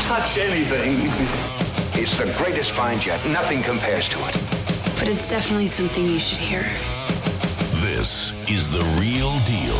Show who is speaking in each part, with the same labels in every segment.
Speaker 1: touch anything.
Speaker 2: It's the greatest find yet. Nothing compares to it.
Speaker 3: But it's definitely something you should hear.
Speaker 4: This is The Real Deal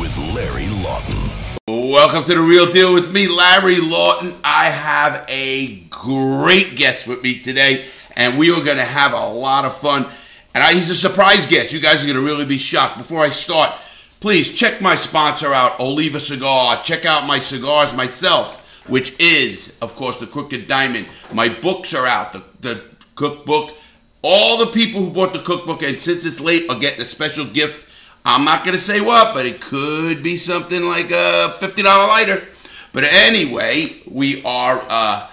Speaker 4: with Larry Lawton.
Speaker 5: Welcome to The Real Deal with me, Larry Lawton. I have a great guest with me today, and we are going to have a lot of fun. And I, he's a surprise guest. You guys are going to really be shocked. Before I start, please check my sponsor out, Oliva Cigar. Check out my cigars myself, which is, of course, the Crooked Diamond. My books are out, the, the cookbook. All the people who bought the cookbook, and since it's late, are getting a special gift. I'm not going to say what, but it could be something like a $50 lighter. But anyway, we are uh,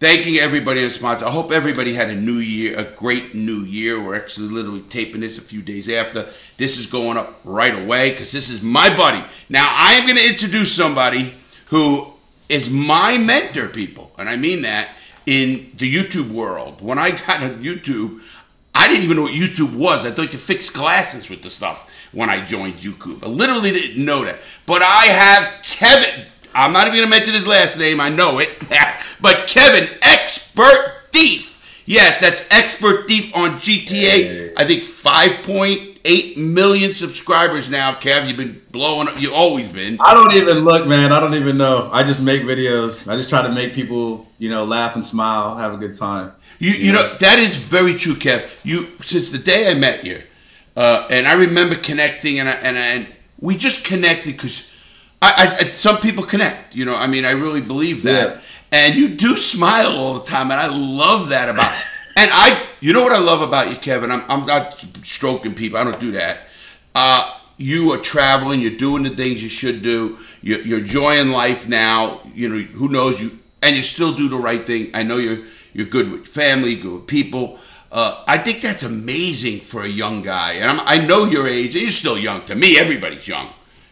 Speaker 5: thanking everybody and sponsor. I hope everybody had a new year, a great new year. We're actually literally taping this a few days after. This is going up right away because this is my buddy. Now, I am going to introduce somebody who is my mentor, people. And I mean that in the YouTube world. When I got on YouTube, I didn't even know what YouTube was. I thought you fixed glasses with the stuff when I joined YouTube. I literally didn't know that. But I have Kevin. I'm not even going to mention his last name. I know it. but Kevin, XpertThief. Yes, that's XpertThief on GTA. I think 5.8 million subscribers now. Kev, you've been blowing up. You've always been.
Speaker 6: I don't even look, man. I don't even know. I just make videos. I just try to make people, you know, laugh and smile, have a good time.
Speaker 5: You, you know, that is very true, Kev. You since the day I met you, uh, and I remember connecting, and I, and I, and we just connected because I, I, some people connect. You know, I mean, I really believe that.
Speaker 6: Yeah.
Speaker 5: And you do smile all the time, and I love that about. and I, you know what I love about you, Kevin? I'm, I'm not stroking people. I don't do that. Uh, you are traveling. You're doing the things you should do. You're, you're enjoying life now. You know, who knows you, and you still do the right thing. I know you're you're good with family, good with people. Uh, I think that's amazing for a young guy. And I'm, I know your age, and you're still young. To me, everybody's young.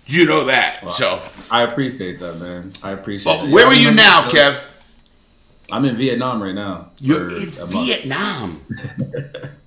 Speaker 5: You know that. So,
Speaker 6: I appreciate that, man. I appreciate
Speaker 5: but
Speaker 6: it.
Speaker 5: where
Speaker 6: Yeah,
Speaker 5: are you now, Kev?
Speaker 6: I'm in Vietnam right now.
Speaker 5: You're in. Vietnam.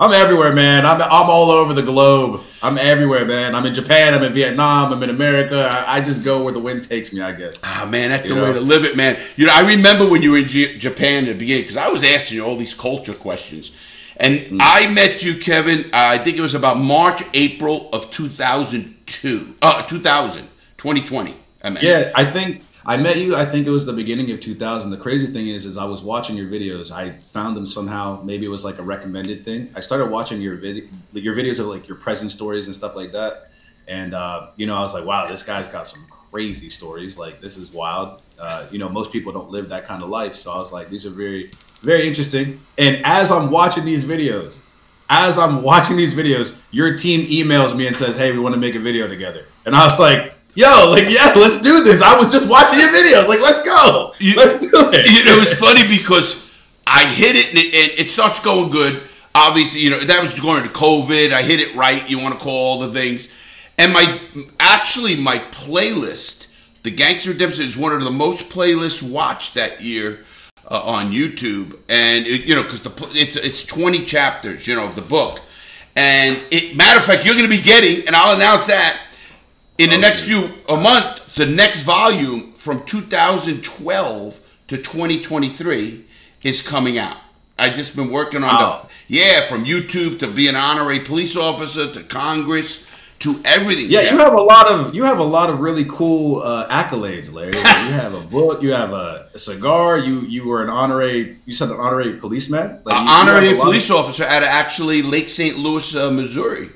Speaker 6: I'm everywhere, man. I'm, I'm all over the globe. I'm everywhere, man. I'm in Japan. I'm in Vietnam. I'm in America. I, I just go where the wind takes me, I guess.
Speaker 5: Ah, man, that's the
Speaker 6: You
Speaker 5: way to live it, man. You know, I remember when you were in J- Japan at the beginning because I was asking you all these culture questions, and
Speaker 6: Mm.
Speaker 5: I met you, Kevin. Uh, I think it was about March, April of 2002, uh, 2000, 2020. I mean,
Speaker 6: Yeah, I think I met you. I think it was the beginning of 2000. The crazy thing is, is I was watching your videos. I found them somehow. Maybe it was like a recommended thing. I started watching your vid- your videos of like your present stories and stuff like that. And uh, you know, I was like, wow, this guy's got some crazy stories. Like this is wild. Uh, you know, most people don't live that kind of life. So I was like, these are very, very interesting. And as I'm watching these videos, as I'm watching these videos, your team emails me and says, "Hey, we want to make a video together." And I was like, "Yo, like, yeah, let's do this." I was just watching your videos, like, let's go,
Speaker 5: You-
Speaker 6: let's do it.
Speaker 5: you know, it was funny because I hit it and it, it, it starts going good. Obviously, you know, that was going into COVID. I hit it right. You want to call all the things. And my, actually, my playlist, The Gangster Redemption, is one of the most playlists watched that year uh, on YouTube. And, it, you know, because it's, it's 20 chapters, you know, of the book. And it, matter of fact, you're going to be getting, and I'll announce that in the next few a month, the next volume from 2012 to 2023 is coming out. I just been working on
Speaker 6: Wow.
Speaker 5: the yeah, from YouTube to be an honorary police officer to Congress to everything.
Speaker 6: Yeah, you have a lot of you have a lot of really cool uh, accolades, Larry. You have a book, you have a, cigar, you you were an honorary you said an honorary policeman, like,
Speaker 5: An honorary
Speaker 6: lot of-
Speaker 5: police officer at actually Lake St. Louis, uh, Missouri.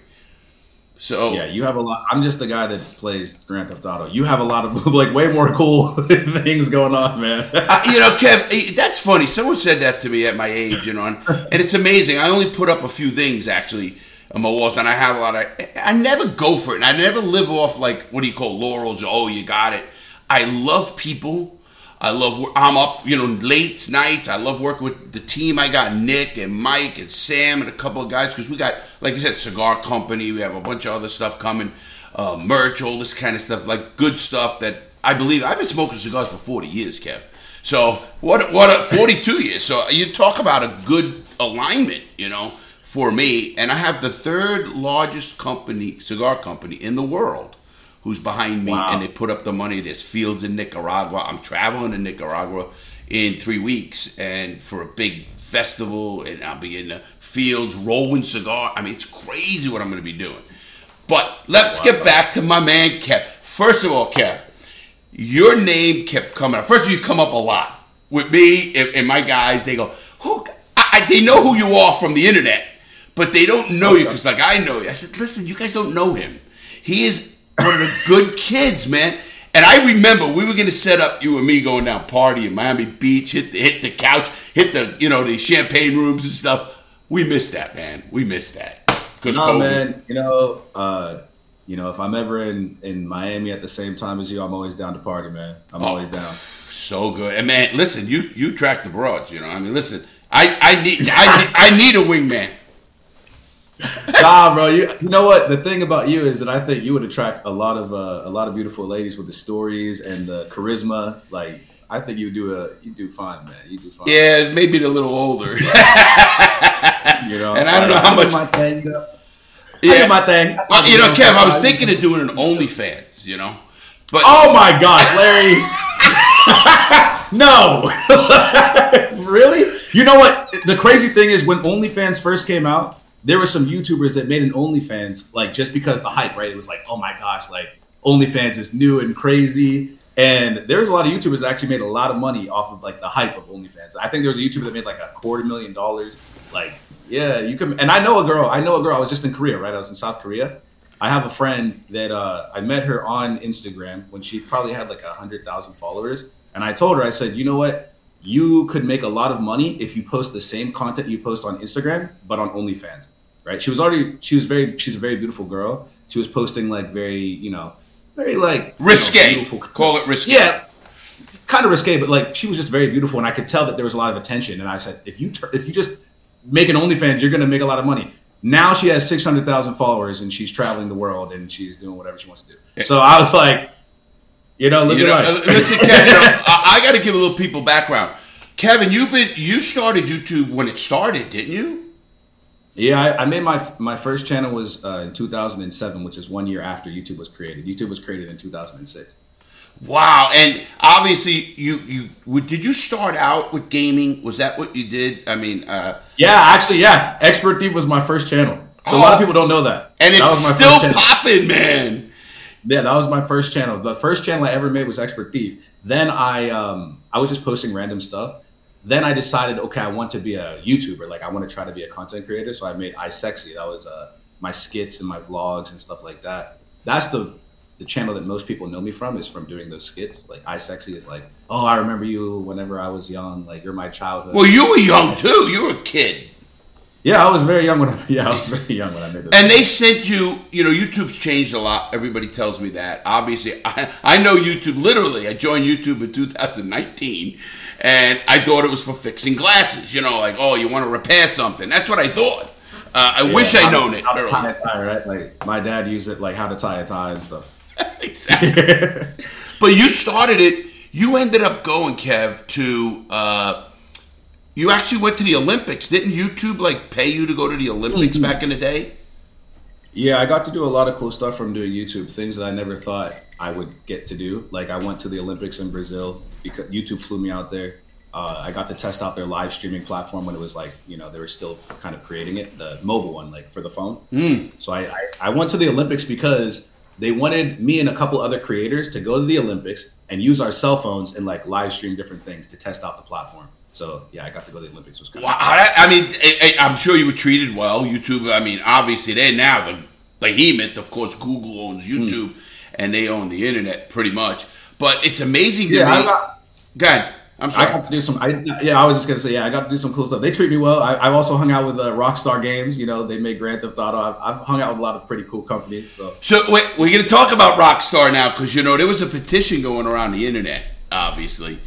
Speaker 5: So
Speaker 6: Yeah, you have a lot. I'm just the guy that plays Grand Theft Auto. You have a lot of like way more cool things going on, man.
Speaker 5: Uh, you know, Kev, eh, that's funny. Someone said that to me at my age, you know, and, and it's amazing. I only put up a few things actually on my walls, and I have a lot of. I never go for it, and I never live off like what do you call laurels? Oh, you got it. I love people. I love. I'm up, you know, late nights. I love working with the team. I got Nick and Mike and Sam and a couple of guys because we got, like I said, cigar company. We have a bunch of other stuff coming, uh, merch, all this kind of stuff, like good stuff that I believe. I've been smoking cigars for 40 years, Kev. So what? What? A, 42 years. So you talk about a good alignment, you know, for me. And I have the third largest company, cigar company in the world, who's behind me,
Speaker 6: Wow.
Speaker 5: and they put up the money. There's fields in Nicaragua. I'm traveling to Nicaragua in three weeks, and for a big festival, and I'll be in the fields rolling cigar. I mean, it's crazy what I'm going to be doing. But let's get back to my man Kev. First of all, Kev, your name kept coming up. First, of all, you come up a lot with me and, and my guys. They go, "Who?" I, I, they know who you are from the internet, but they don't know you because, like, I know you. I said, "Listen, you guys don't know him. He is one of the good kids, man." And I remember we were gonna set up you and me going down party in Miami Beach, hit the hit the couch, hit the you know the champagne rooms and stuff. We missed that, man. We missed that because
Speaker 6: No,
Speaker 5: COVID.
Speaker 6: man. You know, uh, you know, if I'm ever in in Miami at the same time as you, I'm always down to party, man. I'm
Speaker 5: Oh.
Speaker 6: always down.
Speaker 5: So good, and man, listen, you you track the broads, you know. I mean, listen, I I need I need, I need a wingman.
Speaker 6: nah, bro. You, you know what? The thing about you is that I think you would attract a lot of uh, a lot of beautiful ladies with the stories and the charisma. Like, I think you do a you do fine, man. You do fine.
Speaker 5: Yeah, maybe a little older.
Speaker 6: You know,
Speaker 5: And I don't know how much-
Speaker 6: my thing. You know, I
Speaker 5: yeah,
Speaker 6: my thing.
Speaker 5: Uh, you know, Kev, I was thinking of doing an OnlyFans, you know, but
Speaker 6: Oh my gosh, Larry! no, really? You know what? The crazy thing is, when OnlyFans first came out, there were some YouTubers that made an OnlyFans like just because the hype, right? It was like, oh my gosh, like OnlyFans is new and crazy. And there's a lot of YouTubers that actually made a lot of money off of like the hype of OnlyFans. I think there was a YouTuber that made like a quarter million dollars. Like, yeah, you can. And I know a girl. I know a girl. I was just in Korea, right? I was in South Korea. I have a friend that uh, I met her on Instagram when she probably had like a hundred thousand followers, and I told her, I said, you know what, you could make a lot of money if you post the same content you post on Instagram, but on OnlyFans, right? She was already, she was very, she's a very beautiful girl. She was posting like very, you know, very like you know,
Speaker 5: risque.
Speaker 6: beautiful-
Speaker 5: Call it risque.
Speaker 6: yeah, kind of risque, but like she was just very beautiful, and I could tell that there was a lot of attention. And I said, if you tur- if you just make an OnlyFans, you're gonna make a lot of money. Now she has six hundred thousand followers, and she's traveling the world, and she's doing whatever she wants to do. So I was like, you know, look
Speaker 5: You
Speaker 6: at
Speaker 5: know,
Speaker 6: life.
Speaker 5: uh, listen, Kevin, you know, I, I got to give a little people background. Kevin, you've been you started YouTube when it started, didn't you?
Speaker 6: Yeah, I, I made my my first channel was uh, in 2007, which is one year after YouTube was created. YouTube was created in 2006.
Speaker 5: Wow, and obviously you you did you start out with gaming? Was that what you did? I mean, uh,
Speaker 6: Yeah, actually, yeah, XpertThief was my first channel. So a lot of
Speaker 5: Oh.
Speaker 6: people don't know that.
Speaker 5: and
Speaker 6: That
Speaker 5: it's still popping, man.
Speaker 6: Yeah, that was my first channel. The first channel I ever made was XpertThief. Then I um I was just posting random stuff. Then I decided, okay, I want to be a YouTuber. Like I want to try to be a content creator. So I made iSexy. That was uh my skits and my vlogs and stuff like that. That's the the channel that most people know me from is from doing those skits. Like iSexy is like, oh, I remember you whenever I was young. Like you're my childhood.
Speaker 5: Well, you were young too. You were a kid,
Speaker 6: yeah, I was very young when I yeah I was very young when I made those.
Speaker 5: and they sent you. You know, YouTube's changed a lot. Everybody tells me that. Obviously, I, I know YouTube. Literally, I joined YouTube in 2019, and I thought it was for fixing glasses. You know, like oh, you want to repair something. That's what I thought. Uh, I wish I'd known it
Speaker 6: how to tie a tie, right? Like my dad used it like how to tie a tie and stuff.
Speaker 5: exactly. But you started it. You ended up going, Kev, to. Uh, you actually went to the Olympics, didn't YouTube like pay you to go to the Olympics
Speaker 6: Mm-hmm.
Speaker 5: back in the day?
Speaker 6: Yeah, I got to do a lot of cool stuff from doing YouTube, things that I never thought I would get to do. Like I went to the Olympics in Brazil because YouTube flew me out there. Uh, I got to test out their live streaming platform when it was like, you know, they were still kind of creating it, the mobile one, like for the phone. So I, I, I went to the Olympics because they wanted me and a couple other creators to go to the Olympics and use our cell phones and like live stream different things to test out the platform. So yeah, I got to go to the Olympics. It was kind
Speaker 5: Wow, I, I mean, I, I- I'm sure you were treated well. YouTube, I mean, obviously they're now the behemoth. Of course, Google owns
Speaker 6: Hmm.
Speaker 5: YouTube, and they own the internet pretty much. But it's amazing to
Speaker 6: Yeah,
Speaker 5: me.
Speaker 6: I got-
Speaker 5: Go ahead. I'm sorry.
Speaker 6: I
Speaker 5: sorry.
Speaker 6: got to do some. I, yeah, I was just gonna say, yeah, I got to do some cool stuff. They treat me well. I, I've also hung out with uh, Rockstar Games. You know, they make Grand Theft Auto. I've, I've hung out with a lot of pretty cool companies. So
Speaker 5: So wait, we're going to talk about Rockstar now because you know there was a petition going around the internet, obviously,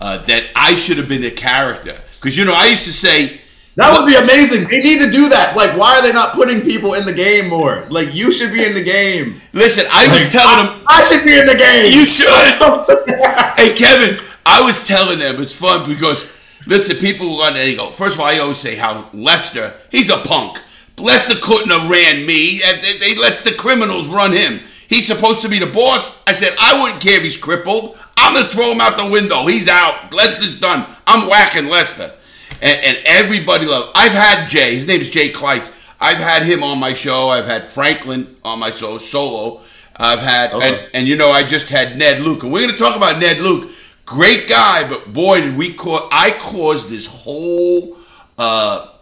Speaker 5: uh, that I should have been a character because you know I used to say
Speaker 6: that would be amazing. They need to do that. Like, why are they not putting people in the game more? Like, you should be in the game.
Speaker 5: Listen, I was
Speaker 6: Like,
Speaker 5: telling
Speaker 6: I,
Speaker 5: them
Speaker 6: I should be in the game.
Speaker 5: you should. hey Kevin, I was telling them it's fun because listen, people want to go. First of all, I always say how Lester, he's a punk. Lester couldn't have ran me. They, they lets the criminals run him. He's supposed to be the boss. I said, I wouldn't care if he's crippled. I'm going to throw him out the window. He's out. Lester's done. I'm whacking Lester. And, and everybody loves I've had Jay. His name is Jay Klaitz. I've had him on my show. I've had Franklin on my show solo. I've had,
Speaker 6: Okay.
Speaker 5: and, and you know, I just had Ned Luke. And we're going to talk about Ned Luke. Great guy, but boy, did we cause, I caused this whole, uh,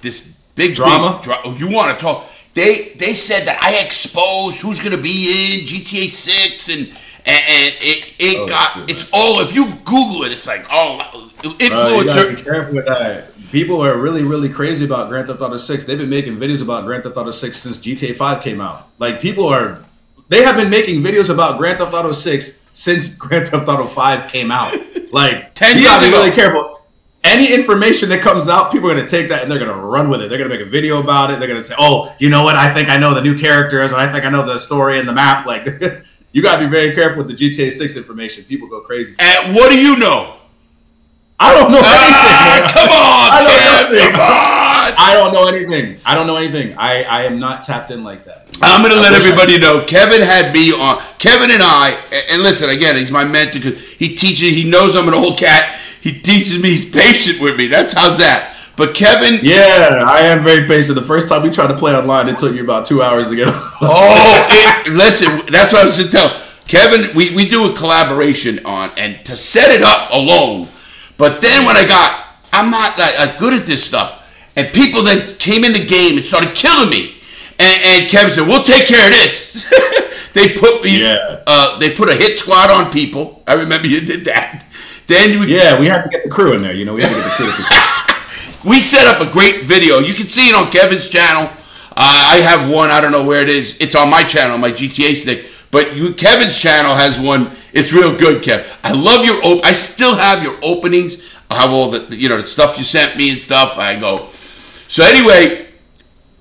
Speaker 5: this big
Speaker 6: Drama?
Speaker 5: big dra- oh, you want to talk? They they said that I exposed who's going to be in GTA Six, and and, and it it
Speaker 6: Oh,
Speaker 5: got it's all. If you Google it, it's like oh,
Speaker 6: Uh, you be careful with that. People are really, really crazy about Grand Theft Auto 6. They've been making videos about Grand Theft Auto 6 since GTA 5 came out. Like people are, they have been making videos about Grand Theft Auto 6 since Grand Theft Auto 5 came out. Like
Speaker 5: 10
Speaker 6: you gotta
Speaker 5: years
Speaker 6: be
Speaker 5: ago.
Speaker 6: really careful. Any information that comes out, people are gonna take that and they're gonna run with it. They're gonna make a video about it. They're gonna say, "Oh, you know what? I think I know the new characters, and I think I know the story and the map." Like, you gotta be very careful with the GTA 6 information. People go crazy.
Speaker 5: And what do you know?
Speaker 6: I don't know
Speaker 5: Ah,
Speaker 6: anything.
Speaker 5: come on,
Speaker 6: I
Speaker 5: Kev, come on.
Speaker 6: I don't know anything. I don't know anything. I, I am not tapped in like that.
Speaker 5: I'm going to
Speaker 6: I
Speaker 5: let everybody know. Kevin had me on. Kevin and I, and- and listen again, he's my mentor because he teaches. He knows I'm an old cat. He teaches me. He's patient with me. That's how's that. But Kevin,
Speaker 6: Yeah, I am very patient. The first time we tried to play online, it took you about two hours to get.
Speaker 5: Oh, it, listen, that's what I was to tell Kevin. We, we do a collaboration on, and to set it up alone. But then when I got, I'm not that uh, good at this stuff, and people then came in the game and started killing me. And, and Kevin said, "We'll take care of this." they put me,
Speaker 6: Yeah.
Speaker 5: uh, they put a hit squad on people. I remember you did that. Then you,
Speaker 6: Yeah, we had to get the crew in there. You know, we had to get the crew.
Speaker 5: We set up a great video. You can see it on Kevin's channel. Uh, I have one. I don't know where it is. It's on my channel, my GTA stick. But you, Kevin's channel has one. It's real good, Kev. I love your. Op- I still have your openings. I have all the you know the stuff you sent me and stuff. I go. So anyway,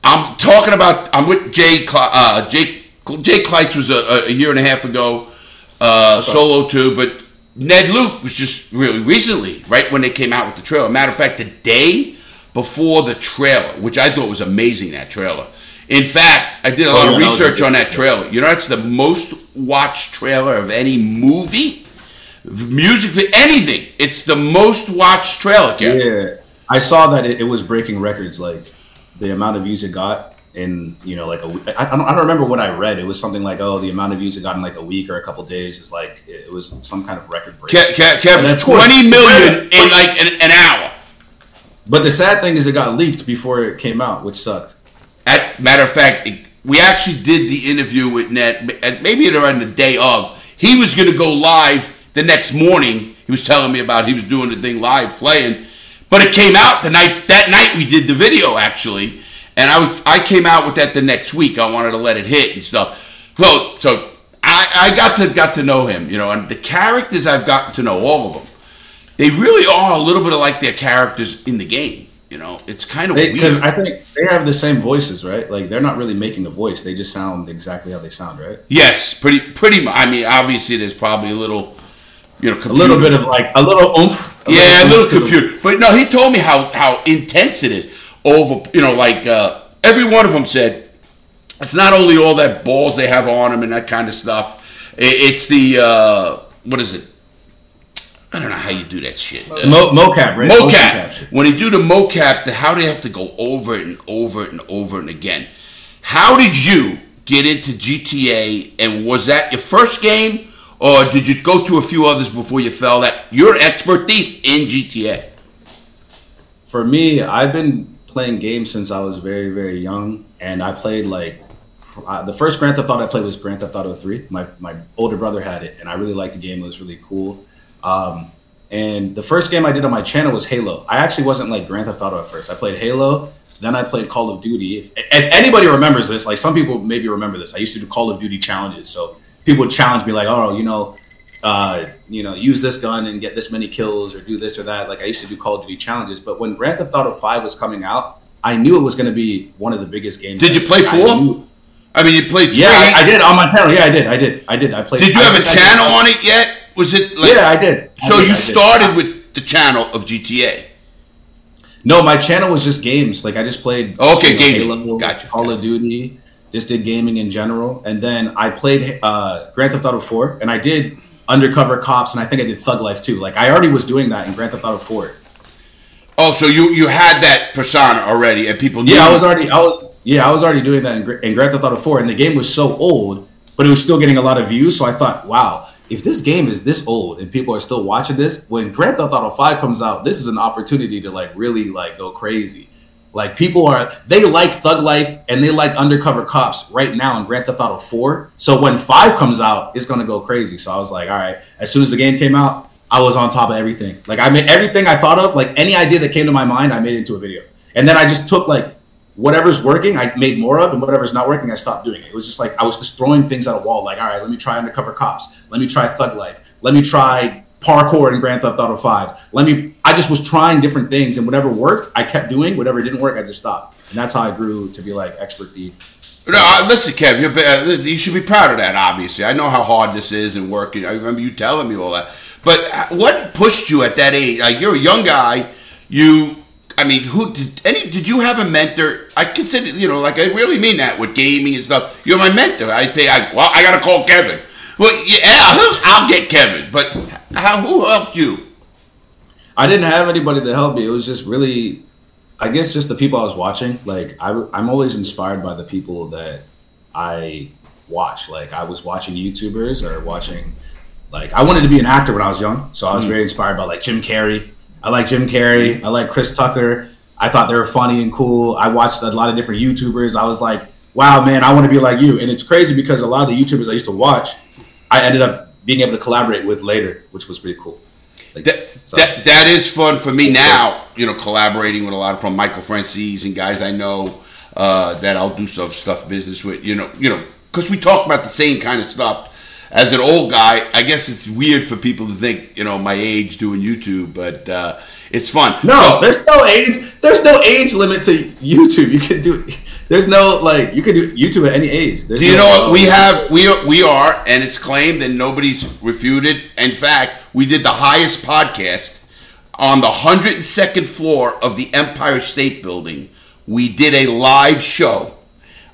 Speaker 5: I'm talking about. I'm with Jay. Uh, Jay. Jay Klaitz was a, a year and a half ago. Uh, solo too, but Ned Luke was just really recently, right when they came out with the trailer. Matter of fact, the day before the trailer, which I thought was amazing. That trailer. In fact, I did a lot
Speaker 6: Oh,
Speaker 5: of research on that trailer. You know, it's the most watched trailer of any movie, music, for anything. It's the most watched trailer. Kev.
Speaker 6: yeah, I saw that it, it was breaking records. Like the amount of views it got in, you know, like a week. I, I, don't, I don't remember what I read. It was something like, oh, the amount of views it got in like a week or a couple days is like it was some kind of record break.
Speaker 5: Kev, Kev, Kev,
Speaker 6: And
Speaker 5: it's
Speaker 6: of course-
Speaker 5: 20 million in like an, an hour.
Speaker 6: But the sad thing is, it got leaked before it came out, which sucked.
Speaker 5: At, matter of fact, it- we actually did the interview with Ned, maybe around the day of. He was going to go live the next morning. He was telling me about he was doing the thing live playing, but it came out the night that night we did the video actually, and I was I came out with that the next week. I wanted to let it hit and stuff. So so I, I got to got to know him, you know, and the characters I've gotten to know all of them. They really are a little bit of like their characters in the game. You know, it's kind of
Speaker 6: Because
Speaker 5: weird.
Speaker 6: I think they have the same voices, right? Like they're not really making a voice; they just sound exactly how they sound, right?
Speaker 5: Yes, pretty pretty. I mean, obviously, there's probably a little, you know,
Speaker 6: A little bit of like a little oomph.
Speaker 5: yeah, a little
Speaker 6: oomph to the-
Speaker 5: computer. But no, he told me how how intense it is. Over, you know, like uh, every one of them said, it's not only all that balls they have on them and that kind of stuff. I- It's the uh, what is it? I don't know how you do that shit. Uh,
Speaker 6: mocap, right? Motion
Speaker 5: mocap. When you do the mocap, the, how do you have to go over it and over it and over and again? How did you get into GTA, and was that your first game, or did you go to a few others before you fell? That you're expert thief in GTA.
Speaker 6: For me, I've been playing games since I was very, very young, and I played like uh, the first Grand Theft Auto I played was Grand Theft Auto Three. My my older brother had it, and I really liked the game. It was really cool. Um, and the first game I did on my channel was Halo. I actually wasn't like Grand Theft Auto at first. I played Halo, then I played Call of Duty. If, if anybody remembers this, like some people maybe remember this, I used to do Call of Duty challenges. So people would challenge me like, "Oh, you know, uh, you know, use this gun and get this many kills or do this or that. Like I used to do Call of Duty challenges, but when Grand Theft Auto Five was coming out, I knew it was going to be one of the biggest games.
Speaker 5: Did you play four? I mean, you played three.
Speaker 6: Yeah, I, I did on my channel. Yeah, I did. I did. I did. I played.
Speaker 5: did you
Speaker 6: I
Speaker 5: have a channel on it yet? Was it like?
Speaker 6: Yeah, I did. I
Speaker 5: So
Speaker 6: did,
Speaker 5: you
Speaker 6: did.
Speaker 5: started with the channel of GTA.
Speaker 6: No, my channel was just games. Like I just played.
Speaker 5: Okay,
Speaker 6: you know,
Speaker 5: gaming. Gotcha,
Speaker 6: Call
Speaker 5: gotcha.
Speaker 6: of Duty. just did gaming in general, and then I played uh, Grand Theft Auto 4, and I did undercover cops, and I think I did Thug Life too. Like I already was doing that in Grand Theft Auto 4.
Speaker 5: Oh, so you you had that persona already, and people knew.
Speaker 6: Yeah, I was already I was yeah I was already doing that in, in Grand Theft Auto 4, and the game was so old, but it was still getting a lot of views. So I thought, wow, if this game is this old and people are still watching this, when Grand Theft Auto 5 comes out, this is an opportunity to like really like go crazy. Like people are they like Thug Life and they like Undercover Cops right now in Grand Theft Auto 4. So when 5 comes out, it's gonna go crazy. So I was like, all right, as soon as the game came out, I was on top of everything. Like I made everything I thought of, like any idea that came to my mind, I made into a video. And then I just took like whatever's working, I made more of, and whatever's not working, I stopped doing it. It was just like I was just throwing things at a wall. Like, all right, let me try Undercover Cops. Let me try Thug Life. Let me try parkour in Grand Theft Auto Five. Let me. I just was trying different things, and whatever worked, I kept doing. Whatever didn't work, I just stopped. And that's how I grew to be like expert thief.
Speaker 5: No, listen, Kev, uh, you should be proud of that. Obviously, I know how hard this is and working. I remember you telling me all that. But uh, what pushed you at that age? Like you're a young guy. You, I mean, who did any? Did you have a mentor? I consider, you know, like I really mean that with gaming and stuff. You're my mentor. I say, I, well, I gotta call Kevin. Well, yeah, I'll get Kevin. But how? Who helped you?
Speaker 6: I didn't have anybody to help me. It was just really, I guess, just the people I was watching. Like I, I'm always inspired by the people that I watch. Like I was watching YouTubers or watching. Like I wanted to be an actor when I was young, so I was mm. very inspired by like Jim Carrey. I like Jim Carrey. I like Chris Tucker. I thought they were funny and cool. I watched a lot of different YouTubers. I was like, wow, man, I want to be like you. And it's crazy because a lot of the YouTubers I used to watch, I ended up being able to collaborate with later, which was pretty cool. Like,
Speaker 5: That,
Speaker 6: so-
Speaker 5: that that is fun for me now. You know, collaborating with a lot of from Michael Franzese and guys I know uh, that I'll do some stuff business with. You know, you know, because we talk about the same kind of stuff. As an old guy, I guess it's weird for people to think you know my age doing YouTube, but uh, it's fun.
Speaker 6: No,
Speaker 5: So-
Speaker 6: there's no age. There's no age limit to YouTube. You can do. There's no like you can do YouTube at any age. There's
Speaker 5: Do you
Speaker 6: no-
Speaker 5: know what we have? We are, we are, and it's claimed, and nobody's refuted. In fact, we did the highest podcast on the 102nd floor of the Empire State Building. We did a live show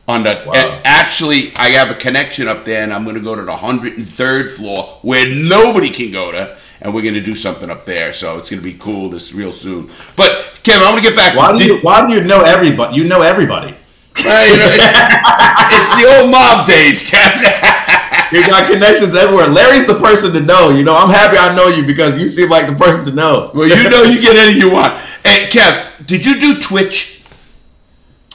Speaker 5: on the.
Speaker 6: Wow.
Speaker 5: actually, I have a connection up there, and I'm going to go to the 103rd floor where nobody can go to. And we're gonna do something up there, so it's gonna be cool this real soon. But Kevin, I'm gonna get back.
Speaker 6: Why
Speaker 5: to
Speaker 6: do you? Why do you know everybody? You know everybody.
Speaker 5: You know, it's, it's the old mob days, Kevin.
Speaker 6: You got connections everywhere. Larry's the person to know. You know, I'm happy I know you because you seem like the person to know.
Speaker 5: Well, you know you get anything you want. Hey, Kev, did you do Twitch?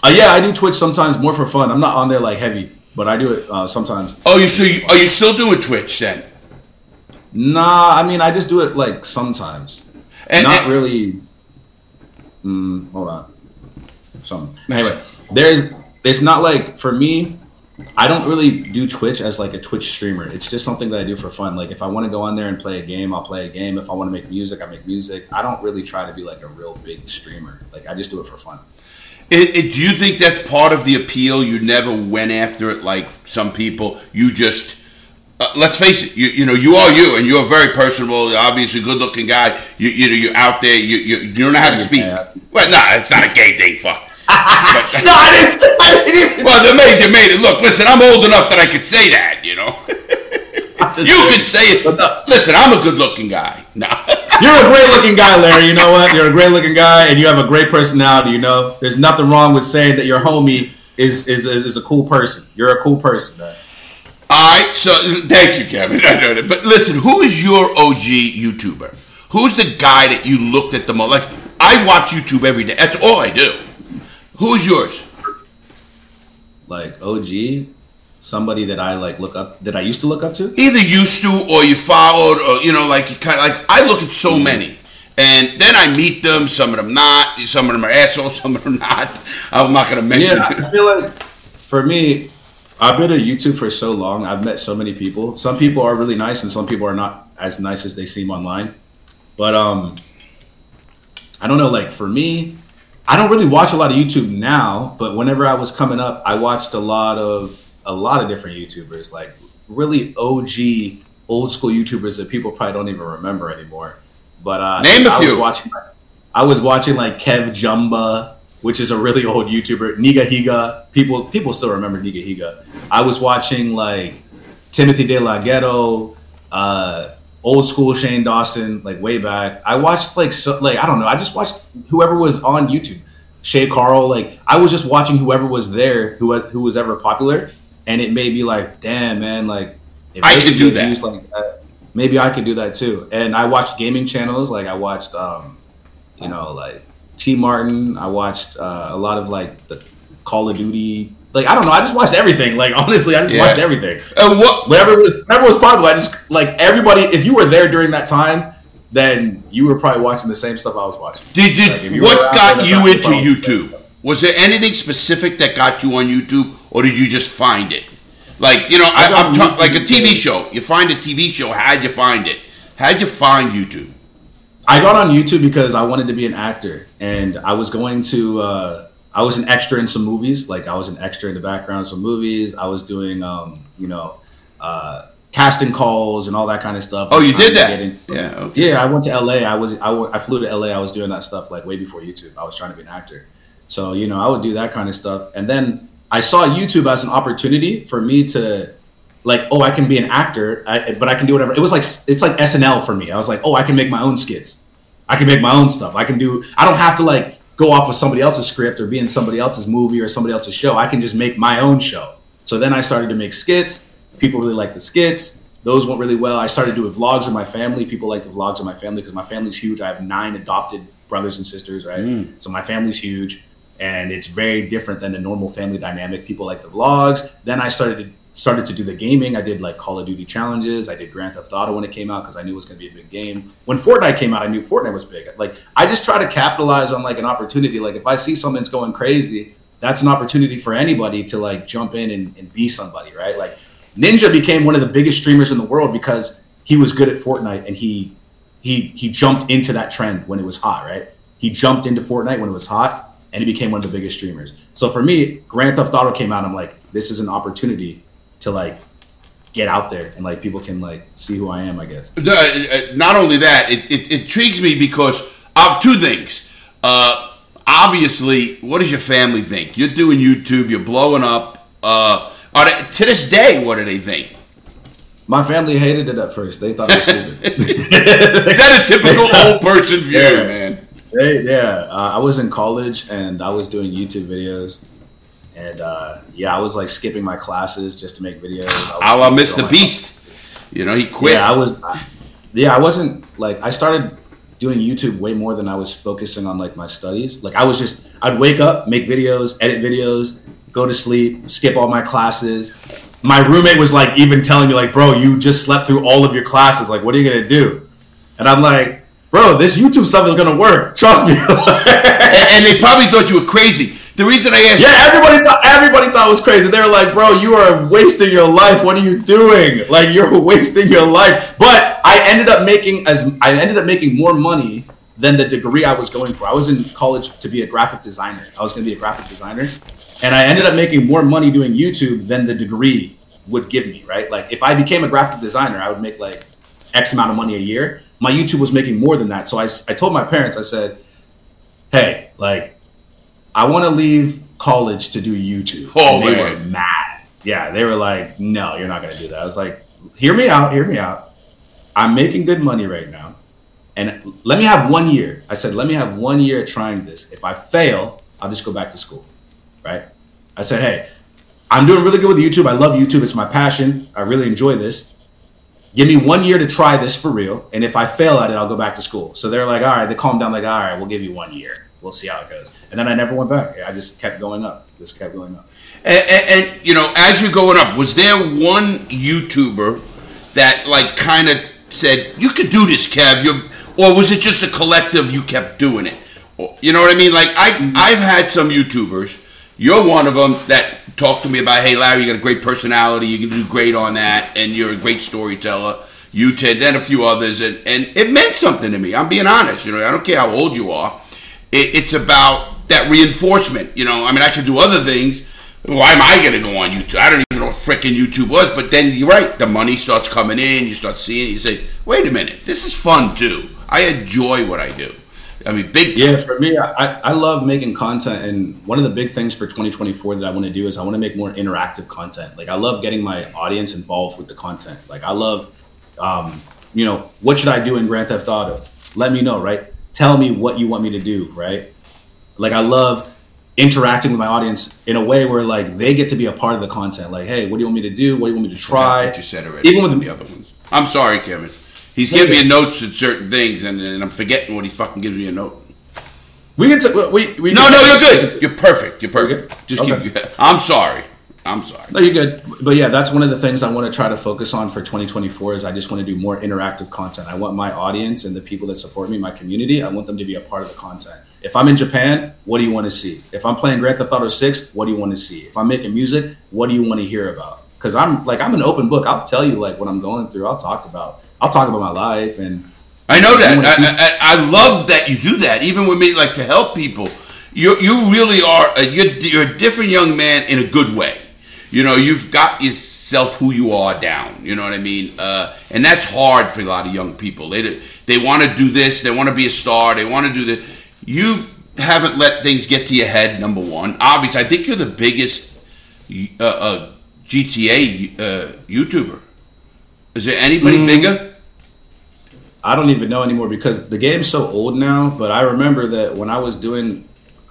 Speaker 6: Uh, yeah, I do Twitch sometimes more for fun. I'm not on there like heavy, but I do it uh, sometimes.
Speaker 5: Oh, you so you, are you still doing Twitch then?
Speaker 6: Nah, I mean I just do it like sometimes.
Speaker 5: And-
Speaker 6: not
Speaker 5: and-
Speaker 6: really. Mm, hold on. Something. anyway. There's it's not like for me. I don't really do Twitch as like a Twitch streamer. It's just something that I do for fun. Like if I want to go on there and play a game, I'll play a game. If I want to make music, I make music. I don't really try to be like a real big streamer. Like I just do it for fun.
Speaker 5: It, it, do you think that's part of the appeal? You never went after it like some people. You just uh, let's face it. You you know you are you, and you're a very personable, obviously good-looking guy. You you know you're out there. You you, you don't know how to speak. Well, no, it's not a gay thing. Fuck.
Speaker 6: No, I didn't. Say, I didn't.
Speaker 5: Well, the major made it. Look, listen, I'm old enough that I could say that. You know, you could say it. Listen, I'm a good-looking guy. No.
Speaker 6: You're a great looking guy, Larry. You know what? You're a great looking guy, and you have a great personality. You know, there's nothing wrong with saying that your homie is is is, is a cool person. You're a cool person, man.
Speaker 5: All right, so thank you, Kevin. I know that. But listen, who is your OG YouTuber? Who's the guy that you looked at the most? Like, I watch YouTube every day. That's all I do. Who is yours?
Speaker 6: Like OG, somebody that I like look up that I used to look up to.
Speaker 5: Either used to, or you followed, or you know, like you kind of like. I look at so many, and then I meet them. Some of them not. Some of them are assholes. Some of them not. I'm not going to mention.
Speaker 6: Yeah, I feel like for me, I've been on YouTube for so long. I've met so many people. Some people are really nice, and some people are not as nice as they seem online. But um, I don't know. Like for me, I don't really watch a lot of YouTube now. But whenever I was coming up, I watched a lot of a lot of different YouTubers, like really OG, old school YouTubers that people probably don't even remember anymore. But uh,
Speaker 5: Name a
Speaker 6: I
Speaker 5: few.
Speaker 6: Was watching, I was watching like KevJumba, which is a really old YouTuber. Nigahiga. People people still remember Nigahiga. I was watching like Timothy DeLaGhetto, uh, old school Shane Dawson, like way back. I watched like so, like I don't know. I just watched whoever was on YouTube. Shay Carl, like I was just watching whoever was there, who who was ever popular, and it made me like, damn man, like if
Speaker 5: I could do that.
Speaker 6: Like that, maybe I could do that too. And I watched gaming channels, like I watched, um, you know, like TmarTn. I watched uh, a lot of like the Call of Duty. Like I don't know, I just watched everything. Like honestly, I just
Speaker 5: Yeah.
Speaker 6: watched everything.
Speaker 5: Uh, what?
Speaker 6: Whatever was whatever was popular, I just like everybody. If you were there during that time, then you were probably watching the same stuff I was watching.
Speaker 5: Did, did
Speaker 6: Like,
Speaker 5: what got you into
Speaker 6: probably the same
Speaker 5: YouTube? Was there anything specific that got you on YouTube, or did you just find it? Like you know, I,
Speaker 6: I
Speaker 5: I'm talking like a TV show. You find a TV show. How'd you find it? How'd you find YouTube?
Speaker 6: I got on YouTube because I wanted to be an actor, and I was going to. Uh, I was an extra in some movies. Like I was an extra in the background of some movies. I was doing, um, you know, uh, casting calls and all that kind of stuff.
Speaker 5: Oh, you did that?
Speaker 6: in-
Speaker 5: Yeah. Okay.
Speaker 6: Yeah, I went to LA. I was I, w- I flew to LA. I was doing that stuff like way before YouTube. I was trying to be an actor, so you know I would do that kind of stuff. And then I saw YouTube as an opportunity for me to like, oh, I can be an actor, I, but I can do whatever. It was like it's like SNL for me. I was like, oh, I can make my own skits. I can make my own stuff. I can do. I don't have to like go off of somebody else's script or be in somebody else's movie or somebody else's show. I can just make my own show. So then I started to make skits. People really liked the skits. Those went really well. I started doing vlogs of my family. People like the vlogs of my family because my family's huge. I have nine adopted brothers and sisters, right? Mm. So my family's huge, and it's very different than the normal family dynamic. People like the vlogs. Then I started to started to do the gaming. I did like Call of Duty challenges. I did Grand Theft Auto when it came out because I knew it was going to be a big game. When Fortnite came out, I knew Fortnite was big. Like I just try to capitalize on like an opportunity. Like if I see something's going crazy, that's an opportunity for anybody to like jump in and, and be somebody, right? Like Ninja became one of the biggest streamers in the world because he was good at Fortnite and he he he jumped into that trend when it was hot, right? He jumped into Fortnite when it was hot and he became one of the biggest streamers. So for me, Grand Theft Auto came out. I'm like, this is an opportunity to like get out there and like people can like see who I am. I guess.
Speaker 5: Uh, not only that, it, it, it intrigues me because of two things. Uh, obviously, what does your family think? You're doing YouTube, you're blowing up. Uh, they, to this day, what do they think?
Speaker 6: My family hated it at first. They thought it was stupid.
Speaker 5: Is that a typical old person view,
Speaker 6: Yeah.
Speaker 5: man?
Speaker 6: Yeah, uh, I was in college and I was doing YouTube videos, and uh, yeah, I was like skipping my classes just to make videos. I was doing
Speaker 5: Mr.
Speaker 6: my-
Speaker 5: Beast. You know, he quit.
Speaker 6: Yeah, I was. Yeah, I wasn't like I started doing YouTube way more than I was focusing on like my studies. Like I was just I'd wake up, make videos, edit videos, go to sleep, skip all my classes. My roommate was like even telling me like, "Bro, you just slept through all of your classes. Like, what are you gonna do?" And I'm like, "Bro, this YouTube stuff is gonna work. Trust me."
Speaker 5: and, and they probably thought you were crazy. The reason I asked
Speaker 6: Yeah, everybody thought everybody thought it was crazy. They were like, "Bro, you are wasting your life. What are you doing? Like, you're wasting your life." But I ended up making as I ended up making more money than the degree I was going for. I was in college to be a graphic designer. I was going to be a graphic designer, and I ended up making more money doing YouTube than the degree would give me. Right? Like, if I became a graphic designer, I would make like X amount of money a year. My YouTube was making more than that. So I, I told my parents, I said, "Hey, like." I want to leave college to do YouTube.
Speaker 5: Oh,
Speaker 6: and they
Speaker 5: man.
Speaker 6: were mad. Yeah, they were like, no, you're not going to do that. I was like, hear me out, hear me out. I'm making good money right now. And let me have one year. I said, let me have one year trying this. If I fail, I'll just go back to school. Right? I said, hey, I'm doing really good with YouTube. I love YouTube. It's my passion. I really enjoy this. Give me one year to try this for real. And if I fail at it, I'll go back to school. So they're like, all right, they calm down, like, all right, we'll give you one year. We'll see how it goes. And then I never went back. I just kept going up. Just kept going up.
Speaker 5: And, and, and, you know, as you're going up, was there one YouTuber that like kind of said, "You could do this, Kev," you or was it just a collective? You kept doing it. You know what I mean? Like I, mm-hmm. I've had some YouTubers. You're one of them that talked to me about, "Hey, Larry, you got a great personality. You can do great on that, and you're a great storyteller." You Ted, then a few others, and and it meant something to me. I'm being honest. You know, I don't care how old you are. It, it's about that reinforcement. You know, I mean, I could do other things. Why am I going to go on YouTube? I don't even know what freaking YouTube was. But then you're right. The money starts coming in. You start seeing. it, You say, wait a minute, this is fun too. I enjoy what I do. I mean, big.
Speaker 6: Yeah, for me, I, I love making content, and one of the big things for 2024 that I want to do is I want to make more interactive content. Like I love getting my audience involved with the content. Like I love, um, you know, what should I do in Grand Theft Auto? Let me know, right? Tell me what you want me to do, right? Like I love interacting with my audience in a way where like they get to be a part of the content. Like, hey, what do you want me to do? What do you want me to try?
Speaker 5: You said already.
Speaker 6: Even with
Speaker 5: the other ones. I'm sorry, Kevin. He's giving me notes at certain things, and, and I'm forgetting what he fucking gives me a note.
Speaker 6: We can. T- we, we
Speaker 5: no, no, you're good. You're perfect. You're perfect. Just
Speaker 6: Okay.
Speaker 5: keep. I'm sorry. I'm sorry.
Speaker 6: No, you're good. But yeah, that's one of the things I want to try to focus on for 2024 is I just want to do more interactive content. I want my audience and the people that support me, my community, I want them to be a part of the content. If I'm in Japan, what do you want to see? If I'm playing Grand Theft Auto 6, what do you want to see? If I'm making music, what do you want to hear about? Because I'm like I'm an open book. I'll tell you like what I'm going through. I'll talk about. I'll talk about my life and.
Speaker 5: I know that.
Speaker 6: You wanna see-
Speaker 5: I, I, I love that you do that, even with me, like to help people. You you really are. A, you're, you're a different young man in a good way. You know, you've got yourself who you are down. You know what I mean? Uh, and that's hard for a lot of young people. They they want to do this. They want to be a star. They want to do this. You haven't let things get to your head. Number one, obviously, I think you're the biggest uh, uh, GTA uh, YouTuber. Is there anybody
Speaker 6: Mm.
Speaker 5: bigger?
Speaker 6: I don't even know anymore because the game's so old now. But I remember that when I was doing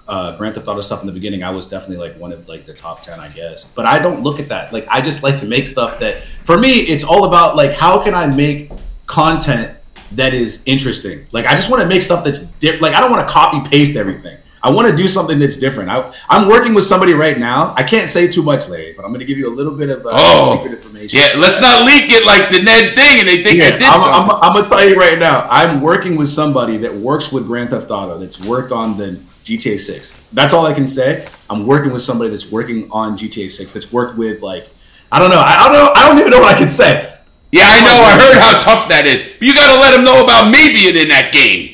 Speaker 6: uh, Grand Theft Auto stuff in the beginning, I was definitely like one of like the top ten, I guess. But I don't look at that. Like I just like to make stuff that, for me, it's all about like how can I make content that is interesting. Like I just want to make stuff that's different. Like I don't want to copy paste everything. I want to do something that's different. I, I'm working with somebody right now. I can't say too much, Larry, but I'm going to give you a little bit of uh,
Speaker 5: Oh.
Speaker 6: secret information.
Speaker 5: Yeah, let's not leak it like the Ned thing, and they think I
Speaker 6: Yeah,
Speaker 5: did
Speaker 6: I'm,
Speaker 5: something.
Speaker 6: I'm, I'm gonna tell you right now. I'm working with somebody that works with Grand Theft Auto. That's worked on the GTA 6. That's all I can say. I'm working with somebody that's working on GTA 6. That's worked with like I don't know. I, I don't know. I don't even know what I can say.
Speaker 5: yeah, I know. I heard how tough that is. But you got to let them know about me being in that game.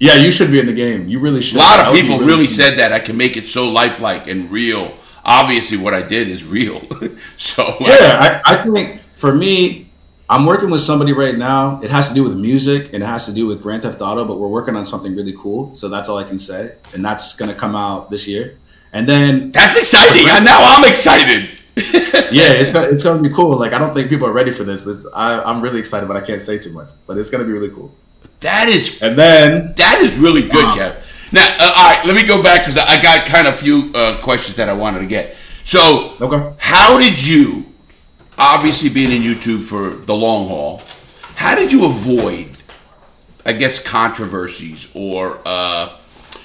Speaker 6: Yeah, you should be in the game. You really should.
Speaker 5: A lot of people really said that I can make it so lifelike and real. Obviously, what I did is real. so
Speaker 6: Yeah, I, I think for me, I'm working with somebody right now. It has to do with music and it has to do with Grand Theft Auto, but we're working on something really cool. So that's all I can say, and that's gonna come out this year. And then
Speaker 5: that's exciting. And now I'm excited.
Speaker 6: yeah, it's gonna, it's gonna be cool. Like I don't think people are ready for this. It's, I, I'm really excited, but I can't say too much. But it's gonna be really cool.
Speaker 5: That is
Speaker 6: And then
Speaker 5: that is really good, Kev. Now, uh, all right, let me go back because I I got kind of a few uh, questions that I wanted to get. So,
Speaker 6: Okay.
Speaker 5: how did you, obviously being in YouTube for the long haul, how did you avoid, I guess, controversies or, uh,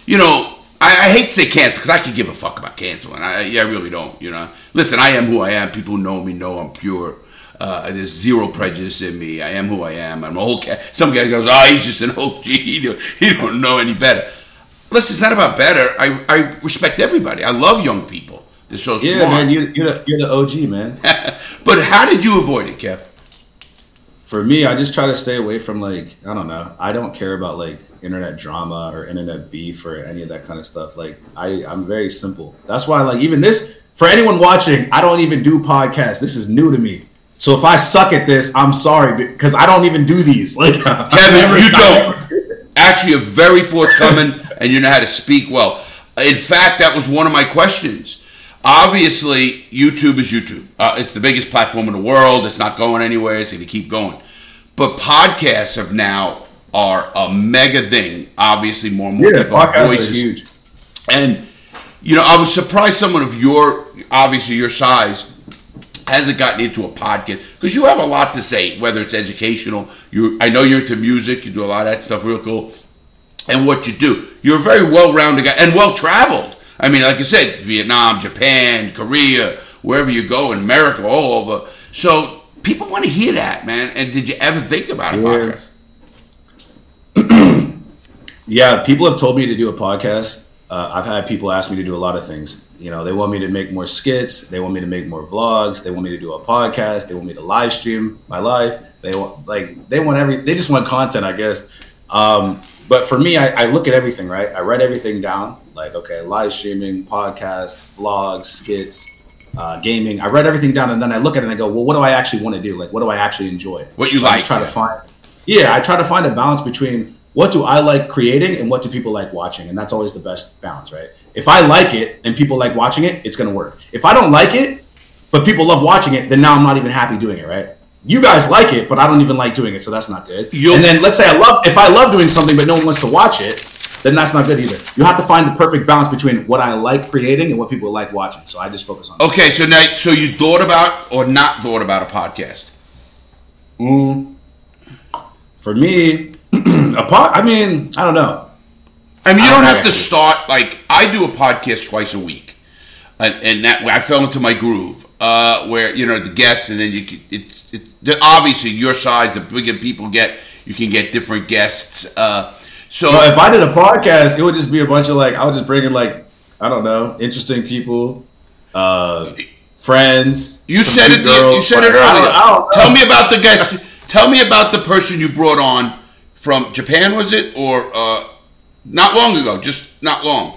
Speaker 5: you know, I, I hate to say cancel because I could give a fuck about canceling. I, yeah, I really don't. You know, listen, I am who I am. People who know me know I'm pure. Uh, there's zero prejudice in me. I am who I am. I'm a whole cat. Some guy goes, "Oh, he's just an OG. He don't, he don't know any better." Listen, it's not about better. I, I respect everybody. I love young people. They're so
Speaker 6: yeah,
Speaker 5: smart.
Speaker 6: man, you, you're the, you're the OG man.
Speaker 5: but how did you avoid it, Kev?
Speaker 6: For me, I just try to stay away from like I don't know. I don't care about like internet drama or internet beef or any of that kind of stuff. Like I, I'm very simple. That's why like even this for anyone watching, I don't even do podcasts. This is new to me. So if I suck at this, I'm sorry because I don't even do these. Like
Speaker 5: Kevin, you don't. Actually, you're very forthcoming and you know how to speak well. In fact, that was one of my questions. Obviously, YouTube is YouTube. Uh, it's the biggest platform in the world. It's not going anywhere. It's going to keep going. But podcasts have now are a mega thing. Obviously, more and more
Speaker 6: Yeah,
Speaker 5: people
Speaker 6: podcasts are
Speaker 5: voices.
Speaker 6: huge.
Speaker 5: And you know, I was surprised someone of your obviously your size hasn't gotten into a podcast because you have a lot to say, whether it's educational. You, I know you're into music. You do a lot of that stuff, real cool. And what you do, you're a very well-rounded guy and well-traveled. I mean, like I said, Vietnam, Japan, Korea, wherever you go in America, all over. So people want to hear that, man. And did you ever think about a
Speaker 6: Yeah.
Speaker 5: podcast?
Speaker 6: Yeah, people have told me to do a podcast. Uh, I've had people ask me to do a lot of things. You know, they want me to make more skits. They want me to make more vlogs. They want me to do a podcast. They want me to live stream my life. They want like they want every. They just want content, I guess. Um, but for me, I, I look at everything. Right, I write everything down. Like, okay, live streaming, podcast, vlogs, skits, uh, gaming. I write everything down, and then I look at it and I go, well, what do I actually want to do? Like, what do I actually enjoy?
Speaker 5: What you
Speaker 6: So I
Speaker 5: like,
Speaker 6: just try to find. Yeah, I try to find a balance between what do I like creating and what do people like watching? And that's always the best balance, right? If I like it and people like watching it, it's going to work. If I don't like it, but people love watching it, then now I'm not even happy doing it, right? You guys like it, but I don't even like doing it, so that's not good.
Speaker 5: You'll-
Speaker 6: and then let's say I love if I love doing something but no one wants to watch it, then that's not good either. You have to find the perfect balance between what I like creating and what people like watching. So I just focus on. that.
Speaker 5: Okay, so now, so you thought about or not thought about a podcast? Mm.
Speaker 6: For me, pod, I mean, I don't know.
Speaker 5: I mean, you
Speaker 6: I
Speaker 5: don't
Speaker 6: don't
Speaker 5: have to start like I do a podcast twice a week, and, and that I fell into my groove uh, where you know the guests, and then you can, it's it, obviously your size. The bigger people get, you can get different guests. Uh, so
Speaker 6: But if I did a podcast, it would just be a bunch of like I would just bring in like I don't know, interesting people, uh, friends.
Speaker 5: you said it. the- you
Speaker 6: girls,
Speaker 5: said it
Speaker 6: but I
Speaker 5: earlier.
Speaker 6: don't- I don't.
Speaker 5: Tell me about the guest. tell me about the person you brought on from Japan. Was it or uh, not long ago? Just not long.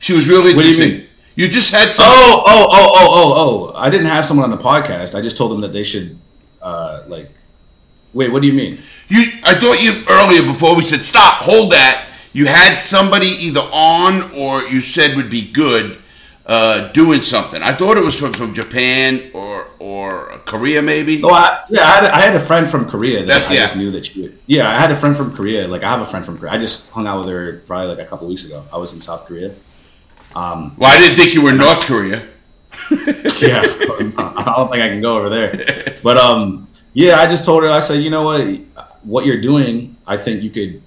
Speaker 5: She was really
Speaker 6: What do you mean?
Speaker 5: You just had some.
Speaker 6: Oh, oh, oh, oh, oh, oh! I didn't have someone on the podcast. I just told them that they should, uh, like. Wait, what do you mean?
Speaker 5: You, I thought you earlier before we said stop, hold that. You had somebody either on or you said would be good uh, doing something. I thought it was from, from Japan or or Korea maybe.
Speaker 6: Oh, I, yeah, I had, I had a friend from Korea that,
Speaker 5: That-
Speaker 6: I
Speaker 5: yeah.
Speaker 6: just knew that she. Would, yeah, I had a friend from Korea. Like I have a friend from Korea. I just hung out with her probably like a couple weeks ago. I was in South Korea.
Speaker 5: Well, I didn't think you were in North Korea.
Speaker 6: yeah, I don't think I can go over there. But um, yeah, I just told her. I said, you know what, what you're doing, I think you could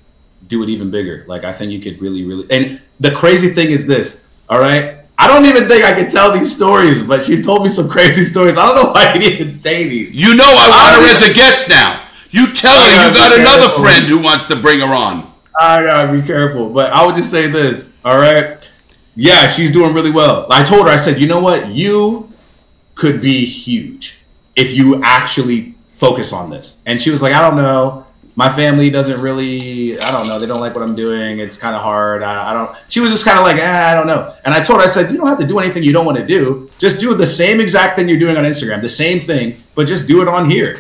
Speaker 6: do it even bigger. Like I think you could really, really. And the crazy thing is this. All right, I don't even think I can tell these stories, but she's told me some crazy stories. I don't know why I even say these.
Speaker 5: You know I want her
Speaker 6: I-
Speaker 5: as a guest now. You tell her you got another
Speaker 6: careful.
Speaker 5: friend who wants to bring her on.
Speaker 6: I gotta be careful, but I would just say this. All right, yeah, she's doing really well. I told her, I said, you know what, you could be huge if you actually focus on this. And she was like, I don't know. My family doesn't really, I don't know. They don't like what I'm doing. It's kind of hard. I, I don't. She was just kind of like, eh, I don't know. And I told her, I said, you don't have to do anything you don't want to do. Just do the same exact thing you're doing on Instagram, the same thing, but just do it on here.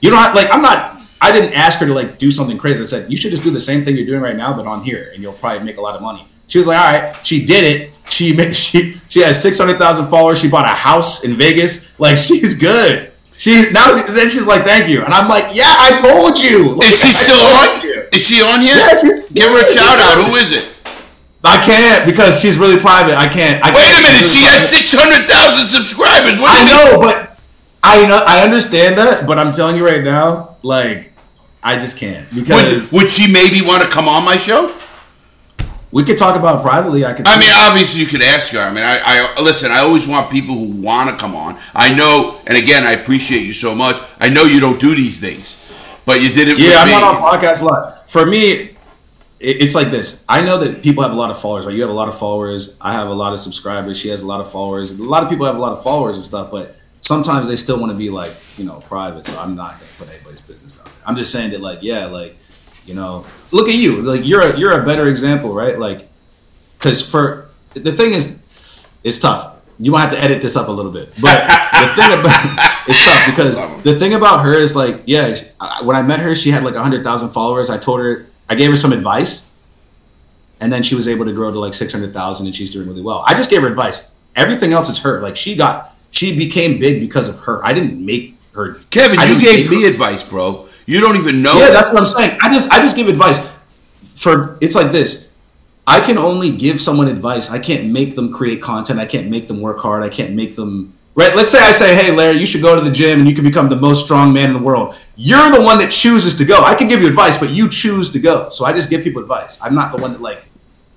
Speaker 6: You don't have like I'm not. I didn't ask her to like do something crazy. I said you should just do the same thing you're doing right now, but on here, and you'll probably make a lot of money. She was like, all right. She did it. She made, she she has six hundred thousand followers. She bought a house in Vegas. Like she's good. She now then she's like, thank you, and I'm like, yeah, I told you. Like,
Speaker 5: Is she still on?
Speaker 6: you.
Speaker 5: Is she on here?
Speaker 6: Yeah, she's-
Speaker 5: Give her a shout out. Who is it?
Speaker 6: I can't because she's really private. I can't. I
Speaker 5: Wait
Speaker 6: can't-
Speaker 5: a minute. She has six hundred thousand subscribers. What
Speaker 6: I
Speaker 5: mean?
Speaker 6: know, but I know I understand that, but I'm telling you right now, like I just can't
Speaker 5: Would,
Speaker 6: because
Speaker 5: would she maybe want to come on my show?
Speaker 6: We could talk about it privately. I could.
Speaker 5: I mean, obviously, you could ask her. I mean, I, I listen. I always want people who want to come on. I know, and again, I appreciate you so much. I know you don't do these things, but you did it.
Speaker 6: yeah, I'm
Speaker 5: me.
Speaker 6: not on podcasts a lot. For me, it's like this. I know that people have a lot of followers. Right? You have a lot of followers. I have a lot of subscribers. She has a lot of followers. A lot of people have a lot of followers and stuff, but sometimes they still want to be like you know private. So I'm not gonna put anybody's business out there. I'm just saying that like yeah, like you know, look at you. Like you're a you're a better example, right? Like because for the thing is, it's tough. You might have to edit this up a little bit, but the thing about it's tough because the thing about her is like, yeah, when I met her, she had like hundred thousand followers. I told her, I gave her some advice, and then she was able to grow to like six hundred thousand, and she's doing really well. I just gave her advice. Everything else is her. Like she got, she became big because of her. I didn't make her.
Speaker 5: Kevin,
Speaker 6: I
Speaker 5: you gave me
Speaker 6: her-
Speaker 5: advice, bro. You don't even know.
Speaker 6: yeah, that's what I'm saying. I just I just give advice. For it's like this. I can only give someone advice. I can't make them create content. I can't make them work hard. I can't make them right. Let's say I say, "Hey, Larry, you should go to the gym and you can become the most strong man in the world." You're the one that chooses to go. I can give you advice, but you choose to go. So I just give people advice. I'm not the one that like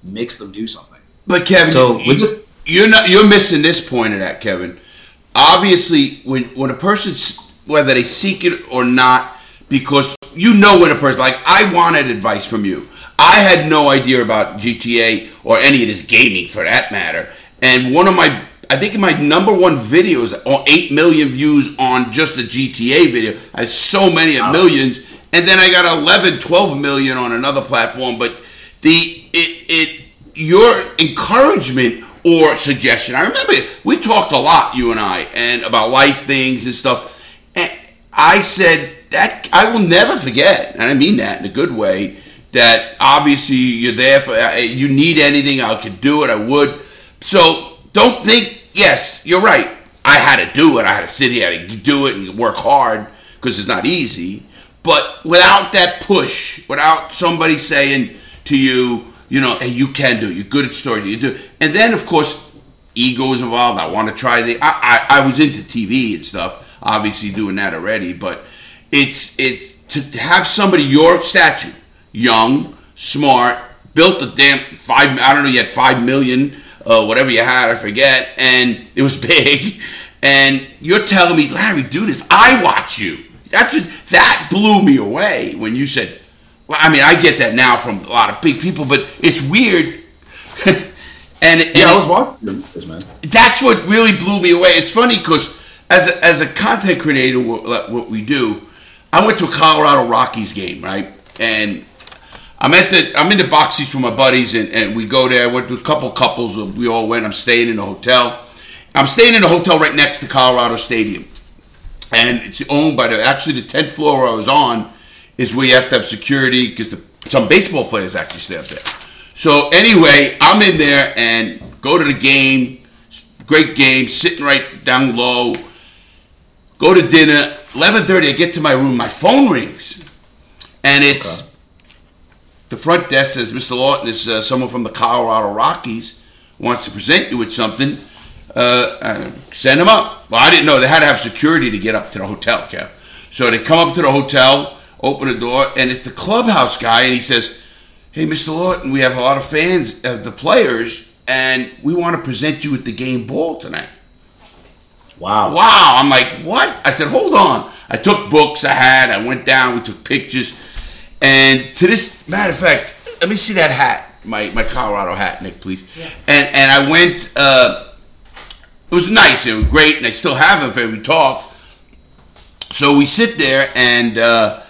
Speaker 6: makes them do something.
Speaker 5: But Kevin,
Speaker 6: So,
Speaker 5: you,
Speaker 6: this-
Speaker 5: you're not. You're missing this point of that, Kevin. Obviously, when when a person's whether they seek it or not, because you know when a person like I wanted advice from you. I had no idea about GTA or any of this gaming for that matter. And one of my, I think my number one videos, on eight million views on just the GTA video. I have so many millions, and then I got 11, 12 million on another platform. But the it it your encouragement or suggestion. I remember we talked a lot, you and I, and about life things and stuff. And I said that I will never forget, and I mean that in a good way. that obviously you're there for. uh, You need anything, I could do it. I would. So don't think. Yes, you're right. I had to do it. I had to sit here, I had to do it, and work hard because it's not easy. But without that push, without somebody saying to you, you know, hey, you can do it. You're good at story. You do. And then, of course, ego is involved. I want to try the. I, I I was into TV and stuff. Obviously, doing that already, but it's it's to have somebody your stature, young, smart, built a damn five. I don't know. You had five million, uh, whatever you had. I forget, and it was big. And you're telling me, Larry, do this. I watch you. That's what, that blew me away when you said. Well, I mean, I get that now from a lot of big people, but it's weird. and, and
Speaker 6: Yeah, I was watching this, man.
Speaker 5: that's what really blew me away. It's funny because as a, as a content creator, what, what we do, I went to a Colorado Rockies game, right? And I'm at the I'm in the box seats with my buddies, and, and we go there. I went to a couple couples. Uh, we all went. I'm staying in a hotel. I'm staying in a hotel right next to Colorado Stadium, and it's owned by the actually the 10th floor I was on is where you have to have security because some baseball players actually stay up there. So anyway, I'm in there and go to the game. Great game, sitting right down low. Go to dinner. 11:30. I get to my room. My phone rings, and it's the front desk says, "Mr. Lawton is uh, someone from the Colorado Rockies wants to present you with something. Uh, uh, send him up." Well, I didn't know they had to have security to get up to the hotel, Kev. So they come up to the hotel, open the door, and it's the clubhouse guy, and he says, "Hey, Mr. Lawton, we have a lot of fans of the players, and we want to present you with the game ball tonight."
Speaker 6: Wow.
Speaker 5: Wow. I'm like, what? I said, hold on. I took books I had. I went down. We took pictures. And to this matter of fact, let me see that hat, my, my Colorado hat, Nick, please. Yeah. And and I went. Uh, it was nice. It was great, and I still have it. If we talk. So we sit there, and uh,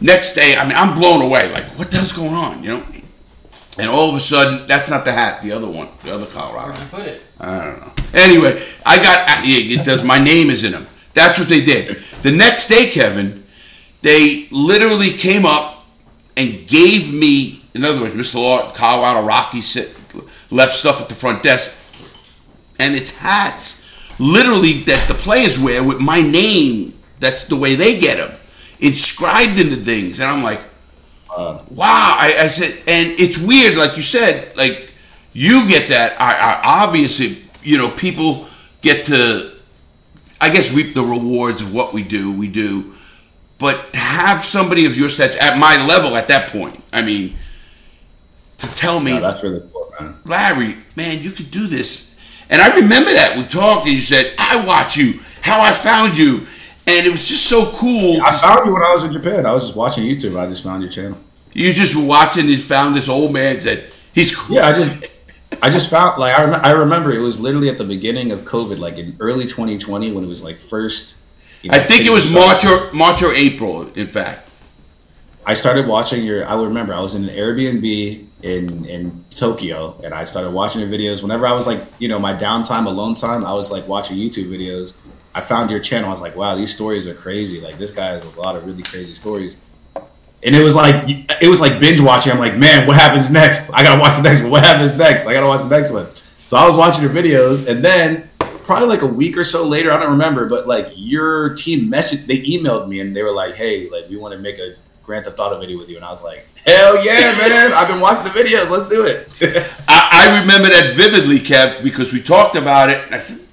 Speaker 5: next day, I mean, I'm blown away. Like, what the hell's going on? You know. And all of a sudden, that's not the hat. The other one, the other Colorado. hat.
Speaker 1: Put it.
Speaker 5: I don't know. Anyway, I got ah, it does. My name is in them. That's what they did. The next day, Kevin, they literally came up and gave me. In other words, Mr. Law, Colorado Rockies sit, left stuff at the front desk, and it's hats, literally that the players wear with my name. That's the way they get them, inscribed into things, and I'm like, wow. I, I said, and it's weird, like you said, like you get that. I, I obviously, you know, people get to, I guess, reap the rewards of what we do. We do, but to have somebody of your stature at my level at that point, I mean, to tell me,
Speaker 6: Yeah, that's really cool, man.
Speaker 5: Larry, man, you could do this. And I remember that we talked, and you said, "I watch you, how I found you," and it was just so cool.
Speaker 6: I
Speaker 5: to-
Speaker 6: found you when I was in Japan. I was just watching YouTube. I just found your channel.
Speaker 5: you just were watching and found this old man. Said he's cool.
Speaker 6: Yeah, I just, I just found like I, rem- I remember it was literally at the beginning of COVID, like in early 2020 when it was like first. you know,
Speaker 5: I think it was. March or March or April. In fact,
Speaker 6: I started watching your. I remember I was in an Airbnb in in Tokyo, and I started watching your videos. Whenever I was like, you know, my downtime, alone time, I was like watching YouTube videos. I found your channel. I was like, wow, these stories are crazy. Like this guy has a lot of really crazy stories. And it was like it was like binge watching. I'm like, man, what happens next? I gotta watch the next one. What happens next? I gotta watch the next one. So I was watching your videos, and then probably like a week or so later, I don't remember, but like your team message, they emailed me, and they were like, hey, like we want to make a Grand Theft Auto video with you, and I was like, hell yeah, man! I've been watching the videos. Let's do it.
Speaker 5: I, I remember that vividly, Kev, because we talked about it, I said,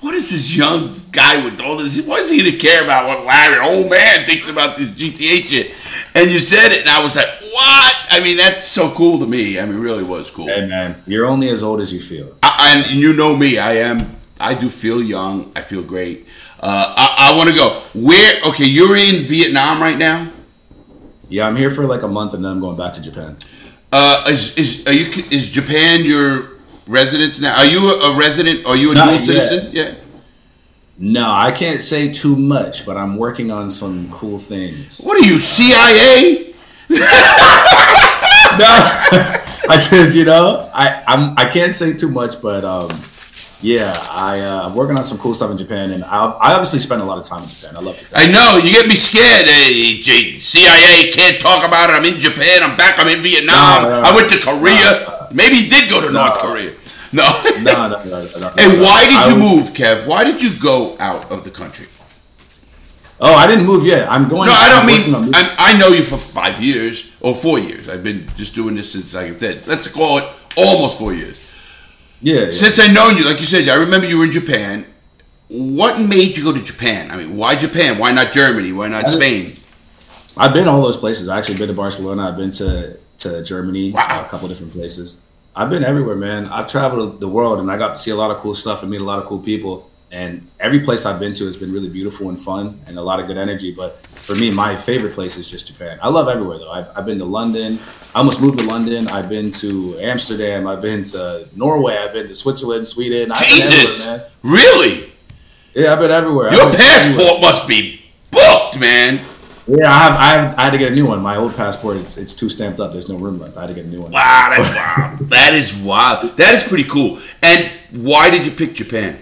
Speaker 5: "What is this young guy with all this? What is he gonna care about what Larry, old man, thinks about this GTA shit?" And you said it, and I was like, "What?" I mean, that's so cool to me. I mean, it really was cool.
Speaker 6: hey man, you're only as old as you feel.
Speaker 5: I, and you know me, I am. I do feel young. I feel great. Uh, I, I want to go. Where? Okay, you're in Vietnam right now.
Speaker 6: Yeah, I'm here for like a month, and then I'm going back to Japan.
Speaker 5: Uh, is is are you is Japan your residence now? Are you a, resident? Are you a
Speaker 6: Not
Speaker 5: dual
Speaker 6: yet.
Speaker 5: citizen? Yeah.
Speaker 6: No, I can't say too much, but I'm working on some cool things.
Speaker 5: What are you CIA?
Speaker 6: no, I just you know I I'm I can't say too much, but um, Yeah, I, uh, I'm working on some cool stuff in Japan, and I, I obviously spend a lot of time in Japan. I love Japan.
Speaker 5: I know you get me scared. Hey, CIA can't talk about it. I'm in Japan. I'm back. I'm in Vietnam.
Speaker 6: No, no,
Speaker 5: I went to Korea. Maybe he did go to North Korea. No.
Speaker 6: No, no, no, no.
Speaker 5: Hey, why did you move, Kev? Why did you go out of the country?
Speaker 6: Oh, I didn't move yet. I'm going.
Speaker 5: No, I don't mean. I, I know you for five years or four years. I've been just doing this since, like I said, let's call it almost four years.
Speaker 6: yeah, yeah.
Speaker 5: Since I known you, like you said, I remember you were in Japan. What made you go to Japan? I mean, why Japan? Why not Germany? Why not
Speaker 6: I-
Speaker 5: Spain?
Speaker 6: I've been all those places. I actually been to Barcelona. I've been to to Germany.
Speaker 5: Wow.
Speaker 6: A couple different places. I've been everywhere, man. I've traveled the world, and I got to see a lot of cool stuff and meet a lot of cool people. And every place I've been to has been really beautiful and fun, and a lot of good energy. But for me, my favorite place is just Japan. I love everywhere though. I've, I've been to London. I almost moved to London. I've been to Amsterdam. I've been to Norway. I've been to Switzerland, Sweden. I've been
Speaker 5: Jesus,
Speaker 6: everywhere, man.
Speaker 5: really?
Speaker 6: Yeah, I've been everywhere.
Speaker 5: Your
Speaker 6: been everywhere.
Speaker 5: passport must be booked, man.
Speaker 6: Yeah, I have, I have. I had to get a new one. My old passport, it's, it's too stamped up. There's no room left. I had to get a new one.
Speaker 5: Wow, that's wild. that is wild. That is pretty cool. And why did you pick Japan?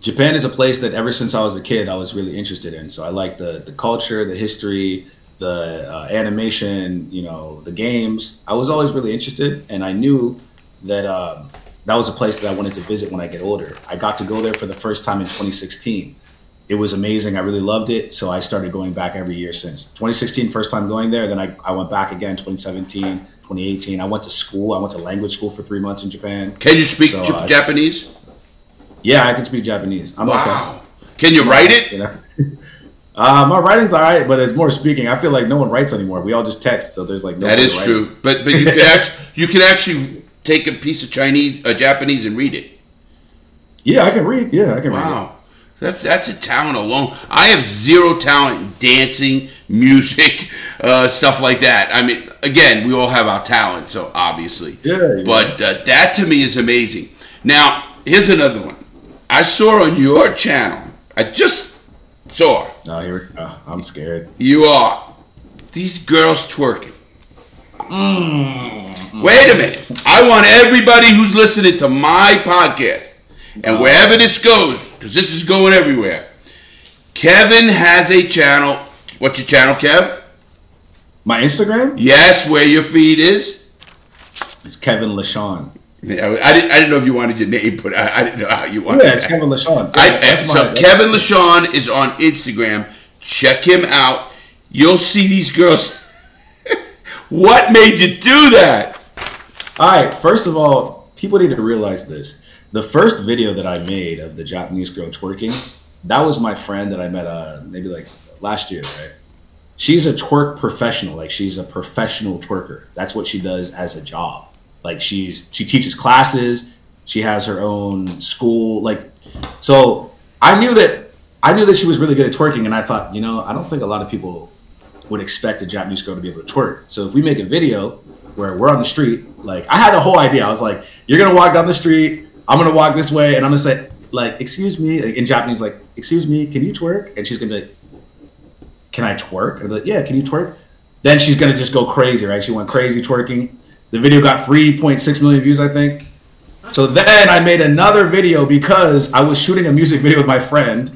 Speaker 6: Japan is a place that ever since I was a kid, I was really interested in. So I like the the culture, the history, the uh, animation, you know, the games. I was always really interested, and I knew that um, that was a place that I wanted to visit when I get older. I got to go there for the first time in 2016. It was amazing. I really loved it. So I started going back every year since 2016, first time going there. Then I, I went back again 2017, 2018. I went to school. I went to language school for three months in Japan.
Speaker 5: Can you speak
Speaker 6: So, uh,
Speaker 5: Japanese?
Speaker 6: Yeah, I can speak Japanese. I'm okay.
Speaker 5: Wow. Can you write it?
Speaker 6: You know? Uh, my writing's all right, but it's more speaking. I feel like no one writes anymore. We all just text, so there's like no.
Speaker 5: That is
Speaker 6: write.
Speaker 5: true. But but you can actually you could actually take a piece of Chinese, uh, Japanese, and read it.
Speaker 6: Yeah, I can read. Yeah, I can read.
Speaker 5: Wow. That's that's a talent alone. I have zero talent in dancing, music, uh, stuff like that. I mean, again, we all have our talent, so obviously.
Speaker 6: Yeah, yeah.
Speaker 5: But uh, that to me is amazing. Now, here's another one. I saw on your channel. I just saw
Speaker 6: Oh, here. Oh, I'm scared.
Speaker 5: you are these girls twerking.
Speaker 6: Mm.
Speaker 5: Wait a minute. I want everybody who's listening to my podcast and wherever this goes, because this is going everywhere. Kevin has a channel. What's your channel, Kev?
Speaker 6: My Instagram
Speaker 5: Yes, where your feed is.
Speaker 6: It's Kevin LaShawn.
Speaker 5: Yeah, I didn't. I didn't know if you wanted your name, but I, I didn't know how you wanted.
Speaker 6: Yeah, it's
Speaker 5: that.
Speaker 6: Kevin LaShawn.
Speaker 5: I,
Speaker 6: That's eh, my-
Speaker 5: so Kevin LaShawn is on Instagram. Check him out. You'll see these girls. what made you do that?
Speaker 6: All right. First of all, people need to realize this. The first video that I made of the Japanese girl twerking, that was my friend that I met uh, maybe like last year, right? She's a twerk professional. Like she's a professional twerker. That's what she does as a job. Like she's she teaches classes. She has her own school. Like so, I knew that I knew that she was really good at twerking, and I thought, you know, I don't think a lot of people would expect a Japanese girl to be able to twerk. So if we make a video where we're on the street, like I had a whole idea. I was like, you're gonna walk down the street, I'm gonna walk this way, and I'm gonna say, like, excuse me, in Japanese, like, excuse me, can you twerk? And she's gonna be like, can I twerk? And be like, yeah, can you twerk? Then she's gonna just go crazy, right? She went crazy twerking. The video got 3.6 million views, I think. So then I made another video because I was shooting a music video with my friend,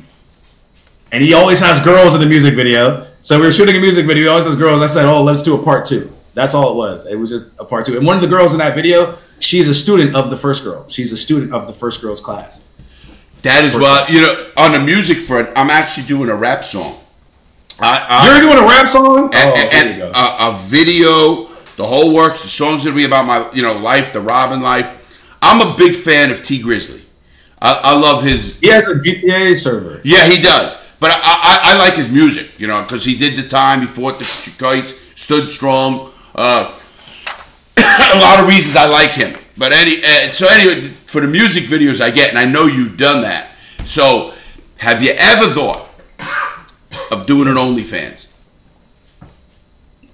Speaker 6: and he always has girls in the music video. So we were shooting a music video. He always has girls. I said, "Oh, let's do a part two. That's all it was. It was just a part two. And one of the girls in that video, she's a student of the first girl. She's a student of the first girl's class.
Speaker 5: That is what you know. On the music front, I'm actually doing a rap song. I, I,
Speaker 6: You're doing a rap song?
Speaker 5: and,
Speaker 6: oh, there you
Speaker 5: and
Speaker 6: go.
Speaker 5: a, a video, the whole works. The song's gonna be about my, you know, life, the Robin life. I'm a big fan of Tee Grizzley. I, I love his.
Speaker 6: he has a GTA server.
Speaker 5: Yeah, he does. But I, I, I like his music, you know, because he did the time. He fought the Chicais, stood strong. Uh, a lot of reasons I like him. But any, uh, so anyway, for the music videos I get, and I know you've done that. So, have you ever thought of doing an OnlyFans?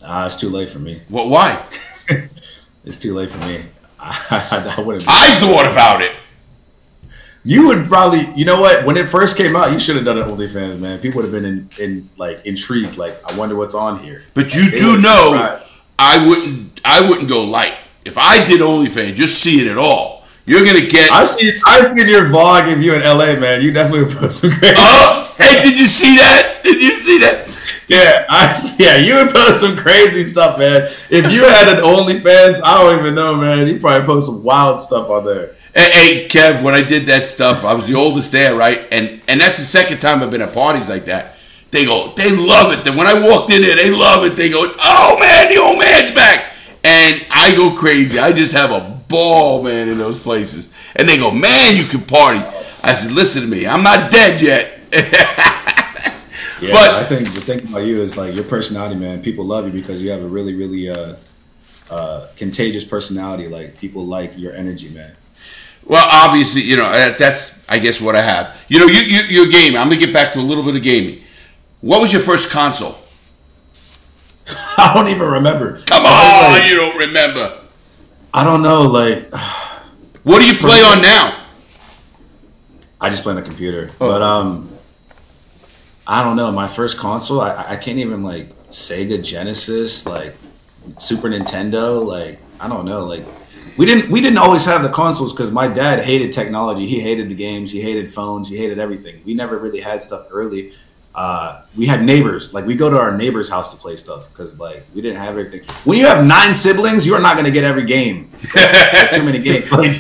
Speaker 6: Ah, it's too late for me.
Speaker 5: Well, why?
Speaker 6: It's too late for me. I, I wouldn't.
Speaker 5: I thought about it.
Speaker 6: You would probably, you know what? When it first came out, you should have done it OnlyFans, man. People would have been in, in like intrigued, like, I wonder what's on here.
Speaker 5: But you do know
Speaker 6: subscribe.
Speaker 5: I wouldn't I wouldn't go light. If I did OnlyFans, just see it at all. You're gonna get.
Speaker 6: I see. I seen your vlog of you in LA, man. You definitely would post some crazy.
Speaker 5: Oh, hey, did you see that? Did you see that?
Speaker 6: Yeah, I see yeah. You would post some crazy stuff, man. If you had an OnlyFans, I don't even know, man. You probably post some wild stuff on there.
Speaker 5: Hey, hey, Kev, when I did that stuff, I was the oldest there, right? And and that's the second time I've been at parties like that. They go, they love it. Then when I walked in there, they love it. They go, oh man, the old man's back, and I go crazy. I just have a ball, man, in those places. And they go, man, you can party. I said, listen to me, I'm not dead yet.
Speaker 6: Yeah,
Speaker 5: But-
Speaker 6: I think the thing about you is like your personality, man. People love you because you have a really, really uh, uh, contagious personality. Like people like your energy, man.
Speaker 5: Well, obviously, you know that's I guess what I have. You know, you you you're gaming. I'm gonna get back to a little bit of gaming. What was your first console?
Speaker 6: I don't even remember.
Speaker 5: Come on,
Speaker 6: like-
Speaker 5: you don't remember.
Speaker 6: I don't know. Like
Speaker 5: What do you play on now?
Speaker 6: I just play on the computer,
Speaker 5: Oh.
Speaker 6: but um, I don't know. My first console, I, I can't even like Sega Genesis, like Super Nintendo. Like I don't know. Like we didn't we didn't always have the consoles because my dad hated technology. He hated the games. He hated phones. He hated everything. We never really had stuff early. Uh, we had neighbors. Like we go to our neighbor's house to play stuff because like we didn't have everything. When you have nine siblings, you are not going to get every game. There's too many games. Like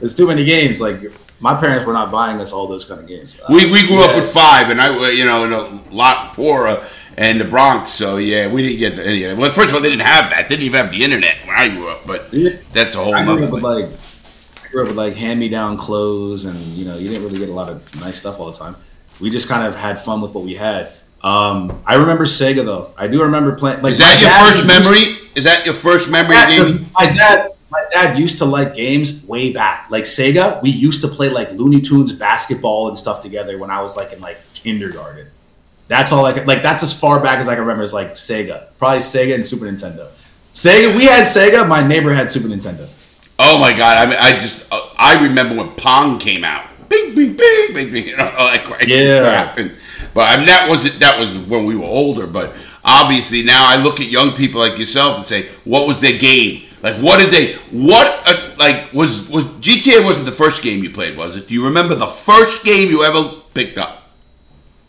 Speaker 6: there's too many games. Like my parents were not buying us all those kind of games.
Speaker 5: We, we grew up with five, and I, you know, in a lot poorer and the Bronx. So yeah, we didn't get any. of it. Well, first of all, they didn't have that. They didn't even have the internet when I grew up. But that's a whole
Speaker 6: I grew
Speaker 5: other
Speaker 6: up with like I grew up with like hand me down clothes, and you know you didn't really get a lot of nice stuff all the time. We just kind of had fun with what we had. Um, I remember Sega though. I do remember playing. Like
Speaker 5: Is that your first memory? Is that your first memory
Speaker 6: 'cause
Speaker 5: gaming?
Speaker 6: my dad, my dad used to like games way back. Like Sega, we used to play like Looney Tunes basketball and stuff together when I was like in like kindergarten. That's all I could, like. That's as far back as I can remember. Is like Sega, probably Sega and Super Nintendo. Sega, we had Sega. My neighbor had Super Nintendo.
Speaker 5: Oh my god! I mean, I just uh, I remember when Pong came out. Bing, bing, bing, bing, bing. You know, all that crazy
Speaker 6: Yeah.
Speaker 5: crap. And, but I mean, that wasn't that was when we were older. But obviously now I look at young people like yourself and say, what was their game? Like, what did they? What uh, like was was GTA wasn't the first game you played, was it? Do you remember the first game you ever picked up?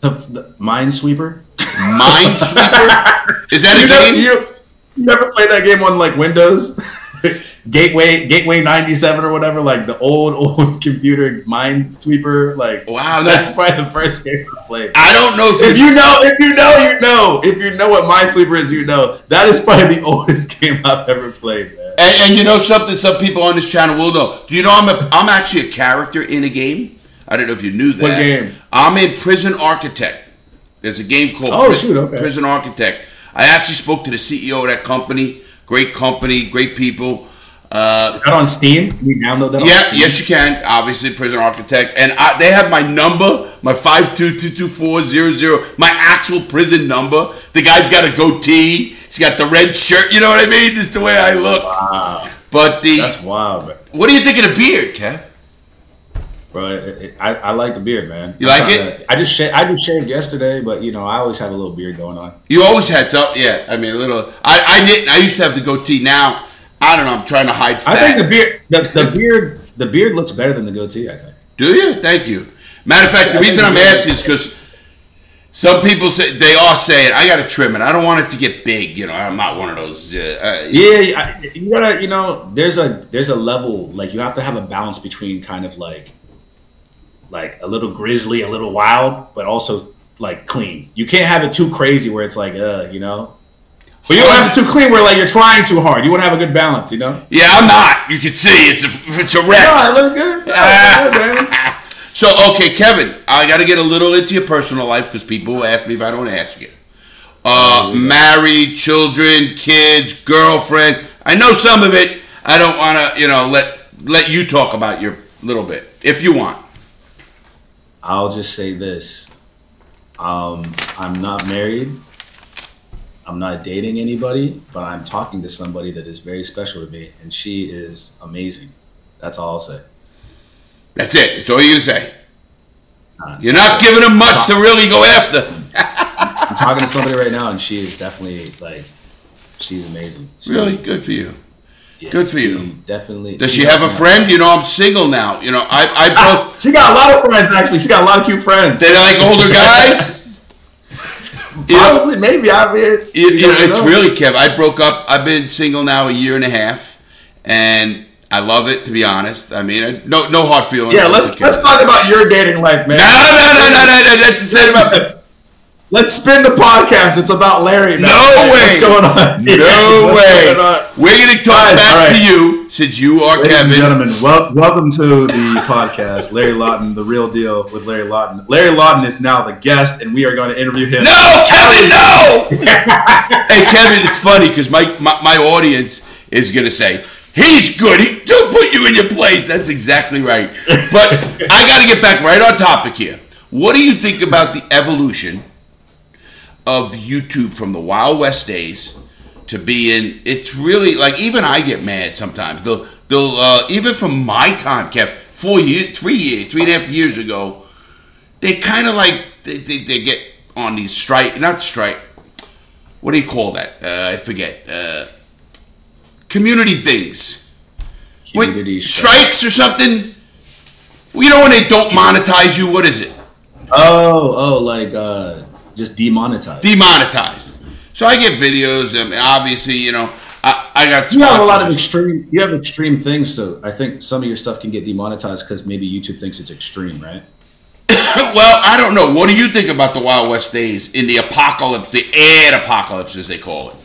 Speaker 6: The, the Minesweeper.
Speaker 5: Minesweeper. Is that a
Speaker 6: never,
Speaker 5: game?
Speaker 6: you, you never played that game on like Windows? Gateway Gateway 97 or whatever, like the old, old computer Minesweeper. Like
Speaker 5: Wow,
Speaker 6: that's
Speaker 5: that-
Speaker 6: probably the first game I played.
Speaker 5: I don't know
Speaker 6: if you know, if you know, you know. If you know what Minesweeper is, you know. That is probably the oldest game I've ever played, man.
Speaker 5: And, and you know something? Some people on this channel will know. Do you know I'm a, I'm actually a character in a game? I don't know if you knew that.
Speaker 6: What game?
Speaker 5: I'm in Prison Architect. There's a game called
Speaker 6: Oh, shoot, okay.
Speaker 5: Prison Architect. I actually spoke to the CEO of that company. Great company, great people. Uh,
Speaker 6: Is that on Steam? Can you download that
Speaker 5: yeah, yes, you can. Obviously, Prison Architect, and I, they have my number, my five two two two four zero zero, my actual prison number. The guy's got a goatee. He's got the red shirt. You know what I mean? This is the way I look.
Speaker 6: Wow.
Speaker 5: But the
Speaker 6: That's wild, man.
Speaker 5: what do you think of the beard, Kev?
Speaker 6: Bro, it, it, I, I like the beard, man.
Speaker 5: You like it?
Speaker 6: to- I just sha- I just shaved yesterday, but you know I always have a little beard going on.
Speaker 5: You always had some, yeah. I mean, a little. I, I didn't. I used to have the goatee. Now, I don't know. I'm trying to hide fat.
Speaker 6: I think the beard, the, the beard, the beard looks better than the goatee. I think.
Speaker 5: Do you? Thank you. Matter of fact, the
Speaker 6: I
Speaker 5: reason I'm asking is because some people say they are saying I got to trim it. I don't want it to get big. You know, I'm not one of those. Uh, uh,
Speaker 6: Yeah, I- you gotta, you know, there's a there's a level like you have to have a balance between kind of like like a little grizzly, a little wild, but also like clean. You can't have it too crazy where it's like, uh, you know. But you don't have it too clean where like you're trying too hard. You want to have a good balance, you know.
Speaker 5: Yeah, I'm not. You can see it's a it's a wreck.
Speaker 6: No, I look good. I look good, man.
Speaker 5: So okay, Kevin, I got to get a little into your personal life because people ask me if I don't ask you. Uh, married, children, kids, girlfriend. I know some of it. I don't want to, you know, let let you talk about your little bit if you want.
Speaker 6: I'll just say this. Um, I'm not married. I'm not dating anybody, but I'm talking to somebody that is very special to me, and she is amazing. That's all I'll say.
Speaker 5: That's it. That's all you're gonna say.
Speaker 6: Uh,
Speaker 5: You're not giving them much to really go after.
Speaker 6: I'm talking to somebody right now, and she is definitely like, she's amazing.
Speaker 5: Really good for you.
Speaker 6: Yeah,
Speaker 5: Good for you.
Speaker 6: Definitely.
Speaker 5: Does
Speaker 6: he
Speaker 5: she have a friend? You know, I'm single now. You know, I I broke.
Speaker 6: She got a lot of friends actually. She got a lot of cute friends.
Speaker 5: They like older guys.
Speaker 6: Probably, maybe. I mean,
Speaker 5: you, you know, it's
Speaker 6: know.
Speaker 5: really Kev. I broke up. I've been single now a year and a half, and I love it. To be honest, I mean, I- no no hard feelings.
Speaker 6: Yeah, let's let's talk about your dating life, man.
Speaker 5: No, no, no, no, no, no. That's the same about.
Speaker 6: Let's spin the podcast. It's about Larry now.
Speaker 5: No
Speaker 6: Hey,
Speaker 5: way.
Speaker 6: What's going on?
Speaker 5: No
Speaker 6: What's
Speaker 5: way.
Speaker 6: going on?
Speaker 5: We're gonna talk
Speaker 6: Guys,
Speaker 5: back
Speaker 6: right.
Speaker 5: to you since you are
Speaker 6: Ladies and
Speaker 5: Kevin.
Speaker 6: gentlemen, wel- welcome to the podcast. Larry Lawton, the real deal with Larry Lawton. Larry Lawton is now the guest, and we are going to interview him.
Speaker 5: No, Kevin, no. hey, Kevin, it's funny because my, my my audience is gonna say he's good. He do put you in your place. That's exactly right. But I got to get back right on topic here. What do you think about the evolution of YouTube from the Wild West days to be in. It's really like even I get mad sometimes. They'll they'll uh, even from my time, Kev, four years, three years, three and a half years ago they kind of like they, they, they get on these strike not strike what do you call that uh, i forget uh, community things
Speaker 6: Community
Speaker 5: strikes or something well, you know when they don't monetize you what is it
Speaker 6: Oh, oh, like uh, just demonetized.
Speaker 5: demonetized so i get videos and obviously you know i, I got
Speaker 6: you have a lot of extreme. You have extreme things, so I think some of your stuff can get demonetized because maybe YouTube thinks it's extreme, right?
Speaker 5: well i don't know what do you think about the wild west days in the apocalypse the ad apocalypse as they call it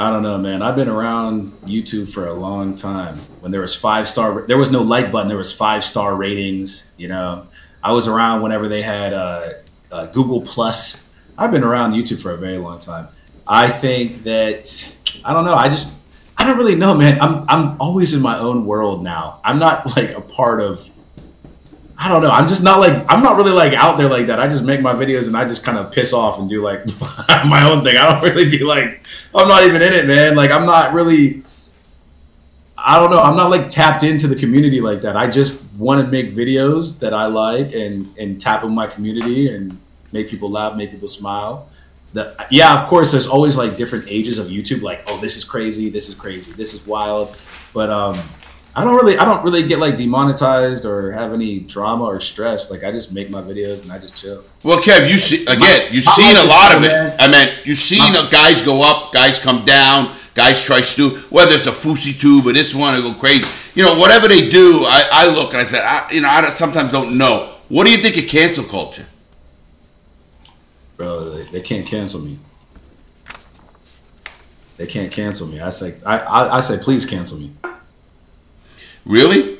Speaker 6: I don't know, man. I've been around YouTube for a long time. When there was five star, there was no like button. There was five star ratings. You know, I was around whenever they had uh, uh, Google Plus. I've been around YouTube for a very long time. I think that I don't know. I just I don't really know, man. I'm I'm always in my own world now. I'm not like a part of. I don't know. I'm just not like I'm not really like out there like that. I just make my videos and I just kind of piss off and do like my own thing. I don't really be like I'm not even in it, man. Like I'm not really I don't know. I'm not like tapped into the community like that. I just want to make videos that I like and and tap in my community and make people laugh, make people smile. The, yeah, of course, there's always like different ages of YouTube. Like, oh, this is crazy, this is crazy, this is wild. But um, I don't really, I don't really get like demonetized or have any drama or stress. Like, I just make my videos and I just chill.
Speaker 5: Well, Kev, you see again. You've
Speaker 6: my
Speaker 5: seen a lot of it.
Speaker 6: man.
Speaker 5: I mean, you've seen uh, guys go up, guys come down, guys try to whether it's a FouseyTUBE or this one or go crazy. You know, whatever they do, I, I look and I said, I, you know, I don't- sometimes don't know. What do you think of cancel culture?
Speaker 6: Bro, they, they can't cancel me. They can't cancel me. I say, I, I, I say, please cancel me.
Speaker 5: Really?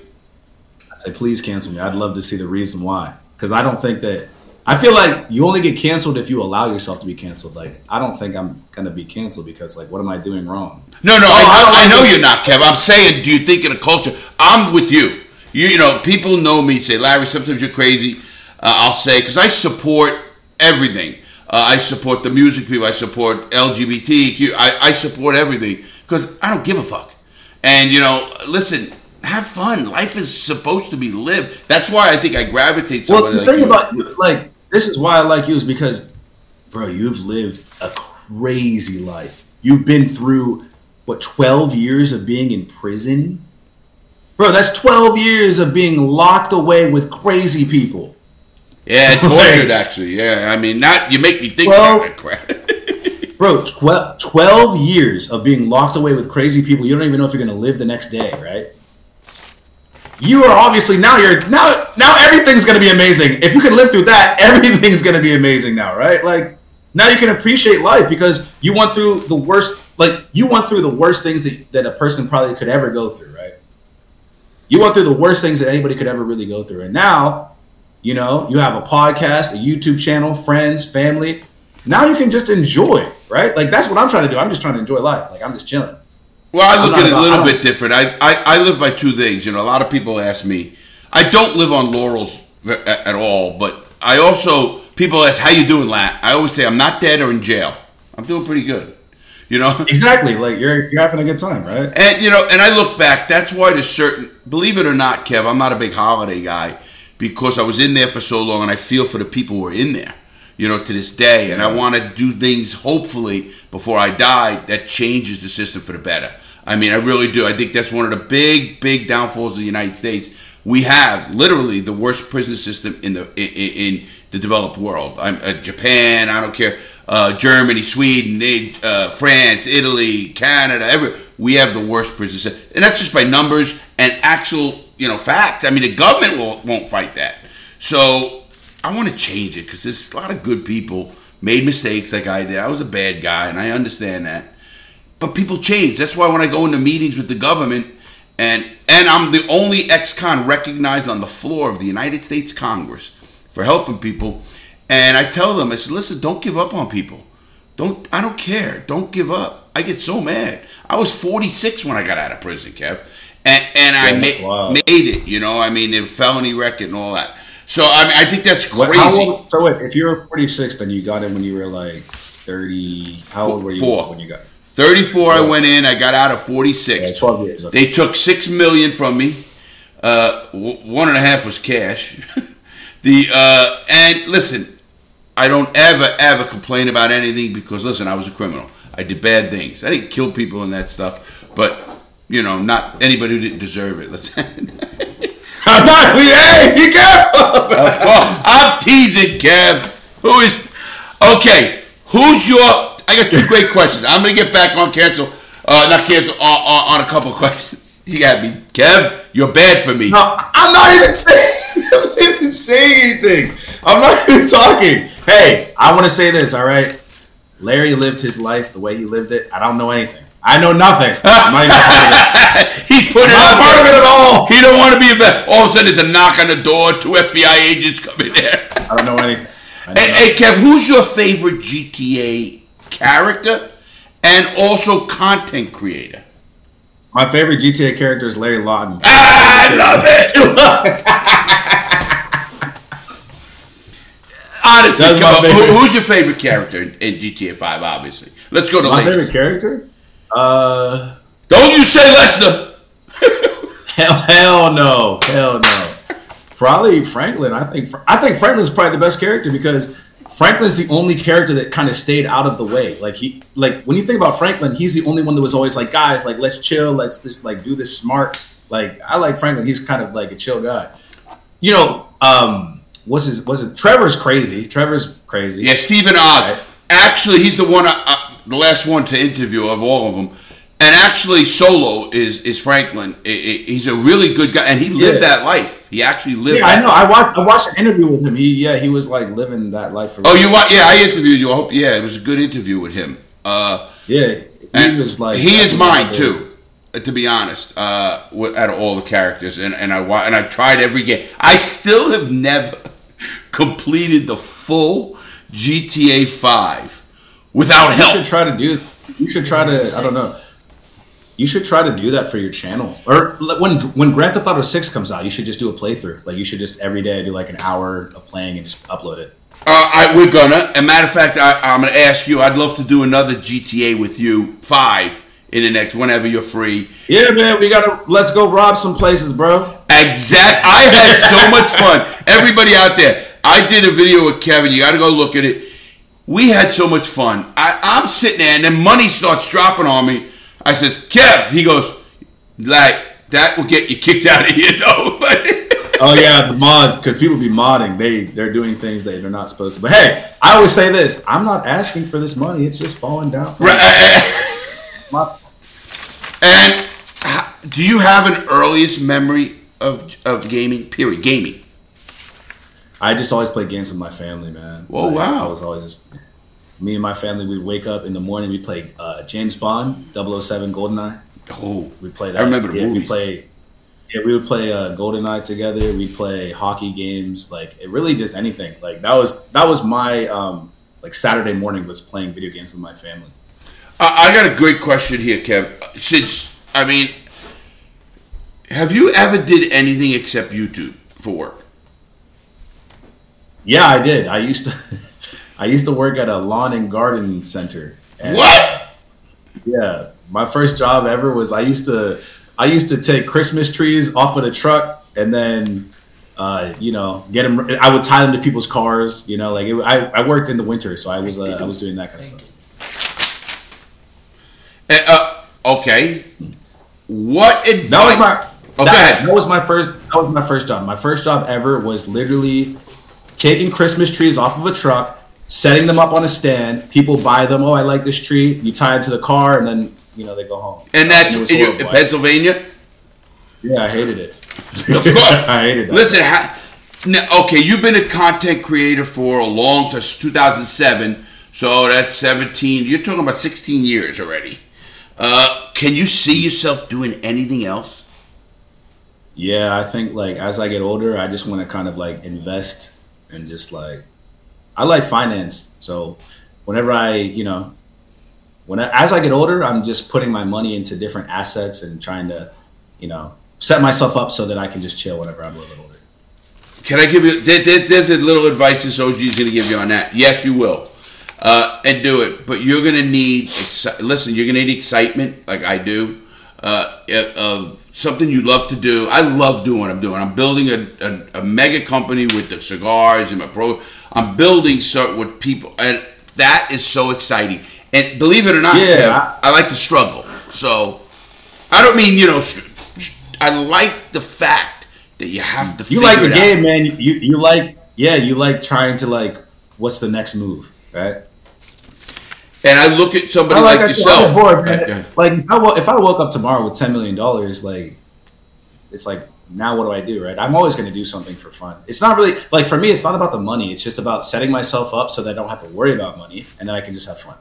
Speaker 6: I say, please cancel me. I'd love to see the reason why. Because I don't think that. I feel like you only get canceled if you allow yourself to be canceled. Like, I don't think I'm gonna be canceled because, like, what am I doing wrong?
Speaker 5: No, no,
Speaker 6: Oh, I
Speaker 5: I, I, I know you're not, Kev. I'm saying, do you think in a culture? I'm with you. You, you know, people know me. Say, Larry, sometimes you're crazy. Uh, I'll say because I support everything. Uh, I support the music people. I support LGBTQ. I, I support everything because I don't give a fuck. And you know, listen, have fun. Life is supposed to be lived. That's why I think I gravitate
Speaker 6: Well,
Speaker 5: somebody
Speaker 6: the
Speaker 5: like
Speaker 6: thing
Speaker 5: you.
Speaker 6: about you, like this is why I like you is because, bro, you've lived a crazy life. You've been through what twelve years of being in prison, bro. That's twelve years of being locked away with crazy people.
Speaker 5: Yeah, tortured actually. Yeah, I mean, not you make me think
Speaker 6: Well-
Speaker 5: about crap.
Speaker 6: Bro, 12, 12 years of being locked away with crazy people. You don't even know if you're going to live the next day, right? You are obviously now you're now now everything's going to be amazing. If you can live through that, everything's going to be amazing now, right? Like now you can appreciate life because you went through the worst like you went through the worst things that, that a person probably could ever go through, right? You went through the worst things that anybody could ever really go through. And now, you know, you have a podcast, a YouTube channel, friends, family. Now you can just enjoy, right? Like that's what I'm trying to do. I'm just trying to enjoy life. Like I'm just chilling.
Speaker 5: Well, I look at it a little bit different. I, I, I live by two things. You know, a lot of people ask me. I don't live on laurels at, at all, but I also people ask how you doing, Lat. I always say I'm not dead or in jail. I'm doing pretty good. You know,
Speaker 6: Exactly. Like you're you're having a good time, right?
Speaker 5: and you know, and I look back. That's why there's certain. Believe it or not, Kev, I'm not a big holiday guy because I was in there for so long, and I feel for the people who are in there. you know, to this day. And I want to do things, hopefully, before I die, that changes the system for the better. I mean, I really do. I think that's one of the big, big downfalls of the United States. We have literally the worst prison system in the in, in the developed world. I'm uh, Japan. I don't care. Uh, Germany, Sweden, uh, France, Italy, Canada. Every we have the worst prison system, and that's just by numbers and actual, you know, facts. I mean, the government will, won't fight that. So I want to change it because there's a lot of good people made mistakes like I did. I was a bad guy, and I understand that. But people change. That's why when I go into meetings with the government, and and I'm the only ex-con recognized on the floor of the United States Congress for helping people, and I tell them, I said, listen, don't give up on people. Don't I don't care. Don't give up. I get so mad. I was 46 when I got out of prison, Kev, and and I ma- made it. You know, I mean, the felony record and all that. So I mean, I think that's crazy.
Speaker 6: How old, so wait, if you were 46, then you got in when you were like 30. How old were you
Speaker 5: Four.
Speaker 6: when you got?
Speaker 5: 34 I went in, I got out at 46.
Speaker 6: Yeah, 12 years. Okay.
Speaker 5: They took 6 million from me. Uh, one and a half was cash. the uh, and listen, I don't ever ever complain about anything because listen, I was a criminal. I did bad things. I didn't kill people and that stuff, but you know, not anybody who didn't deserve it. Let's
Speaker 6: I'm not. Hey, you careful.
Speaker 5: Of course. I'm teasing, Kev. Who is okay? Who's your? I got two great questions. I'm gonna get back on cancel, uh, not cancel, on, on, on a couple questions. You got me, Kev. You're bad for me.
Speaker 6: No, I'm not even saying. I'm not even saying anything. I'm not even talking. Hey, I want to say this. All right, Larry lived his life the way he lived it. I don't know anything. I know nothing. I'm not even part of it.
Speaker 5: He's putting
Speaker 6: Not part of it at all.
Speaker 5: He don't want to be a vet. All of a sudden, there's a knock on the door. Two FBI agents come in there.
Speaker 6: I don't know anything. I know
Speaker 5: Hey, hey, Kev, who's your favorite GTA character and also content creator?
Speaker 6: My favorite GTA character is Larry Lawton.
Speaker 5: Ah, I love it. Honestly,
Speaker 6: That's
Speaker 5: come
Speaker 6: my
Speaker 5: on. Who- who's your favorite character in, in GTA 5, obviously? Let's go to Larry.
Speaker 6: My
Speaker 5: ladies.
Speaker 6: favorite character? Uh,
Speaker 5: Don't you say Lester.
Speaker 6: hell, hell no, hell no. Probably Franklin. I think I think Franklin's probably the best character because Franklin's the only character that kind of stayed out of the way. Like he, like when you think about Franklin, he's the only one that was always like, guys, like let's chill, let's just like do this smart. Like I like Franklin. He's kind of like a chill guy. You know, um, what's his? Was it Trevor's crazy? Trevor's crazy.
Speaker 5: Yeah, Stephen Ogg. Actually, he's the one, uh, uh, the last one to interview of all of them. And actually, Solo is is Franklin. He's a really good guy, and he lived
Speaker 6: Yeah.
Speaker 5: that life. He actually lived.
Speaker 6: Yeah, I know. I watched. I watched an interview with him. He, yeah, he was like living that life. For
Speaker 5: Oh, you want? Yeah, I interviewed you. I hope. Yeah, it was a good interview with him. Uh,
Speaker 6: Yeah, he was like.
Speaker 5: he is mine too. To be honest, uh, out of all the characters, and and I and I've tried every game. I still have never completed the full GTA Five without help.
Speaker 6: You should try to do. You should try to. I don't know. You should try to do that for your channel. Or when when Grand Theft Auto Six comes out, you should just do a playthrough. Like you should just every day do like an hour of playing and just upload it.
Speaker 5: Uh, I, we're gonna. A matter of fact, I, I'm gonna ask you. I'd love to do another GTA with you five in the next whenever you're free.
Speaker 6: Yeah, man, we gotta let's go rob some places, bro.
Speaker 5: Exact. I had so much fun. Everybody out there, I did a video with Kevin. You got to go look at it. We had so much fun. I, I'm sitting there, and then money starts dropping on me. I says, Kev. He goes, like that will get you kicked out of here, though.
Speaker 6: Oh yeah, the mods because people be modding. They they're doing things that they're not supposed to. But hey, I always say this: I'm not asking for this money. It's just falling down. My,
Speaker 5: And do you have an earliest memory of of gaming? Period. Gaming.
Speaker 6: I just always play games with my family, man.
Speaker 5: Whoa,
Speaker 6: Like,
Speaker 5: wow.
Speaker 6: I was always just me and my family. We'd wake up in the morning. We'd play uh, James Bond, 007 GoldenEye.
Speaker 5: Oh,
Speaker 6: We'd play that.
Speaker 5: I remember the
Speaker 6: yeah,
Speaker 5: movies.
Speaker 6: We play. Yeah, we would play uh, GoldenEye together. We'd play hockey games. Like it really just anything. Like that was that was my um like Saturday morning was playing video games with my family.
Speaker 5: I, I got a great question here, Kev. Since I mean, have you ever did anything except YouTube for work?
Speaker 6: Yeah, I did. I used to. I used to work at a lawn and garden center. And,
Speaker 5: What?
Speaker 6: Yeah, my first job ever was I used to I used to take Christmas trees off of the truck and then Uh, you know, get them. I would tie them to people's cars. You know, like it, I, I worked in the winter, so I was uh, I was doing that kind of stuff.
Speaker 5: And, uh, okay. What advice?
Speaker 6: That was my.
Speaker 5: Oh,
Speaker 6: that, that was my first. That was my first job. My first job ever was literally taking Christmas trees off of a truck, setting them up on a stand. People buy them. Oh, I like this tree. You tie it to the car, and then you know they go home.
Speaker 5: and that's
Speaker 6: was
Speaker 5: in, in Pennsylvania.
Speaker 6: Yeah, I hated it. I hated that.
Speaker 5: Listen, ha, now, okay, you've been a content creator for a long time, 2007. So that's 17. You're talking about 16 years already. Uh, can you see yourself doing anything else?
Speaker 6: Yeah, I think like as I get older, I just want to kind of like invest and just like I like finance. So whenever I, you know, when I, as I get older, I'm just putting my money into different assets and trying to, you know, set myself up so that I can just chill whenever I'm a little older.
Speaker 5: Can I give you? There, there- there's a little advice this OG is going to give you on that. Yes, you will, uh, and do it. But you're going to need. Exci- listen, you're going to need excitement, like I do, uh, of something you love to do. I love doing what I'm doing. I'm building a, a, a mega company with the cigars and my pro. I'm building so with people, and that is so exciting. And believe it or not,
Speaker 6: Yeah,
Speaker 5: Kev,
Speaker 6: I-
Speaker 5: I like to struggle. So I don't mean you know. I like the fact that you have to.
Speaker 6: You like the
Speaker 5: it out.
Speaker 6: game, man. You you like yeah, you like trying to like what's the next move, right?
Speaker 5: And I look at somebody
Speaker 6: I
Speaker 5: like,
Speaker 6: that
Speaker 5: yourself.
Speaker 6: shit. I'm bored,
Speaker 5: Okay,
Speaker 6: man.
Speaker 5: go ahead.
Speaker 6: Like if I, wo- if I woke up tomorrow with ten million dollars, like it's like now what do I do, right? I'm always going to do something for fun. It's not really like for me. It's not about the money. It's just about setting myself up so that I don't have to worry about money, and then I can just have fun.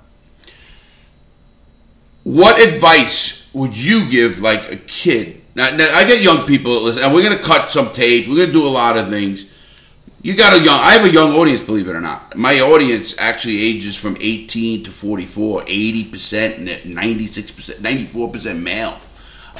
Speaker 5: What advice would you give like a kid? Now, now I get young people, listen, and we're gonna cut some tape. We're gonna do a lot of things. You got a young. I have a young audience, believe it or not. My audience actually ages from 18 to 44, 80 percent, 96 percent, 94 percent male.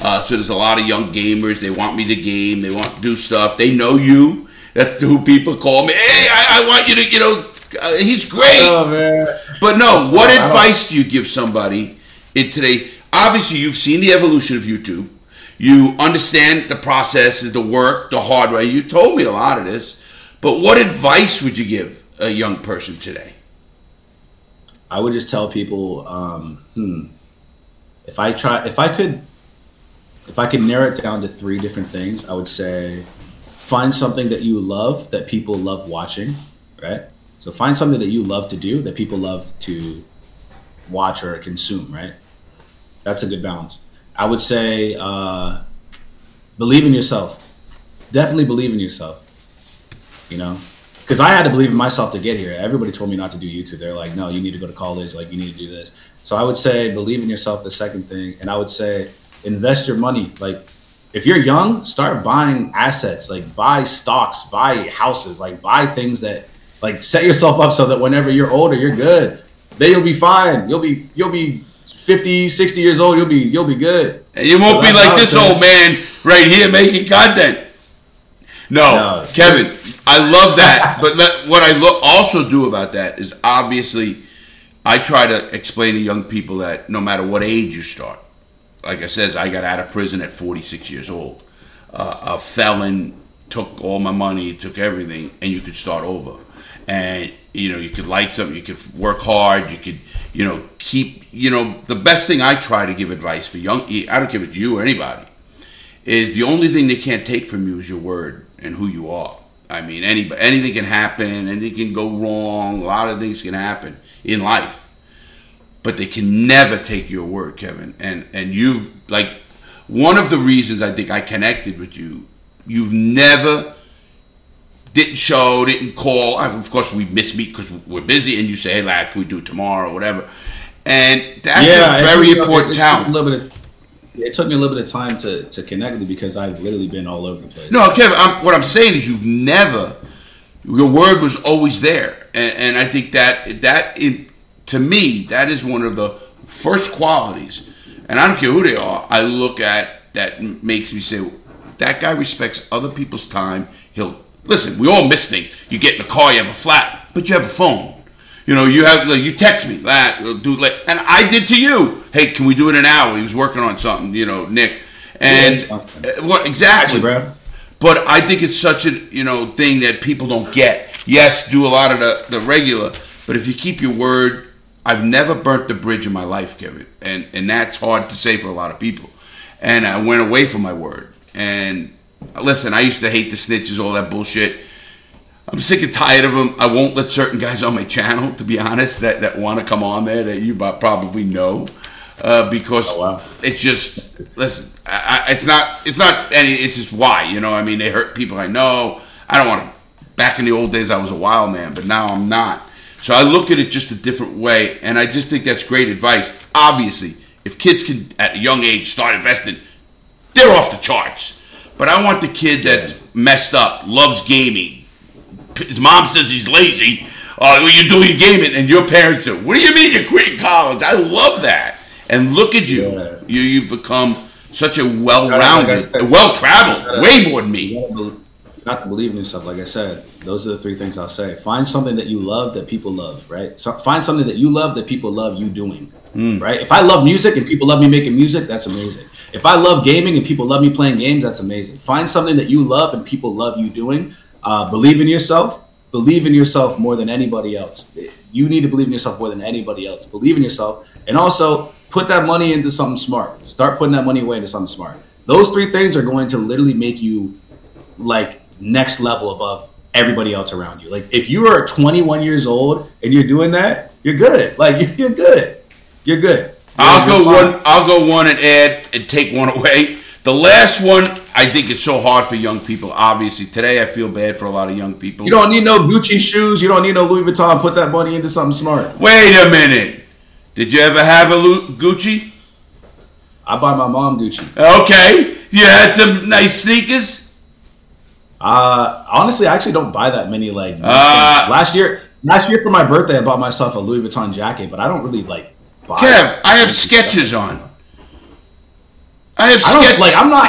Speaker 5: Uh, so there's a lot of young gamers. They want me to game. They want to do stuff. They know you. That's who people call me. Hey, I, I want you to. You know, uh, he's great.
Speaker 6: man!
Speaker 5: But no, what advice do you give somebody in today? Obviously, you've seen the evolution of YouTube. You understand the processes, the work, the hard way. You told me a lot of this. But what advice would you give a young person today?
Speaker 6: I would just tell people, um, hmm, if I try, if I could, if I could narrow it down to three different things, I would say, find something that you love that people love watching, right? So find something that you love to do that people love to watch or consume, right? That's a good balance. I would say, uh, believe in yourself. Definitely believe in yourself. You know, because I had to believe in myself to get here. Everybody told me not to do YouTube. They're like, no, you need to go to college. Like, you need to do this. So I would say believe in yourself. The second thing, and I would say invest your money. Like, if you're young, start buying assets. Like, buy stocks, buy houses, like buy things that like set yourself up so that whenever you're older, you're good. Then you'll be fine. You'll be you'll be 50, 60 years old. You'll be you'll be good.
Speaker 5: And you won't
Speaker 6: So
Speaker 5: be like this old man right here making content. No,
Speaker 6: No,
Speaker 5: Kevin, I love that. but let, what I lo- also do about that is obviously I try to explain to young people that no matter what age you start, like I says, I got out of prison at 46 years old. Uh, a felon took all my money, took everything, and you could start over. And you know, you could like something, you could work hard, you could, you know, keep, you know, the best thing I try to give advice for young, I don't care if it's you or anybody, is the only thing they can't take from you is your word and who you are. I mean, any anything can happen, anything can go wrong, a lot of things can happen in life, but they can never take your word, Kevin. And and you've like one of the reasons I think I connected with you. You've never didn't show, didn't call. I, of course, we miss meet because we're busy, and you say, "Hey, lad, can we do it tomorrow or whatever?" And that's a very important talent.
Speaker 6: a little bit of, it took me a little bit of time to, to connect with you because I've literally been all over the place.
Speaker 5: No, Kevin. I'm, what I'm saying is, you've never. Your word was always there, and, and I think that that to me that is one of the first qualities, and I don't care who they are. I look at that makes me say that guy respects other people's time. He'll listen. We all miss things. You get in the car, you have a flat, but you have a phone. You know, you have like, you text me that we'll do like, and I did to you. Hey, can we do it in an hour? He was working on something. You know, Nick, and
Speaker 6: Yeah,
Speaker 5: uh, what exactly,
Speaker 6: bro.
Speaker 5: But I think it's such a you know thing that people don't get. Yes, do a lot of the, the regular, but if you keep your word, I've never burnt the bridge in my life, Kevin, and and that's hard to say for a lot of people. And I went away from my word. And listen, I used to hate the snitches, all that bullshit. I'm sick and tired of them. I won't let certain guys on my channel, to be honest, that, that want to come on there that you probably know, uh, because
Speaker 6: Oh, wow.
Speaker 5: it just listen. I, I, it's not. It's not any. It's just why you know. I mean, they hurt people I know. I don't want to. Back in the old days, I was a wild man, but now I'm not. So I look at it just a different way, and I just think that's great advice. Obviously, if kids can at a young age start investing, they're off the charts. But I want the kid that's messed up, loves gaming. His mom says he's lazy. Oh, well, you do your gaming, and your parents say, "What do you mean you're quitting college?" I love that. And look at you.
Speaker 6: Yeah.
Speaker 5: You you become such a well-rounded,
Speaker 6: said-
Speaker 5: well-traveled, way more than me.
Speaker 6: Not to believe in yourself, like I said. Those are the three things I'll say. Find something that you love that people love, right? So find something that you love that people love you doing, hmm. right? If I love music and people love me making music, that's amazing. If I love gaming and people love me playing games, that's amazing. Find something that you love and people love you doing. Uh, believe in yourself. Believe in yourself more than anybody else. You need to believe in yourself more than anybody else. Believe in yourself, and also put that money into something smart. Start putting that money away into something smart. Those three things are going to literally make you like next level above everybody else around you. Like if you are 21 years old and you're doing that, you're good. Like you're good. You're good.
Speaker 5: I'll go
Speaker 6: fine.
Speaker 5: one. I'll go one and add and take one away. The last one, I think it's so hard for young people. Obviously, today I feel bad for a lot of young people.
Speaker 6: You don't need no Gucci shoes. You don't need no Louis Vuitton. Put that money into something smart.
Speaker 5: Wait a minute. Did you ever have a Lu- Gucci?
Speaker 6: I buy my mom Gucci.
Speaker 5: Okay. You had some nice sneakers.
Speaker 6: Uh, honestly, I actually don't buy that many. Like
Speaker 5: Ah.
Speaker 6: last year, last year for my birthday, I bought myself a Louis Vuitton jacket, but I don't really like. buy
Speaker 5: Kev, I have sketches
Speaker 6: stuff.
Speaker 5: on. I have
Speaker 6: I don't like. I'm not.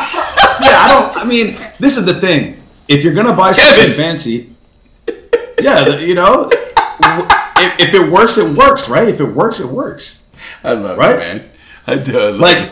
Speaker 6: yeah, I don't. I mean, this is the thing. If you're gonna buy something
Speaker 5: Kevin.
Speaker 6: fancy, yeah, you know, if, if it works, it works, right? If it works, it works.
Speaker 5: I love
Speaker 6: Right?
Speaker 5: you, man. I do. I love
Speaker 6: Like,
Speaker 5: you.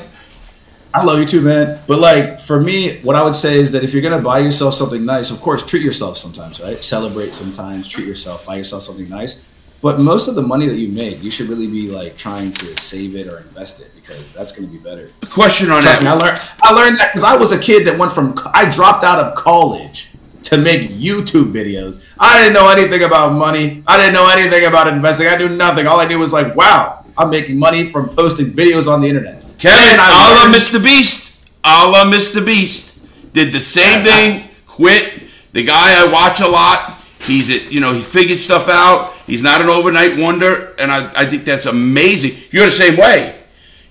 Speaker 6: I love you too, man. But like for me, what I would say is that if you're gonna buy yourself something nice, of course, treat yourself sometimes, right? Celebrate sometimes, treat yourself, buy yourself something nice. But most of the money that you make, you should really be like trying to save it or invest it because that's gonna be better.
Speaker 5: question on
Speaker 6: Trust me, I
Speaker 5: that.
Speaker 6: learned I learned that because I was a kid that went from I dropped out of college to make YouTube videos. I didn't know anything about money. I didn't know anything about investing. I knew nothing. All I knew was like, wow, I'm making money from posting videos on the internet.
Speaker 5: Kevin,
Speaker 6: And I
Speaker 5: a la Mr. Beast, a la Mr. Beast, did the same thing. Quit. The guy I watch a lot. He's a, you know he figured stuff out. He's not an overnight wonder, and I, I think that's amazing. You're the same way.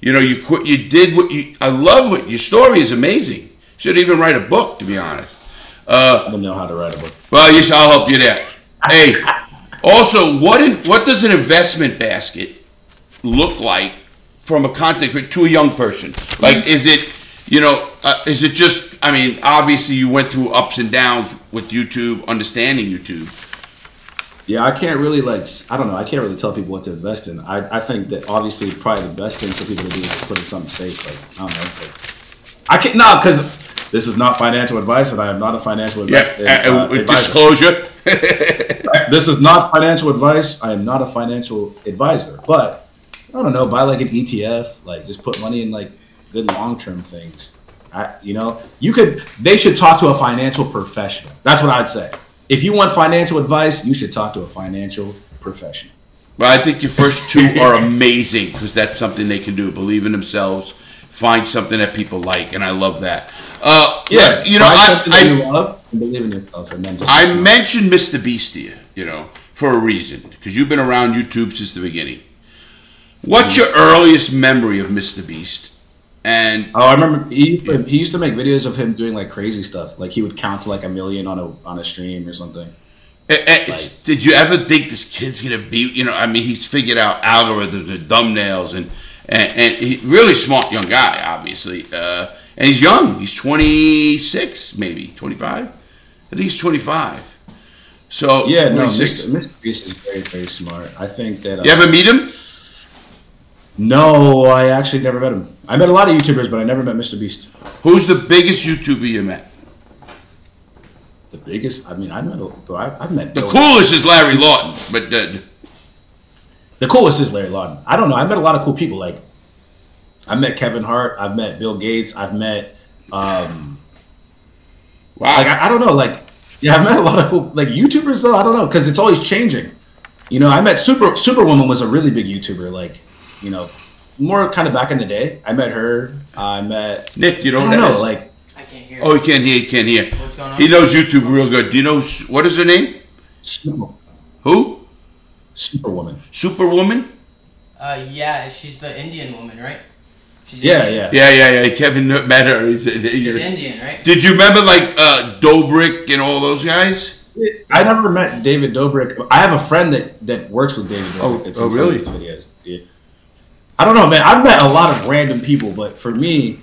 Speaker 5: You know you quit. You did what you. I love what your story is amazing. Should even write a book, to be honest. Uh,
Speaker 6: I don't know how to write a book.
Speaker 5: well, yes, I'll help you there. Hey, also, what in, what does an investment basket look like from a content to a young person? Like, is it you know, uh, is it just? I mean, obviously, you went through ups and downs with YouTube, understanding YouTube.
Speaker 6: Yeah, I can't really like I don't know. I can't really tell people what to invest in. I, I think that obviously probably the best thing for people to do is put in something safe. Like I don't know. Like, I can't no because this is not financial advice, and I am not a financial
Speaker 5: Yeah,
Speaker 6: advice.
Speaker 5: uh, uh,
Speaker 6: advisor.
Speaker 5: disclosure.
Speaker 6: This is not financial advice. I am not a financial advisor, but I don't know. Buy like an ETF. Like just put money in like good long term things. I, you know, you could. They should talk to a financial professional. That's what I'd say. If you want financial advice, you should talk to a financial professional.
Speaker 5: But I think your first two are amazing because that's something they can do. Believe in themselves, find something that people like, and I love that. Uh,
Speaker 6: Yeah,
Speaker 5: you know, I, I,
Speaker 6: you love and believe in yourself, and then
Speaker 5: I mentioned Mr. Beast to you, you know, for a reason, because you've been around YouTube since the beginning. What's your earliest memory of Mr. Beast? And
Speaker 6: Oh, I remember he used, to, he used to make videos of him doing like crazy stuff. Like he would count to like a million on a on a stream or something.
Speaker 5: eh, did you ever think this kid's gonna be? You know, I mean, he's figured out algorithms and thumbnails, and and, and he really smart young guy, obviously. Uh, and he's young. He's twenty six, maybe twenty five. I think he's twenty five. So
Speaker 6: Yeah, no, Mr. Mr. Beast is very very smart. I think that. Uh,
Speaker 5: You ever meet him?
Speaker 6: No, I actually never met him. I met a lot of YouTubers, but I never met Mr. Beast.
Speaker 5: Who's the biggest YouTuber you met?
Speaker 6: The biggest. I mean, I met a, bro. I, I've met
Speaker 5: The
Speaker 6: Bill-
Speaker 5: coolest is Larry Lawton, but uh,
Speaker 6: The coolest is Larry Lawton. I don't know. I met a lot of cool people. Like I met Kevin Hart. I've met Bill Gates. I've met um
Speaker 5: wow.
Speaker 6: like I, I don't know. Like yeah, I've met a lot of cool like YouTubers though. I don't know because it's always changing. You know, I met Super Superwoman was a really big YouTuber. Like you know, more kind of back in the day. I met her. I met.
Speaker 5: Nick, you know
Speaker 6: I don't know.
Speaker 5: is?
Speaker 6: Like
Speaker 1: I can't hear.
Speaker 5: oh, he can't hear. He can't hear.
Speaker 1: What's going on?
Speaker 5: He knows YouTube real good. Do you know what is her name?
Speaker 6: Super,
Speaker 5: Who?
Speaker 6: Superwoman.
Speaker 5: Superwoman?
Speaker 1: Uh, yeah, she's the Indian woman, right? She's
Speaker 6: Yeah,
Speaker 1: Indian.
Speaker 6: yeah.
Speaker 5: Yeah, yeah, yeah. Kevin met her. He said- he-
Speaker 1: She's Indian, right?
Speaker 5: Did you remember like uh, Dobrik and all those guys?
Speaker 6: I never met David Dobrik. I have a friend that, that works with David Dobrik.
Speaker 5: Oh,
Speaker 6: that's
Speaker 5: oh,
Speaker 6: in some
Speaker 5: really?
Speaker 6: of his videos. I don't know, man. I've met a lot of random people, but for me,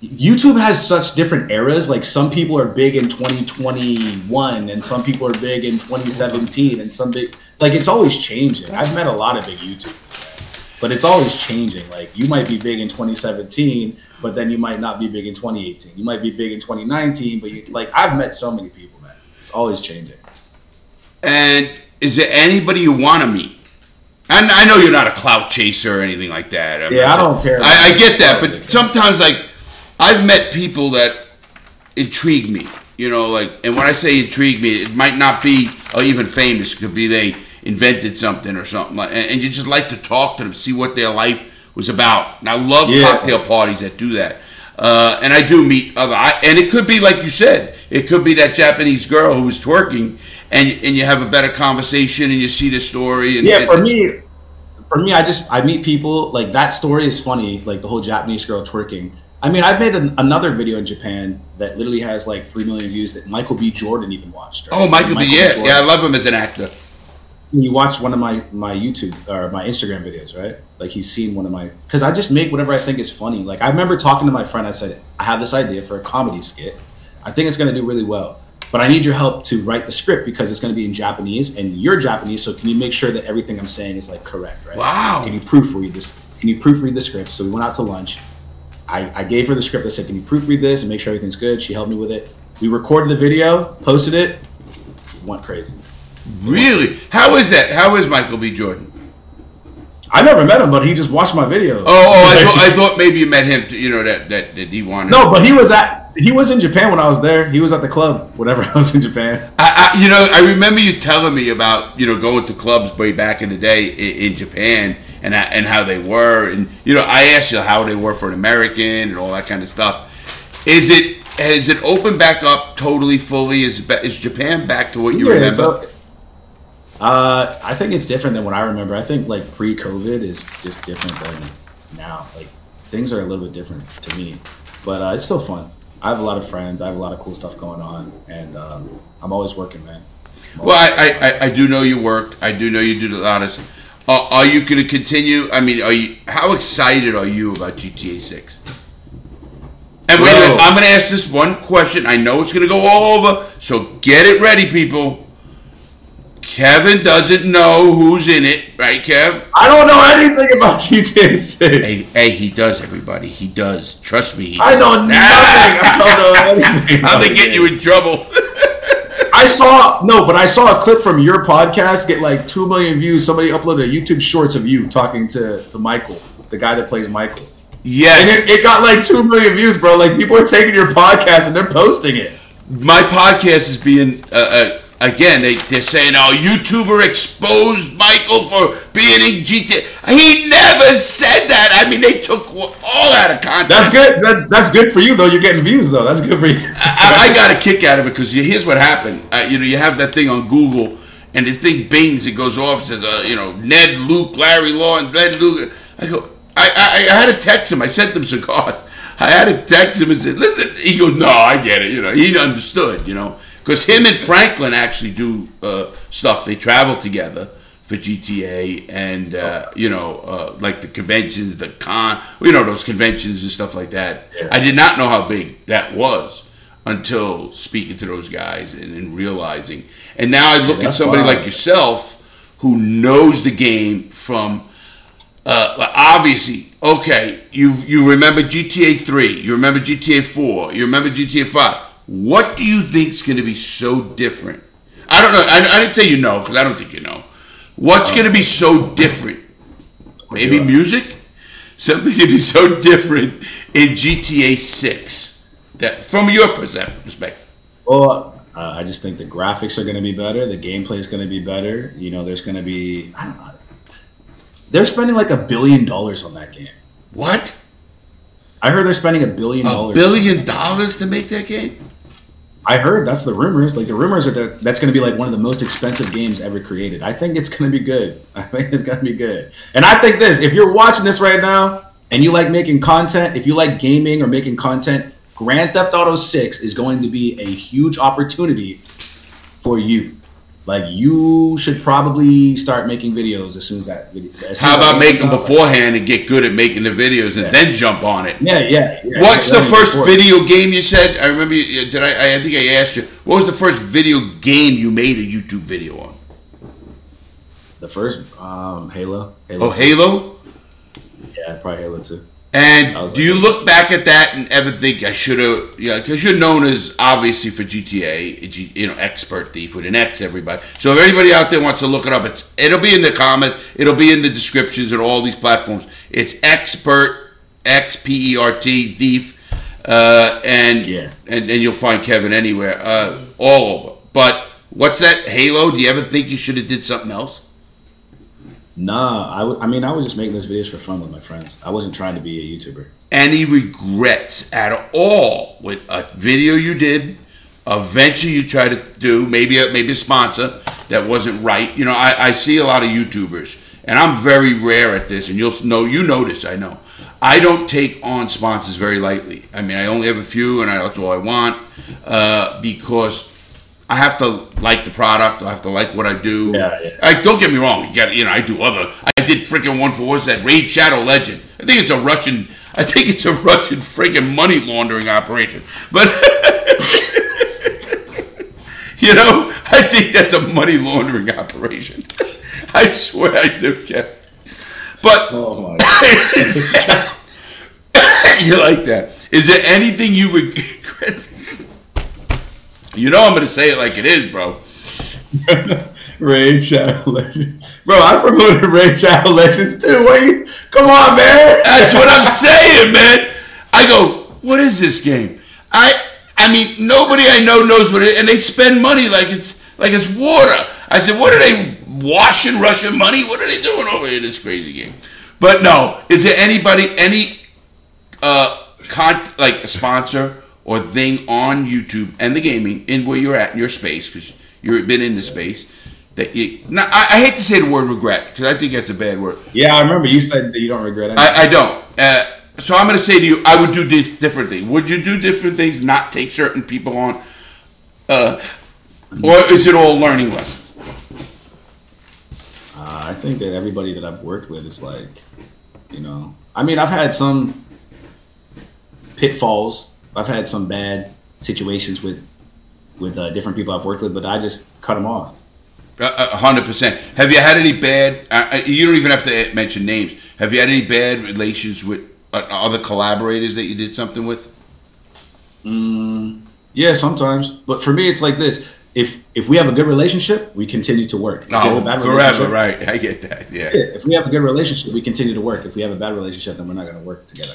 Speaker 6: YouTube has such different eras. Like some people are big in 2021, and some people are big in 2017, and some big like it's always changing. I've met a lot of big YouTubers, but it's always changing. Like you might be big in 2017, but then you might not be big in 2018. You might be big in 2019, but you like I've met so many people, man. It's always changing.
Speaker 5: And is there anybody you want to meet? And I know you're not a clout chaser or anything like that. I'm
Speaker 6: Yeah, I don't care.
Speaker 5: I, I get that, but sometimes like I've met people that intrigue me. You know, like, and when I say intrigue me, it might not be uh, even famous. It could be they invented something or something, like, and, and you just like to talk to them, see what their life was about. And I love
Speaker 6: Yeah.
Speaker 5: cocktail parties that do that. Uh, and I do meet other, I, and it could be like you said, it could be that Japanese girl who was twerking, and and you have a better conversation, and you see the story. And,
Speaker 6: Yeah,
Speaker 5: and-
Speaker 6: for me, for me, I just I meet people like that story is funny. Like the whole Japanese girl twerking. I mean, I've made an, another video in Japan that literally has like three million views that Michael B. Jordan even watched. right?
Speaker 5: Oh, Michael, B. Yeah,
Speaker 6: Jordan.
Speaker 5: yeah, I love him as an actor.
Speaker 6: He watched one of my my YouTube or my Instagram videos, right? Like he's seen one of my because I just make whatever I think is funny. Like I remember talking to my friend. I said I have this idea for a comedy skit. I think it's going to do really well, but I need your help to write the script because it's going to be in Japanese and you're Japanese. So can you make sure that everything I'm saying is like correct, right?
Speaker 5: Wow.
Speaker 6: Can you proofread this? Can you proofread the script? So we went out to lunch. I, I gave her the script. I said, "Can you proofread this and make sure everything's good?" She helped me with it. We recorded the video, posted it, went crazy.
Speaker 5: Really? How is that? How is Michael B. Jordan?
Speaker 6: I never met him, but he just watched my videos.
Speaker 5: Oh, oh I, thought, I thought maybe you met him. You know that that, that he wanted.
Speaker 6: no, but he was at he was in Japan when I was there. He was at the club whenever I was in Japan.
Speaker 5: I, I, you know, I remember you telling me about you know going to clubs way back in the day in, in Japan and ha- and how they were, and you know, I asked you how they were for an American and all that kind of stuff. Is it has it opened back up totally fully? Is is Japan back to what you
Speaker 6: Yeah,
Speaker 5: remember?
Speaker 6: Uh, I think it's different than what I remember. I think like pre-COVID is just different than now. Like things are a little bit different to me, but uh, it's still fun. I have a lot of friends. I have a lot of cool stuff going on, and um, I'm always working, man. I'm
Speaker 5: Well,
Speaker 6: always-
Speaker 5: I, I, I do know you work. I do know you do a lot of. Uh, are you going to continue? I mean, are you? How excited are you about GTA Six? And wait a minute, I'm going to ask this one question. I know it's going to go all over, so get it ready, people. Kevin doesn't know who's in it, right, Kev?
Speaker 6: I don't know anything about GTA Six.
Speaker 5: Hey, hey, he does, everybody. He does. Trust me. He
Speaker 6: I know nothing. I don't know anything.
Speaker 5: How they get you in trouble?
Speaker 6: I saw no, but I saw a clip from your podcast get like two million views. Somebody uploaded a YouTube Shorts of you talking to to Michael, the guy that plays Michael, and
Speaker 5: yes.
Speaker 6: it, it got like two million views, bro. Like people are taking your podcast and they're posting it.
Speaker 5: my podcast is being uh, uh, again they, they're saying oh youtuber exposed michael for being in gta he never said that. I mean they took all out of context.
Speaker 6: That's good. That's that's good for you though. You're getting views though. That's good for you.
Speaker 5: I, I got a kick out of it because here's what happened. Uh, you know you have that thing on google and the thing bings it goes off it says uh, you know ned luke larry law and ned luke. I go I, I, I had to text him. I sent him cigars. I had to text him and said listen he goes no i get it. You know he understood you know because him and franklin actually do uh, stuff they travel together for GTA and uh, you know uh, like the conventions, the con, you know those conventions and stuff like that. I did not know how big that was until speaking to those guys and, and realizing. And now I look at somebody
Speaker 6: wild.
Speaker 5: like yourself who knows the game from uh, obviously, okay, you you remember GTA three, you remember GTA four, you remember GTA five. What do you think is going to be so different? I don't know. I, I didn't say you know because I don't think you know. What's going to be so different? Maybe
Speaker 6: Yeah.
Speaker 5: music. Something to be so different in GTA Six. That from your perspective.
Speaker 6: Well, uh, I just think the graphics are going to be better. The gameplay is going to be better. You know, there's going to be. I don't know. They're spending like a billion dollars on that game.
Speaker 5: What?
Speaker 6: I heard they're spending a billion dollars.
Speaker 5: A billion dollars to make that game?
Speaker 6: I heard that's the rumors. Like the rumors are that that's going to be like one of the most expensive games ever created. I think it's going to be good. I think it's going to be good. And I think this: if you're watching this right now and you like making content, if you like gaming or making content, Grand Theft Auto Six is going to be a huge opportunity for you. Like you should probably start making videos as soon as that video. as
Speaker 5: How about make them beforehand and get good at making the videos and
Speaker 6: Yeah.
Speaker 5: then jump on it?
Speaker 6: Yeah, yeah. yeah.
Speaker 5: What's the first
Speaker 6: before.
Speaker 5: video game you said? I remember. You, did I? I think I asked you. What was the first video game you made a YouTube video on?
Speaker 6: The first um, Halo. Halo
Speaker 5: Oh,
Speaker 6: 2.
Speaker 5: Halo.
Speaker 6: Yeah, probably Halo Two.
Speaker 5: And do
Speaker 6: like-
Speaker 5: you look back at that and ever think I should have? Yeah, because you're known as obviously for GTA, you know, XpertThief with an X. Everybody. So if anybody out there wants to look it up, it's it'll be in the comments. It'll be in the descriptions on all these platforms. It's expert X P E R T thief, uh, and
Speaker 6: Yeah.
Speaker 5: and and you'll find Kevin anywhere, uh, all over. But what's that Halo? Do you ever think you should have did something else?
Speaker 6: Nah, I, w- I mean, I was just making those videos for fun with my friends. I wasn't trying to be a YouTuber.
Speaker 5: any regrets at all with a video you did, a venture you tried to do, maybe a, maybe a sponsor that wasn't right. You know, I, I see a lot of YouTubers, and I'm very rare at this, and you'll know you this. I know. I don't take on sponsors very lightly. I mean, I only have a few, and I, that's all I want uh, because I have to like the product. I have to like what I do.
Speaker 6: Yeah, yeah.
Speaker 5: I don't get me wrong. You got you know I do other. I did freaking one for what's that Raid Shadow Legend. I think it's a Russian. I think it's a Russian freaking money laundering operation. But you know, I think that's a money laundering operation. I swear I do, Kev. But
Speaker 6: Oh my!
Speaker 5: god, you like that? Is there anything you regret? You know I'm gonna say it like it is, bro.
Speaker 6: Raid Shadow Legends, bro. I promoted Raid Shadow Legends too. What you? Come on, man.
Speaker 5: That's what I'm saying, man. I go, what is this game? I I mean, nobody I know knows what it is, and they spend money like it's like it's water. I said, what are they washing Russian money? What are they doing over here in this crazy game? But no, is there anybody any uh con like a sponsor or thing on YouTube and the gaming in where you're at in your space because you've been in the space that you? Now, I, I hate to say the word regret because I think that's a bad word.
Speaker 6: Yeah, I remember you said that you don't regret anything.
Speaker 5: I, I don't. Uh, so I'm going to say to you, I would do this differently. Would you do different things? Not take certain people on, uh, or is it all learning lessons?
Speaker 6: Uh, I think that everybody that I've worked with is like, you know, I mean, I've had some pitfalls. I've had some bad situations with with uh, different people I've worked with, but I just cut them off.
Speaker 5: A hundred percent. Have you had any bad? Uh, uh, you don't even have to mention names. Have you had any bad relations with uh, other collaborators that you did something with?
Speaker 6: Yeah, sometimes. But for me, it's like this: if if we have a good relationship, we continue to work. If
Speaker 5: Oh,
Speaker 6: a bad
Speaker 5: forever, right? I get that. Yeah.
Speaker 6: Yeah, if we have a good relationship, we continue to work. If we have a bad relationship, then we're not going to work together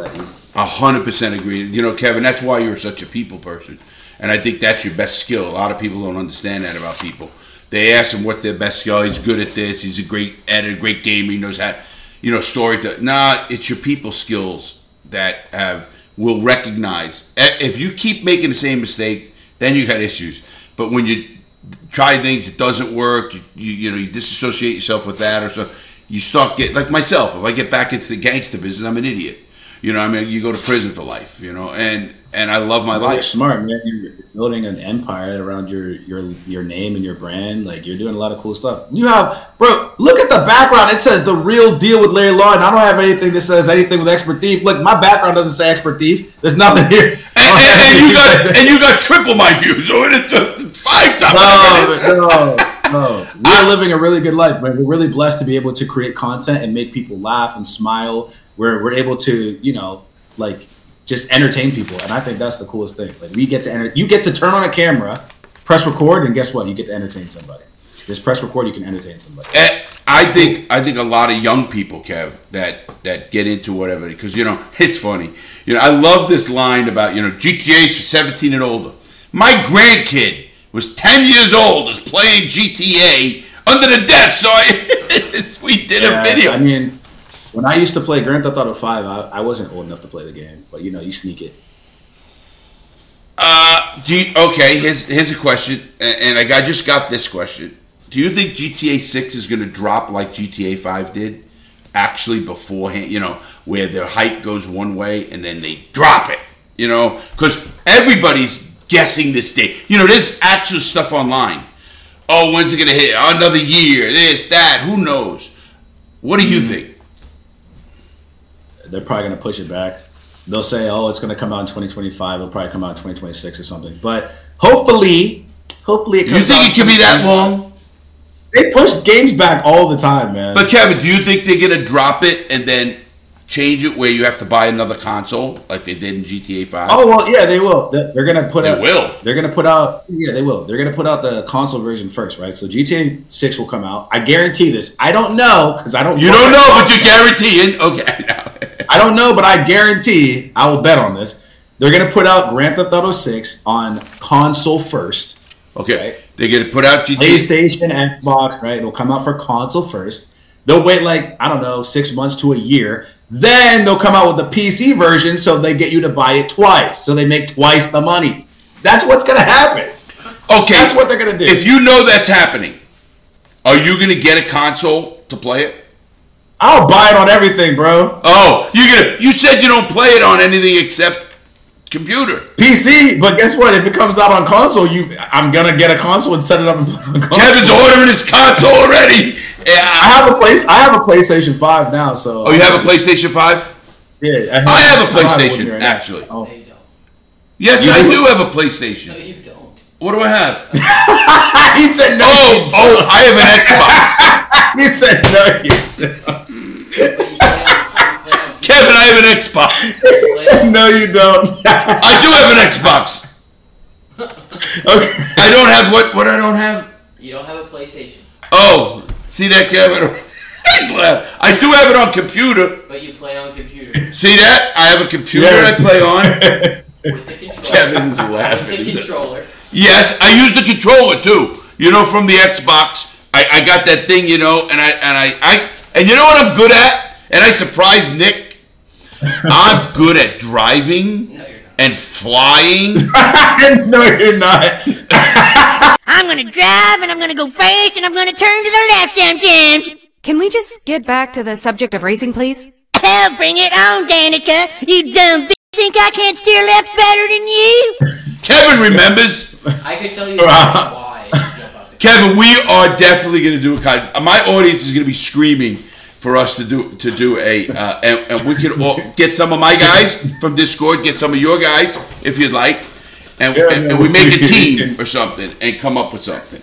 Speaker 6: easy.
Speaker 5: A hundred percent agree. You know, Kevin, that's why you're such a people person, and I think that's your best skill. A lot of people don't understand that about people. They ask him what's their best skill. Oh, he's good at this. He's a great editor, great gamer. He knows how, you know, story to. Nah, it's your people skills that have will recognize. If you keep making the same mistake, then you got issues. But when you try things, it doesn't work. You, you, you know, you disassociate yourself with that, or so you start get like myself. If I get back into the gangster business, I'm an idiot. You know, I mean, you go to prison for life. You know, and and I love my life.
Speaker 6: You're smart, man. You're building an empire around your your your name and your brand. Like you're doing a lot of cool stuff. You have, bro. Look at the background. It says the real deal with Larry Lawton, and I don't have anything that says anything with XpertThief. Look, my background doesn't say XpertThief. There's nothing here.
Speaker 5: Oh, and, and, and you got and you got triple my views, it five times.
Speaker 6: no, no, no. We're living a really good life, man. We're really blessed to be able to create content and make people laugh and smile. We're we're able to, you know, like just entertain people, and I think that's the coolest thing. Like we get to enter, you get to turn on a camera, press record, and guess what? You get to entertain somebody. Just press record, you can entertain somebody.
Speaker 5: And I think I think a lot of young people, Kev, that that get into whatever because you know it's funny. You know, I love this line about you know GTA's for seventeen and older. My grandkid was ten years old, is playing GTA under the desk. So I, we did
Speaker 6: Yeah,
Speaker 5: a video.
Speaker 6: I mean, when I used to play Grand Theft Auto Five, I, I wasn't old enough to play the game, but you know, you sneak it.
Speaker 5: Uh, do you, okay. Here's here's a question, and like I just got this question. Do you think GTA Six is going to drop like GTA Five did? Actually, beforehand, you know, where their hype goes one way and then they drop it. You know, because everybody's guessing this day. You know, there's actual stuff online. Oh, when's it going to hit? Another year? This, that? Who knows? What do you think?
Speaker 6: They're probably going to push it back. They'll say, "Oh, it's going to come out in 2025. It'll probably come out in 2026 or something." But hopefully, hopefully, it
Speaker 5: You think it could be that long?
Speaker 6: They push games back all the time, man.
Speaker 5: But Kevin, do you think they're gonna drop it and then change it where you have to buy another console like they did in GTA Five?
Speaker 6: Oh well, yeah, they will. They're they're gonna put
Speaker 5: They
Speaker 6: out.
Speaker 5: will.
Speaker 6: They're gonna put out. Yeah, they will. They're gonna put out the console version first, right? So GTA Six will come out. I guarantee this. I don't know because I don't.
Speaker 5: you don't know, but you're guaranteeing. Okay.
Speaker 6: I don't know, but I guarantee. I will bet on this. They're gonna put out Grand Theft Auto Six on console first.
Speaker 5: okay.
Speaker 6: Right.
Speaker 5: They're gonna put out GTA.
Speaker 6: PlayStation, Xbox, right? It'll come out for console first. They'll wait like I don't know six months to a year. Then they'll come out with the PC version, so they get you to buy it twice, so they make twice the money. That's what's gonna happen.
Speaker 5: Okay.
Speaker 6: That's what they're gonna do.
Speaker 5: If you know that's happening, are you gonna get a console to play it?
Speaker 6: I'll buy it on everything, bro.
Speaker 5: Oh, you gonna? You said you don't play it on anything except computer.
Speaker 6: PC, but guess what? If it comes out on console, you I'm gonna get a console and set it up and play on console.
Speaker 5: Kevin's ordering his console already. Yeah, I
Speaker 6: have a place. I have a PlayStation Five now, so
Speaker 5: Oh, you have a PlayStation Five?
Speaker 6: Yeah,
Speaker 5: I have a
Speaker 6: I don't have it
Speaker 5: PlayStation,
Speaker 6: me right
Speaker 5: actually.
Speaker 6: Oh.
Speaker 1: No, you don't.
Speaker 5: Yes,
Speaker 6: You
Speaker 5: I
Speaker 6: do?
Speaker 5: do have a PlayStation.
Speaker 1: No, you don't.
Speaker 5: What do I have?
Speaker 6: Oh, he said no.
Speaker 5: Oh,
Speaker 6: you
Speaker 5: oh,
Speaker 6: don't.
Speaker 5: I have an Xbox.
Speaker 6: He said no. You don't.
Speaker 5: Kevin, I have an Xbox.
Speaker 6: no, you don't.
Speaker 5: I do have an Xbox.
Speaker 6: okay.
Speaker 5: I don't have what? What I don't have?
Speaker 1: You don't have a PlayStation,
Speaker 5: Oh, see that, Kevin? I do have it on computer.
Speaker 1: but you play on computer
Speaker 5: See that? I have a computer I play on.
Speaker 1: with the controller.
Speaker 5: Kevin's laughing.
Speaker 1: With the controller.
Speaker 5: Yes, I use the controller too. You know, from the Xbox. I, I got that thing, you know, and I and I, I and you know what I'm good at? And I surprised Nick. I'm good at driving
Speaker 1: No,
Speaker 5: and flying.
Speaker 6: no, you're not.
Speaker 7: I'm gonna drive and I'm gonna go fast and I'm gonna turn to the left sometimes.
Speaker 8: Can we just get back to the subject of racing, please?
Speaker 7: Oh, bring it on, Danica. You dumb bitch. Think I can't steer left better than you?
Speaker 5: Kevin remembers.
Speaker 1: I could tell you that's why. you jump out the
Speaker 5: Kevin, we are definitely going to do a My audience is going to be screaming for us to do to do a, uh, and, and we could all get some of my guys from Discord, get some of your guys if you'd like, and,
Speaker 6: Yeah,
Speaker 5: and, and we make a team or something and come up with something.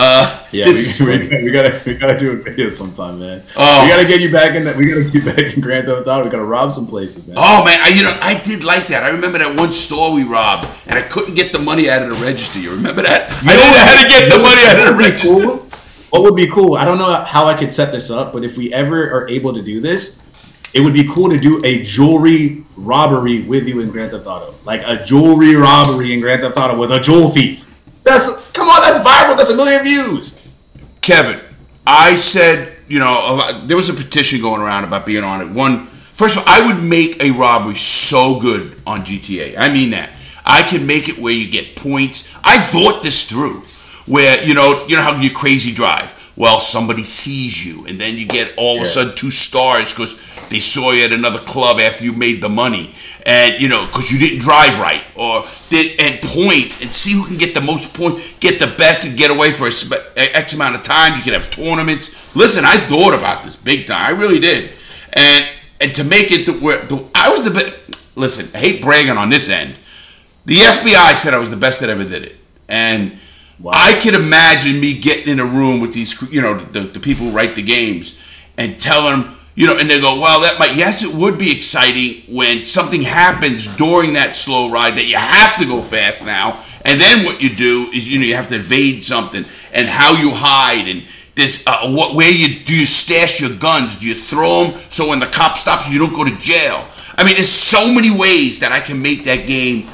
Speaker 5: Uh,
Speaker 6: Yeah, we, we, we gotta we gotta do a video sometime, man.
Speaker 5: Oh.
Speaker 6: We gotta get you back in that. We gotta get back in Grand Theft Auto. We gotta rob some places, man.
Speaker 5: Oh man, I, you know I did like that. I remember that one store we robbed, and I couldn't get the money out of the register. You remember that? I didn't know how to get the money out of the
Speaker 6: What would be
Speaker 5: register.
Speaker 6: cool? What would be cool? I don't know how I could set this up, but if we ever are able to do this, it would be cool to do a jewelry robbery with you in Grand Theft Auto, like a jewelry robbery in Grand Theft Auto with a jewel thief. That's come on, that's viral. That's a million views.
Speaker 5: Kevin, I said, you know, lot, there was a petition going around about being on it. One, first of all, I would make a robbery so good on GTA. I mean that. I could make it where you get points. I thought this through, where you know, you know how you crazy drive. Well, somebody sees you, and then you get all of a sudden two stars because they saw you at another club after you made the money, and you know because you didn't drive right, or and points, and see who can get the most points, get the best, and get away for a x amount of time. You can have tournaments. Listen, I thought about this big time. I really did, and and to make it to where the, I was the best. Listen, I hate bragging on this end. The FBI said I was the best that ever did it, and I can imagine me getting in a room with these, you know, the, the people who write the games, and telling them, you know, and they go, well, that might, yes, it would be exciting when something happens during that slow ride that you have to go fast now. And then what you do is, you know, you have to evade something and how you hide and this, uh, what, where you do you stash your guns? Do you throw them so when the cop stops you, you don't go to jail? I mean, there's so many ways that I can make that game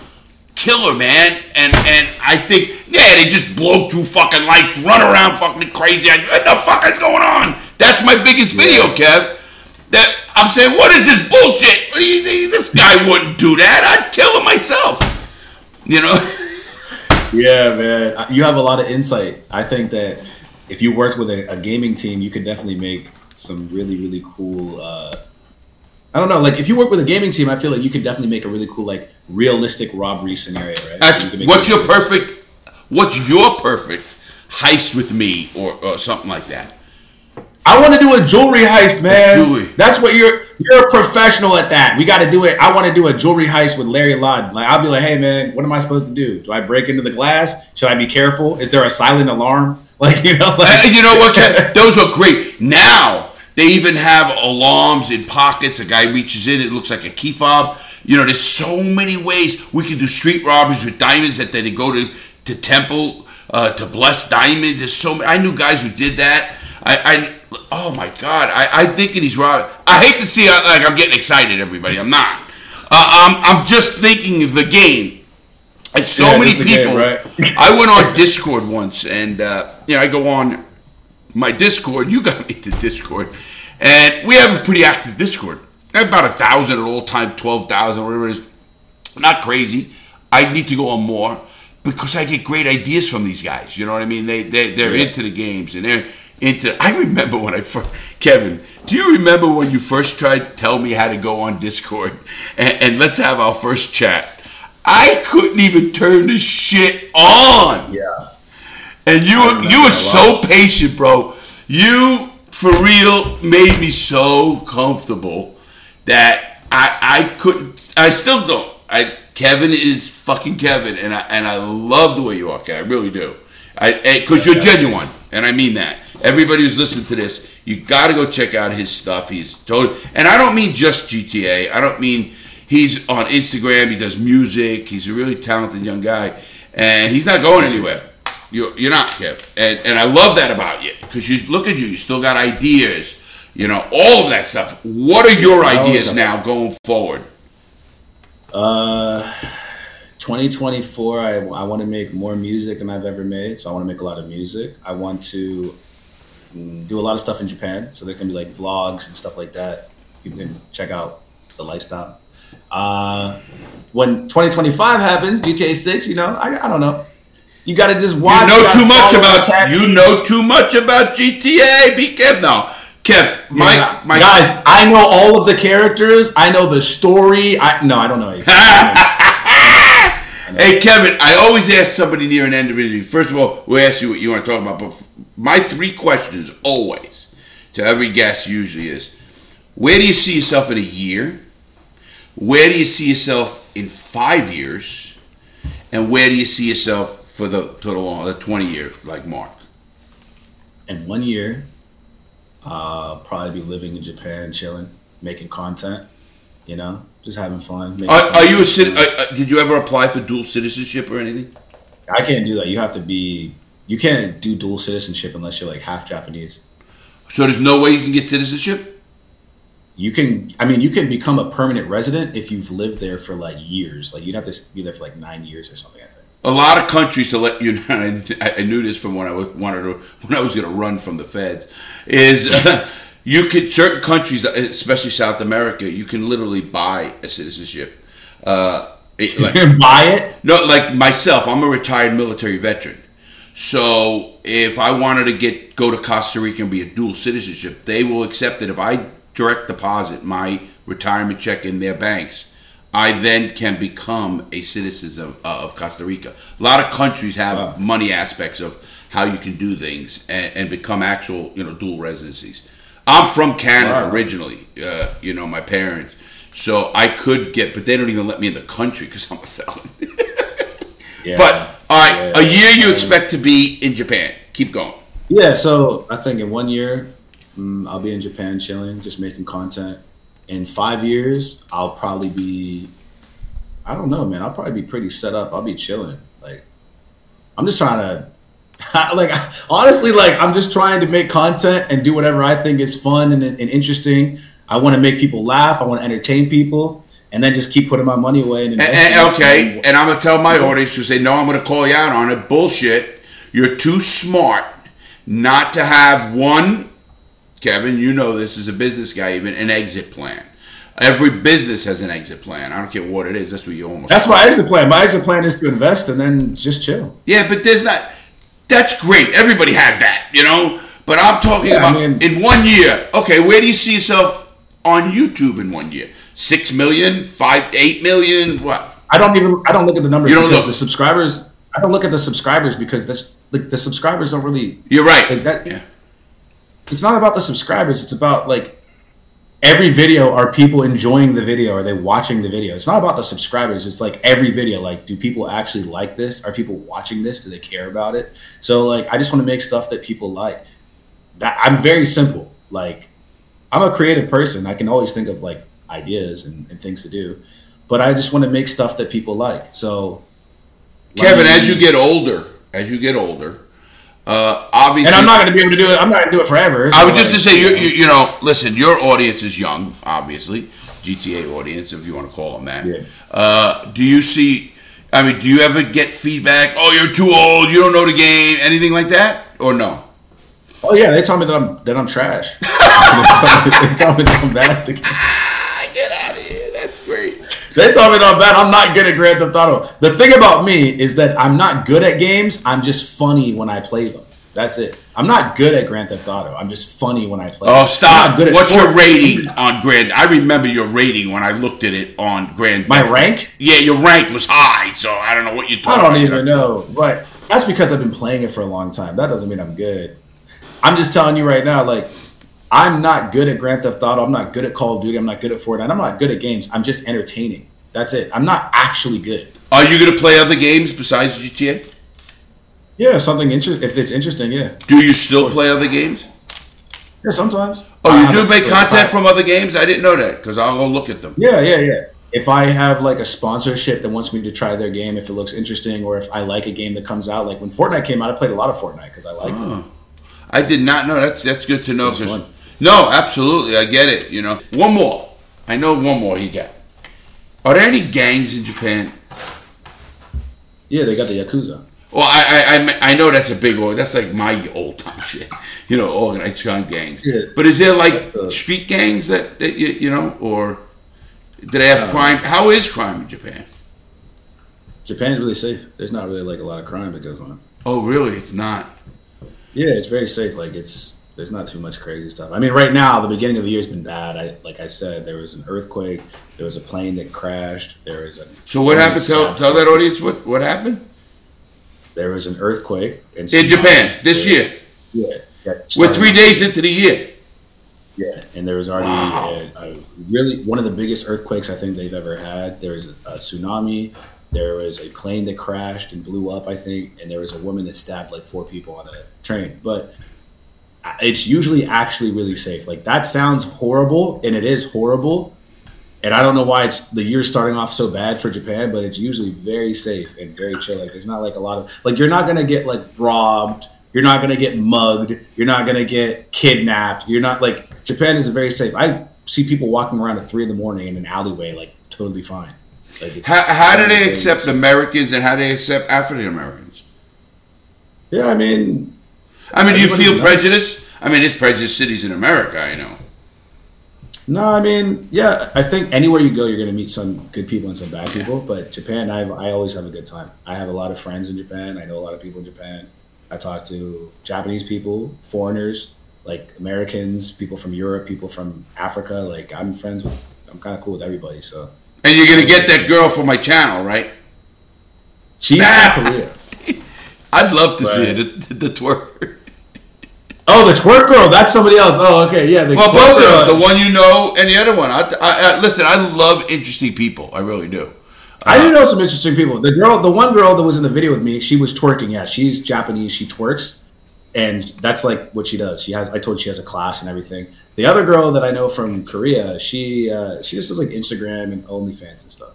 Speaker 5: killer, man. And and I think, yeah, they just blow through fucking lights, run around fucking crazy. I, what the fuck is going on? That's my biggest video, Kev. That I'm saying, what is this bullshit? What do you, this guy wouldn't do that. I'd kill him myself. You know?
Speaker 6: Yeah, man. You have a lot of insight. I think that if you worked with a, a gaming team, you could definitely make some really, really cool. Uh, I don't know. Like if you work with a gaming team, I feel like you could definitely make a really cool, like realistic robbery scenario, right?
Speaker 5: That's
Speaker 6: You
Speaker 5: what's your perfect? What's your perfect heist with me or, or something like that?
Speaker 6: I want to do a jewelry heist, man.
Speaker 5: Jewelry.
Speaker 6: That's what you're. You're a professional at that. We got to do it. I want to do a jewelry heist with Larry Lawton. Like I'll be like, hey man, what am I supposed to do? Do I break into the glass? Should I be careful? Is there a silent alarm? Like you know, like
Speaker 5: you know what? Kev? Those are great. Now they even have alarms in pockets. A guy reaches in, it looks like a key fob. You know, there's so many ways we can do street robberies with diamonds that they go to to temple uh, to bless diamonds. There's so many. I knew guys who did that. I, I oh my god, I, I think in these rob. I hate to see uh, like I'm getting excited. Everybody, I'm not. Uh, I'm I'm just thinking of the game. And so
Speaker 6: Yeah,
Speaker 5: many
Speaker 6: the game,
Speaker 5: people.
Speaker 6: right?
Speaker 5: I went on Discord once, and uh, you know, I go on my Discord. You got me to Discord, and we have a pretty active Discord. About a thousand at all time, twelve thousand, whatever it is. Not crazy. I need to go on more because I get great ideas from these guys. You know what I mean? They they they're
Speaker 6: Yeah.
Speaker 5: into the games and they're into. I remember when I first, Kevin. Do you remember when you first tried to tell me how to go on Discord and, and let's have our first chat? I couldn't even turn the shit on.
Speaker 6: yeah.
Speaker 5: And you you were so patient, bro. You for real made me so comfortable that I I couldn't. I still don't. I Kevin is fucking Kevin, and I and I love the way you are, Kevin. I really do. I eh, because you're genuine, and I mean that. Everybody who's listening to this, you got to go check out his stuff. He's totally, and I don't mean just GTA. I don't mean he's on Instagram. He does music. He's a really talented young guy, and he's not going anywhere. You're, you're not, Kev. And, and I love that about you because you look at you, you still got ideas, you know, all of that stuff. What are your ideas now going forward?
Speaker 6: Uh, 2024. I, I want to make more music than I've ever made. So I want to make a lot of music. I want to mm, do a lot of stuff in Japan. So there can be like vlogs and stuff like that. People can check out the lifestyle. Uh, when 2025 happens, GTA 6, you know, I, I don't know. You got to just watch.
Speaker 5: You know
Speaker 6: gotta
Speaker 5: too much about you know too much about GTA. Be Kev now, Kev. My
Speaker 6: Yeah.
Speaker 5: my
Speaker 6: guys, I know all of the characters. I know the story. I no, I don't know anything.
Speaker 5: Hey Kevin, I always ask somebody near an end of interview. First of all, we'll ask you what you want to talk about. But my three questions always to every guest usually is: Where do you see yourself in a year? Where do you see yourself in five years? And where do you see yourself for the to the long, the twenty year like mark?
Speaker 6: in one year, uh, probably be living in Japan, chilling, making content. You know, just having fun.
Speaker 5: Are, are you a cit- uh, uh, Did you ever apply for dual citizenship or anything?
Speaker 6: I can't do that. You have to be. You can't do dual citizenship unless you're like half Japanese.
Speaker 5: So there's no way you can get citizenship.
Speaker 6: You can. I mean, you can become a permanent resident if you've lived there for like years. Like you'd have to be there for like nine years or something. I think.
Speaker 5: A lot of countries to let you know. I, I knew this from when I was, wanted to when I was going to run from the feds. Is uh, you could certain countries, especially South America, you can literally buy a citizenship. Uh, it- like,
Speaker 6: Buy it.
Speaker 5: no, like myself, I'm a retired military veteran. So if I wanted to get go to Costa Rica and be a dual citizenship, they will accept it. If I direct deposit my retirement check in their banks, I then can become a citizen of, uh, of Costa Rica. A lot of countries have
Speaker 6: Wow.
Speaker 5: money aspects of how you can do things and, and become actual, you know, dual residencies. I'm from Canada
Speaker 6: Wow.
Speaker 5: originally. Uh, you know, my parents. So I could get, but they don't even let me in the country because I'm a felon.
Speaker 6: Yeah.
Speaker 5: But all right,
Speaker 6: Yeah.
Speaker 5: a year you expect to be in Japan. Keep going.
Speaker 6: Yeah, so I think in one year, mm, I'll be in Japan chilling, just making content. In five years, I'll probably be. I don't know, man. I'll probably be pretty set up. I'll be chilling. Like, I'm just trying to. Like honestly, like I'm just trying to make content and do whatever I think is fun and, and interesting. I want to make people laugh. I want to entertain people, and then just keep putting my money away. And,
Speaker 5: And- and- okay, and I'm gonna tell my audience who say no, I'm gonna call you out on it. Bullshit. You're too smart not to have one. Kevin, you know this as a business guy, even an exit plan. Every business has an exit plan. I don't care what it is. That's what you almost.
Speaker 6: That's my exit plan. My exit plan is to invest and then just chill.
Speaker 5: Yeah, but there's not. That's great. Everybody has that, you know. But I'm talking
Speaker 6: Yeah, I
Speaker 5: about
Speaker 6: mean-
Speaker 5: in one year. Okay, where do you see yourself on YouTube in one year? Six million, five, eight million, what?
Speaker 6: I don't even I don't look at the numbers
Speaker 5: You don't look.
Speaker 6: the subscribers. I don't look at the subscribers because that's like the subscribers don't really.
Speaker 5: You're right.
Speaker 6: Like that.
Speaker 5: Yeah.
Speaker 6: It's not about the subscribers. It's about like every video. Are people enjoying the video? Are they watching the video? It's not about the subscribers. It's like every video. Like, do people actually like this? Are people watching this? Do they care about it? So like, I just want to make stuff that people like. That I'm very simple. Like, I'm a creative person. I can always think of like ideas and, and things to do, but I just want to make stuff that people like. So,
Speaker 5: Kevin,
Speaker 6: like-
Speaker 5: as you get older, as you get older, uh, obviously,
Speaker 6: and I'm not going to be able to do it. I'm not going to do it forever.
Speaker 5: I was just to say, you, you, you know, listen, your audience is young, obviously, GTA audience, if you want to call them that.
Speaker 6: Yeah.
Speaker 5: Uh, do you see? I mean, do you ever get feedback? Oh, you're too old. You don't know the game. Anything like that, or no?
Speaker 6: Oh yeah, they tell me that I'm that I'm trash. they, tell me, they tell me that I'm bad. at the game.
Speaker 5: Get out of here. That's great.
Speaker 6: They tell me that I'm bad. I'm not good at Grand Theft Auto. The thing about me is that I'm not good at games. I'm just funny when I play them. That's it. I'm not good at Grand Theft Auto. I'm just funny when I play.
Speaker 5: Oh. Stop.
Speaker 6: not good at
Speaker 5: What's your rating on Grand? I remember your rating when I looked at it on Grand.
Speaker 6: My
Speaker 5: Theft.
Speaker 6: rank?
Speaker 5: Yeah, your rank was high, so I don't know what you're
Speaker 6: I don't
Speaker 5: about.
Speaker 6: even know. But that's because I've been playing it for a long time. That doesn't mean I'm good. I'm just telling you right now, like, I'm not good at Grand Theft Auto. I'm not good at Call of Duty. I'm not good at Fortnite. I'm not good at games. I'm just entertaining. That's it. I'm not actually good.
Speaker 5: Are you going to play other games besides GTA?
Speaker 6: Yeah, something interesting. If it's interesting, yeah.
Speaker 5: Do you still play other games?
Speaker 6: Yeah, sometimes.
Speaker 5: Oh, you
Speaker 6: have
Speaker 5: do make content
Speaker 6: I-
Speaker 5: from other games? I didn't know that because I'll go look at them.
Speaker 6: Yeah, yeah, yeah. If I have like a sponsorship that wants me to try their game, if it looks interesting, or if I like a game that comes out, like when Fortnite came out, I played a lot of Fortnite because I liked it. Ah.
Speaker 5: I did not know. That's that's good to know. 'cause- no, absolutely, I get it. You know, one more. I know one more you got. Are there any gangs in Japan?
Speaker 6: Yeah, they got the Yakuza.
Speaker 5: Well, I I, I, I know that's a big org. That's like my old time shit. You know, organized crime gangs.
Speaker 6: Yeah.
Speaker 5: But is there like
Speaker 6: the-
Speaker 5: street gangs that, that you, you know, or do they have
Speaker 6: Uh,
Speaker 5: crime? How is crime in Japan?
Speaker 6: Japan's really safe. There's not really like a lot of crime that goes on.
Speaker 5: Oh, really? It's not.
Speaker 6: Yeah, it's very safe. Like it's there's not too much crazy stuff. I mean, right now the beginning of the year has been bad. I like I said, there was an earthquake. There was a plane that crashed. There was a
Speaker 5: So what happened? Tell, tell that audience what what happened
Speaker 6: There was an earthquake in,
Speaker 5: in. Japan this year.
Speaker 6: Yeah,
Speaker 5: We're three days into the year.
Speaker 6: Yeah, and there was already a, a really one of the biggest earthquakes I think they've ever had. There was a, tsunami. There was a plane that crashed and blew up, I think, and there was a woman that stabbed like four people on a train. But uh, it's usually actually really safe. Like that sounds horrible, and it is horrible. And I don't know why it's the year's starting off so bad for Japan, but it's usually very safe and very chill. Like there's not like a lot of like you're not gonna get like robbed. You're not gonna get mugged. You're not gonna get kidnapped. You're not like Japan is very safe. I see people walking around at three in the morning in an alleyway, like totally fine. Like it's
Speaker 5: How, how do they accept
Speaker 6: safe.
Speaker 5: Americans and how do they accept African Americans?
Speaker 6: Yeah, I mean,
Speaker 5: I mean, do you feel prejudice? I mean, there's prejudiced cities in America. I know.
Speaker 6: No, I mean, yeah, I think anywhere you go, you're going to meet some good people and some bad people. But Japan, I, I always have a good time. I have a lot of friends in Japan. I know a lot of people in Japan. I talk to Japanese people, foreigners, like Americans, people from Europe, people from Africa. Like I'm friends with, I'm kind of cool with everybody. So
Speaker 5: And you're gonna get that girl for my channel, right?
Speaker 6: she's
Speaker 5: Ah!
Speaker 6: from Korea.
Speaker 5: I'd love to see it. The, the twerker.
Speaker 6: Oh, the twerk girl. That's somebody else. Oh, okay, yeah. The
Speaker 5: Well, both of them, the one you know and the other one. I, I, I, listen, I love interesting people. I really do.
Speaker 6: I do know some interesting people. The girl, the one girl that was in the video with me, she was twerking. Yeah, she's Japanese. She twerks. and that's like what she does. She has. I told she has a class and everything. The other girl that I know from Korea, she uh, she just does like Instagram and OnlyFans and stuff.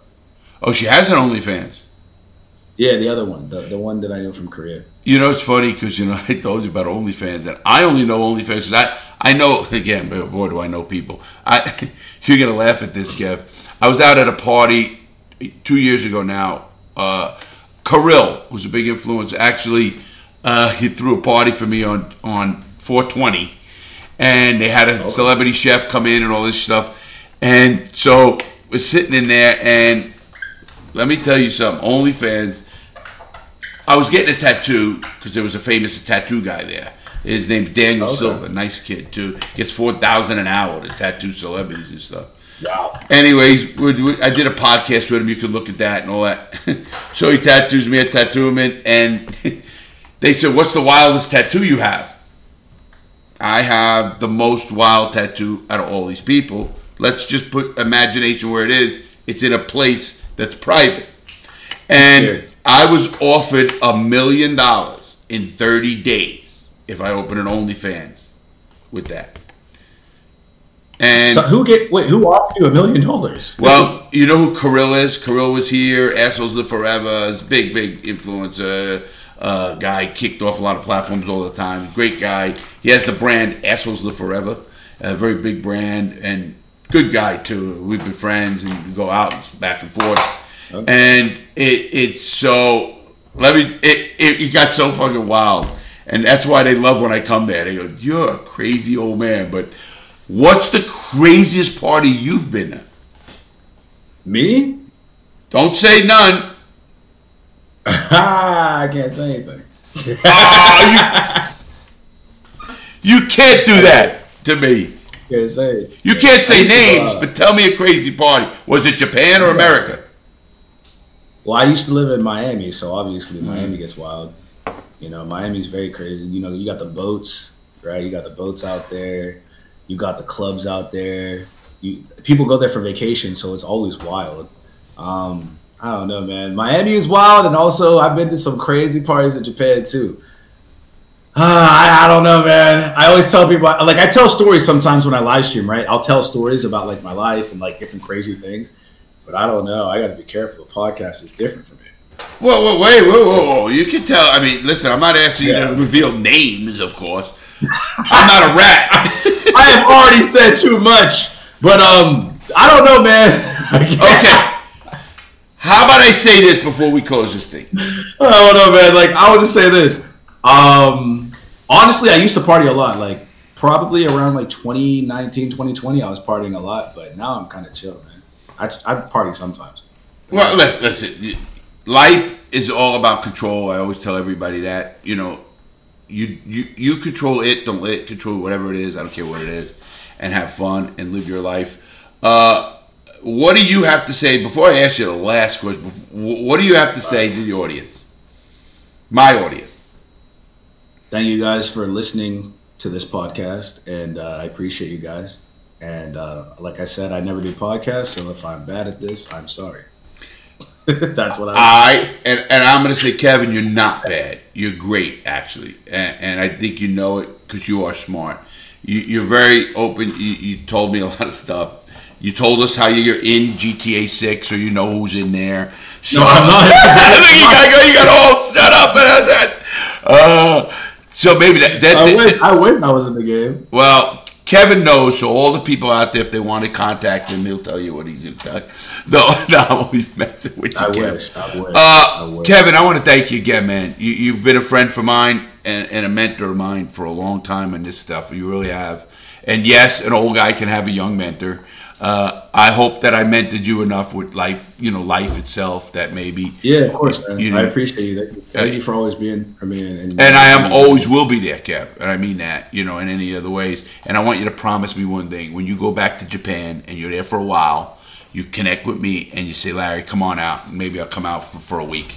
Speaker 5: Oh, she has an OnlyFans.
Speaker 6: Yeah, the other one, the, the one that I know from Korea.
Speaker 5: You know, it's funny because you know I told you about OnlyFans, and I only know OnlyFans. I I know again, boy, do I know people. I you're gonna laugh at this, Kev. I was out at a party two years ago now. Uh, Kirill was a big influence. Actually, uh, he threw a party for me on on 420, and they had a celebrity chef come in and all this stuff. And so we're sitting in there, and let me tell you something. OnlyFans. I was getting a tattoo because there was a famous tattoo guy there. His name's Daniel
Speaker 6: Okay.
Speaker 5: Silva, nice kid too. Gets four thousand an hour to tattoo celebrities and stuff.
Speaker 6: Wow.
Speaker 5: Anyways, I did a podcast with him. You can look at that and all that. so he tattoos me, I tattoo him, in, and they said, "What's the wildest tattoo you have?" I have the most wild tattoo out of all these people. Let's just put imagination where it is. It's in a place that's private, and. I was offered a million dollars in 30 days if I open an OnlyFans with that. And
Speaker 6: So who get wait? Who offered you a million dollars?
Speaker 5: well, you know who Kirill is? Kirill was here. Assholes Live Forever. Is big, big influencer. Uh, guy kicked off a lot of platforms all the time. Great guy. He has the brand Assholes Live Forever. A very big brand and good guy too. We've been friends and we go out and back and forth. And it it's so. Let me. It, it it got so fucking wild, and that's why they love when I come there. They go, "You're a crazy old man," but what's the craziest party you've been at?
Speaker 6: Me?
Speaker 5: Don't say none.
Speaker 6: I can't say anything.
Speaker 5: Oh, you, you can't do that to me.
Speaker 6: Can't say it.
Speaker 5: You can't say
Speaker 6: I used to,
Speaker 5: names,
Speaker 6: uh,
Speaker 5: but tell me a crazy party. Was it Japan or America?
Speaker 6: Well, I used to live in Miami, so obviously
Speaker 5: Mm-hmm.
Speaker 6: Miami gets wild. You know, Miami's very crazy. You know, you got the boats, right? You got the boats out there. You got the clubs out there. You people go there for vacation, so it's always wild. Um, I don't know, man. Miami is wild, and also I've been to some crazy parties in Japan too. Ah, I, I don't know, man. I always tell people, like, I tell stories sometimes when I live stream, right? I'll tell stories about like my life and like different crazy things. But I don't know. I got to be careful. The podcast is different for me.
Speaker 5: Whoa, whoa, wait, whoa, whoa, whoa. You can tell. I mean, listen, I'm not asking you
Speaker 6: Yeah.
Speaker 5: to reveal names, of course. I'm not a rat.
Speaker 6: I have already said too much, but um, I don't know, man.
Speaker 5: okay. How about I say this before we close this thing?
Speaker 6: I don't know, man. Like I would just say this. Um, honestly, I used to party a lot. Like probably around like 2019, 2020, I was partying a lot. But now I'm kind of chill, man. I I party sometimes.
Speaker 5: Well, listen, listen. Life is all about control. I always tell everybody that. You know, you you you control it. Don't let it control whatever it is. I don't care what it is, and have fun and live your life. Uh, what do you have to say before I ask you the last question? What do you have to say to the audience, my audience?
Speaker 6: Thank you guys for listening to this podcast, and uh, I appreciate you guys. And uh, like I said, I never do podcasts, so if I'm bad at this, I'm sorry. That's what I.
Speaker 5: I and, and I'm gonna say, Kevin, you're not bad. You're great, actually, and, and I think you know it because you are smart. You, you're very open. You, you told me a lot of stuff. You told us how you're in GTA Six, so you know who's in there. So
Speaker 6: No, I'm not.
Speaker 5: you got go. You got all set up and that. Uh, so maybe that. that,
Speaker 6: I
Speaker 5: that-
Speaker 6: wish, I wish I was in the game.
Speaker 5: well, Kevin knows, so all the people out there, if they want to contact him, he'll tell you what he's going to tell you. No, no, I'm only messing with you,
Speaker 6: I
Speaker 5: Kevin.
Speaker 6: wish. I wish.
Speaker 5: Uh,
Speaker 6: I wish.
Speaker 5: Kevin, I want to thank you again, man. You, you've been a friend for mine and, and a mentor of mine for a long time in this stuff. You really have. And yes, an old guy can have a young mentor. Uh, I hope that I mentored you enough with life, you know, life itself that maybe.
Speaker 6: Yeah, of course, man.
Speaker 5: You
Speaker 6: I appreciate you. Thank you, you for always being for me. And,
Speaker 5: And I am always will be there, Kev. And I mean that, you know, in any other ways. And I want you to promise me one thing. When you go back to Japan and you're there for a while, you connect with me and you say, Larry, come on out. Maybe I'll come out for, for a week.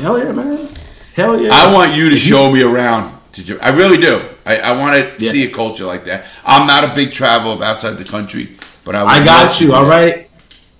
Speaker 6: Hell yeah, man. Hell yeah.
Speaker 5: I want you to show me around. To Japan. I really do. I, I want to
Speaker 6: Yeah.
Speaker 5: see a culture like that. I'm not a big traveler of outside the country, but I
Speaker 6: I got you. All right.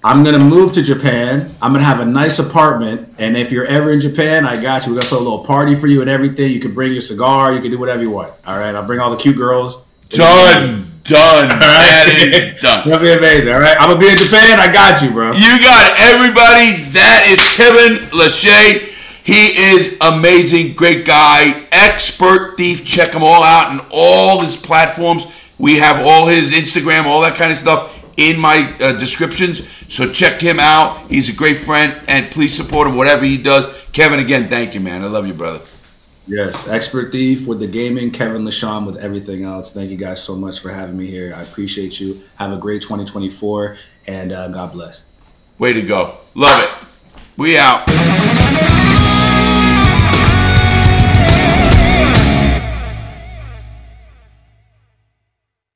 Speaker 6: I'm gonna move to Japan. I'm gonna have a nice apartment, and if you're ever in Japan, I got you. We're gonna throw a little party for you and everything. You can bring your cigar. You can do whatever you want. All right, I'll bring all the cute girls.
Speaker 5: Done, done. That is done.
Speaker 6: That'll be amazing. All right, I'm gonna be in Japan. I got you, bro.
Speaker 5: You got everybody. That is Kevin LaShawn. He is amazing, great guy, XpertThief. Check him all out on all his platforms. We have all his Instagram, all that kind of stuff in my uh, descriptions. So check him out. He's a great friend, and please support him whatever he does. Kevin, again, thank you, man. I love you, brother.
Speaker 6: Yes, expert thief with the gaming, Kevin LaShawn with everything else. Thank you guys so much for having me here. I appreciate you. Have a great 2024, and uh, God bless.
Speaker 5: Way to go. Love it. We out.